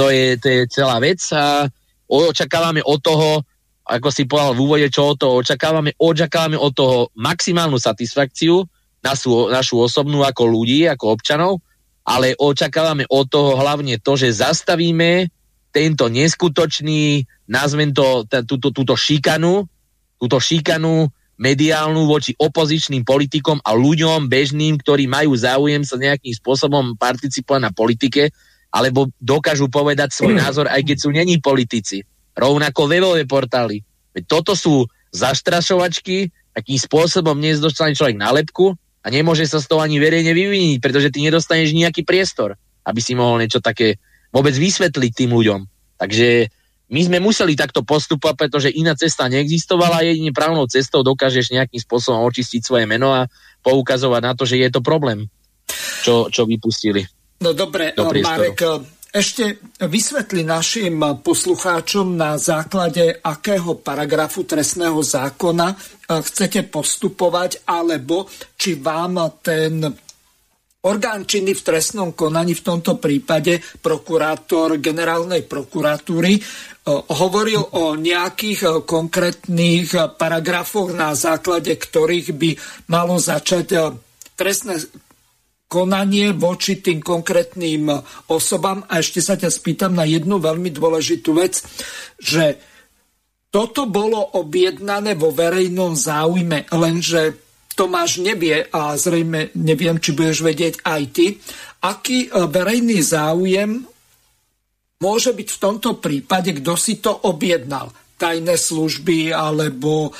To je, to je celá vec a očakávame od toho ako si povedal v úvode, čo od toho očakávame, očakávame od toho maximálnu satisfakciu, našu, našu osobnú ako ľudí, ako občanov, ale očakávame od toho hlavne to, že zastavíme tento neskutočný, nazvem to, túto, túto šikanu, túto šikanu mediálnu voči opozičným politikom a ľuďom bežným, ktorí majú záujem sa nejakým spôsobom participovať na politike, alebo dokážu povedať svoj názor, aj keď sú není politici rovnako webové portály. Veď toto sú zastrašovačky, akým spôsobom dnes dostane človek nálepku a nemôže sa z toho ani verejne vyviniť, pretože ty nedostaneš nejaký priestor, aby si mohol niečo také vôbec vysvetliť tým ľuďom. Takže my sme museli takto postupovať, pretože iná cesta neexistovala jedine právnou cestou dokážeš nejakým spôsobom očistiť svoje meno a poukazovať na to, že je to problém, čo, čo vypustili. No dobre, Marek, ešte vysvetli našim poslucháčom na základe akého paragrafu trestného zákona chcete postupovať, alebo či vám ten orgán činný v trestnom konaní, v tomto prípade prokurátor generálnej prokuratúry, hovoril o nejakých konkrétnych paragrafoch, na základe ktorých by malo začať trestné konanie voči tým konkrétnym osobám. A ešte sa ťa spýtam na jednu veľmi dôležitú vec, že toto bolo objednané vo verejnom záujme, lenže Tomáš nevie a zrejme neviem, či budeš vedieť aj ty, aký e, verejný záujem môže byť v tomto prípade, kto si to objednal tajné služby alebo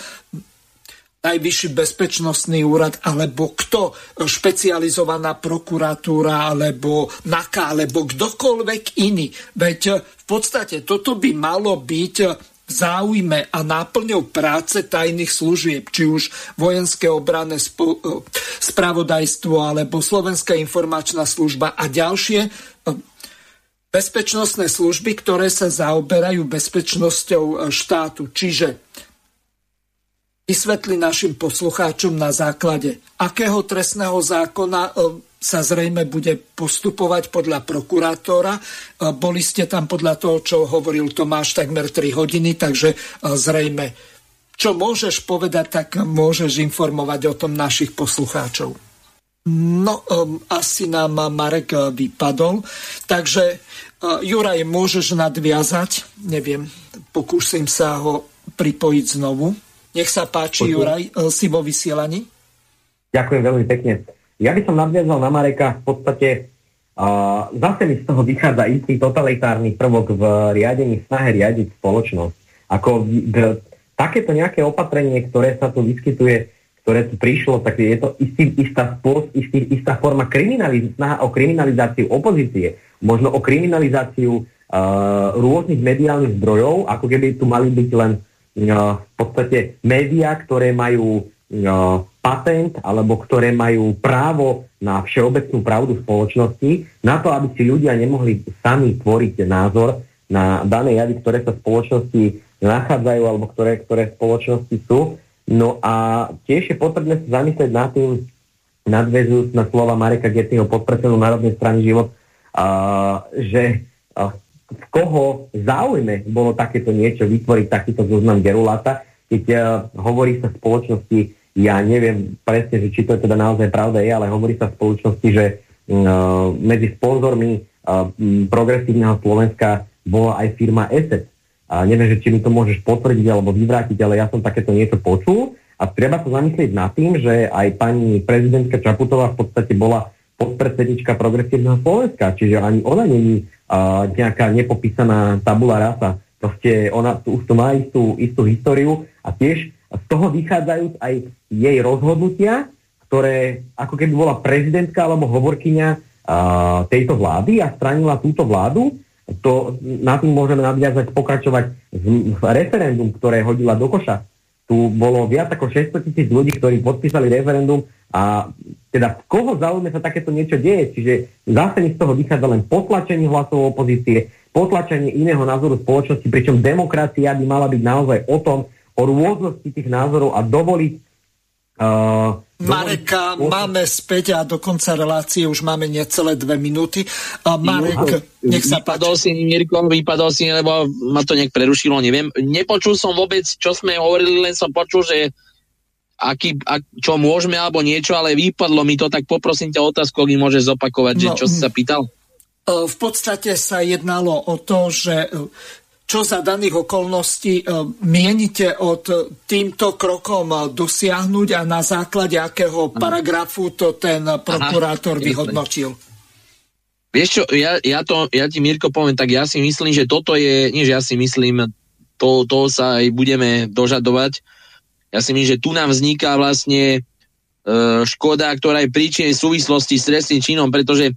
najvyšší bezpečnostný úrad, alebo kto, špecializovaná prokuratúra, alebo NAKA, alebo kdokoľvek iný. Veď v podstate toto by malo byť v záujme a náplňou práce tajných služieb, či už vojenské obrané spravodajstvo alebo Slovenská informačná služba a ďalšie bezpečnostné služby, ktoré sa zaoberajú bezpečnosťou štátu. Čiže vysvetli našim poslucháčom na základe akého trestného zákona e, sa zrejme bude postupovať podľa prokurátora. E, boli ste tam podľa toho, čo hovoril Tomáš, takmer 3 hodiny, takže e, zrejme, čo môžeš povedať, tak môžeš informovať o tom našich poslucháčov. No, um, asi nám Marek vypadol, takže uh, Juraj, môžeš nadviazať, neviem, pokúsim sa ho pripojiť znovu. Nech sa páči, Počuť. Juraj, e, si vo vysielaní. Ďakujem veľmi pekne. Ja by som nadviazal na Mareka v podstate uh, zase mi z toho vychádza istý totalitárny prvok v riadení, snahe riadiť spoločnosť. Ako v, takéto nejaké opatrenie, ktoré sa tu vyskytuje, ktoré tu prišlo, tak je to istý, istá, spôsob, istý, istá forma kriminaliz- snaha o kriminalizáciu opozície, možno o kriminalizáciu uh, rôznych mediálnych zdrojov, ako keby tu mali byť len uh, v podstate médiá, ktoré majú uh, patent alebo ktoré majú právo na všeobecnú pravdu spoločnosti, na to, aby si ľudia nemohli sami tvoriť názor na dané javy, ktoré sa v spoločnosti nachádzajú alebo ktoré, ktoré v spoločnosti sú. No a tiež je potrebné sa zamyslieť nad tým, nadvezujúc na slova Mareka Gettyho, podpredsedu Národnej strany život, a, že a, v koho záujme bolo takéto niečo vytvoriť takýto zoznam Gerulata, keď a, hovorí sa v spoločnosti, ja neviem presne, že či to je teda naozaj pravda je, ale hovorí sa v spoločnosti, že a, medzi sponzormi m, progresívneho Slovenska bola aj firma ESET a neviem, že či mi to môžeš potvrdiť alebo vyvrátiť, ale ja som takéto niečo počul. A treba sa zamyslieť nad tým, že aj pani prezidentka Čaputová v podstate bola podpredsednička progresívneho Slovenska, čiže ani ona není uh, nejaká nepopísaná tabula rasa. Proste ona tu, už to má istú, istú históriu a tiež z toho vychádzajú aj jej rozhodnutia, ktoré ako keby bola prezidentka alebo hovorkyňa uh, tejto vlády a stranila túto vládu to, na tým môžeme nadviazať, pokračovať v referendum, ktoré hodila do koša. Tu bolo viac ako 600 tisíc ľudí, ktorí podpísali referendum a teda v koho záujme sa takéto niečo deje. Čiže zase mi z toho vychádza len potlačenie hlasov opozície, potlačenie iného názoru spoločnosti, pričom demokracia by mala byť naozaj o tom, o rôznosti tých názorov a dovoliť uh, Mareka máme späť a do konca relácie už máme necelé dve minúty. A Marek, nech sa vypadol páči. si, Mirko, vypadol si, lebo ma to nejak prerušilo, neviem. Nepočul som vôbec, čo sme hovorili, len som počul, že aký, ak, čo môžeme alebo niečo, ale vypadlo mi to, tak poprosím ťa otázku, ak mi môžeš zopakovať, no, že čo si sa pýtal? V podstate sa jednalo o to, že čo za daných okolností e, mienite od týmto krokom e, dosiahnuť a na základe akého paragrafu to ten prokurátor Aha, vyhodnotil? Vieš čo, ja, ja, to, ja ti Mirko poviem, tak ja si myslím, že toto je, nie že ja si myslím, to, to sa aj budeme dožadovať. Ja si myslím, že tu nám vzniká vlastne e, škoda, ktorá je príčinej súvislosti s trestným činom, pretože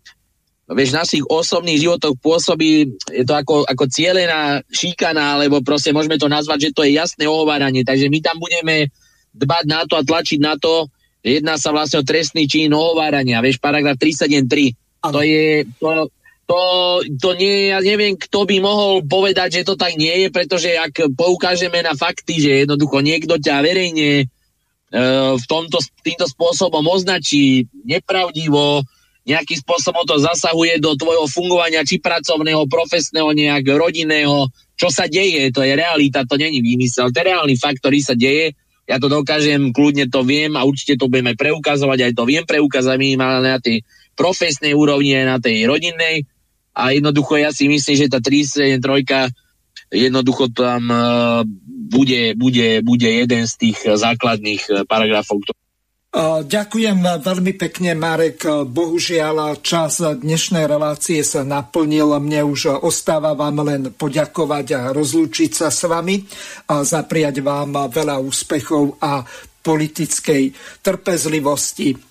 vieš, v našich osobných životoch pôsobí, je to ako, ako cielená šíkana, alebo proste môžeme to nazvať, že to je jasné ohováranie. Takže my tam budeme dbať na to a tlačiť na to, jedná sa vlastne o trestný čin ohovárania. Vieš, paragraf 373. To je, to, to, to nie, ja neviem, kto by mohol povedať, že to tak nie je, pretože ak poukážeme na fakty, že jednoducho niekto ťa verejne e, v tomto, týmto spôsobom označí nepravdivo, nejakým spôsobom to zasahuje do tvojho fungovania, či pracovného, profesného, nejak rodinného, čo sa deje, to je realita, to není výmysel, to je reálny fakt, ktorý sa deje, ja to dokážem, kľudne to viem a určite to budeme preukazovať, aj to viem preukázať minimálne na tej profesnej úrovni, aj na tej rodinnej. A jednoducho ja si myslím, že tá 373 jednoducho tam uh, bude, bude, bude jeden z tých základných uh, paragrafov, ktorý Ďakujem veľmi pekne, Marek. Bohužiaľ, čas dnešnej relácie sa naplnil. Mne už ostáva vám len poďakovať a rozlúčiť sa s vami a zapriať vám veľa úspechov a politickej trpezlivosti.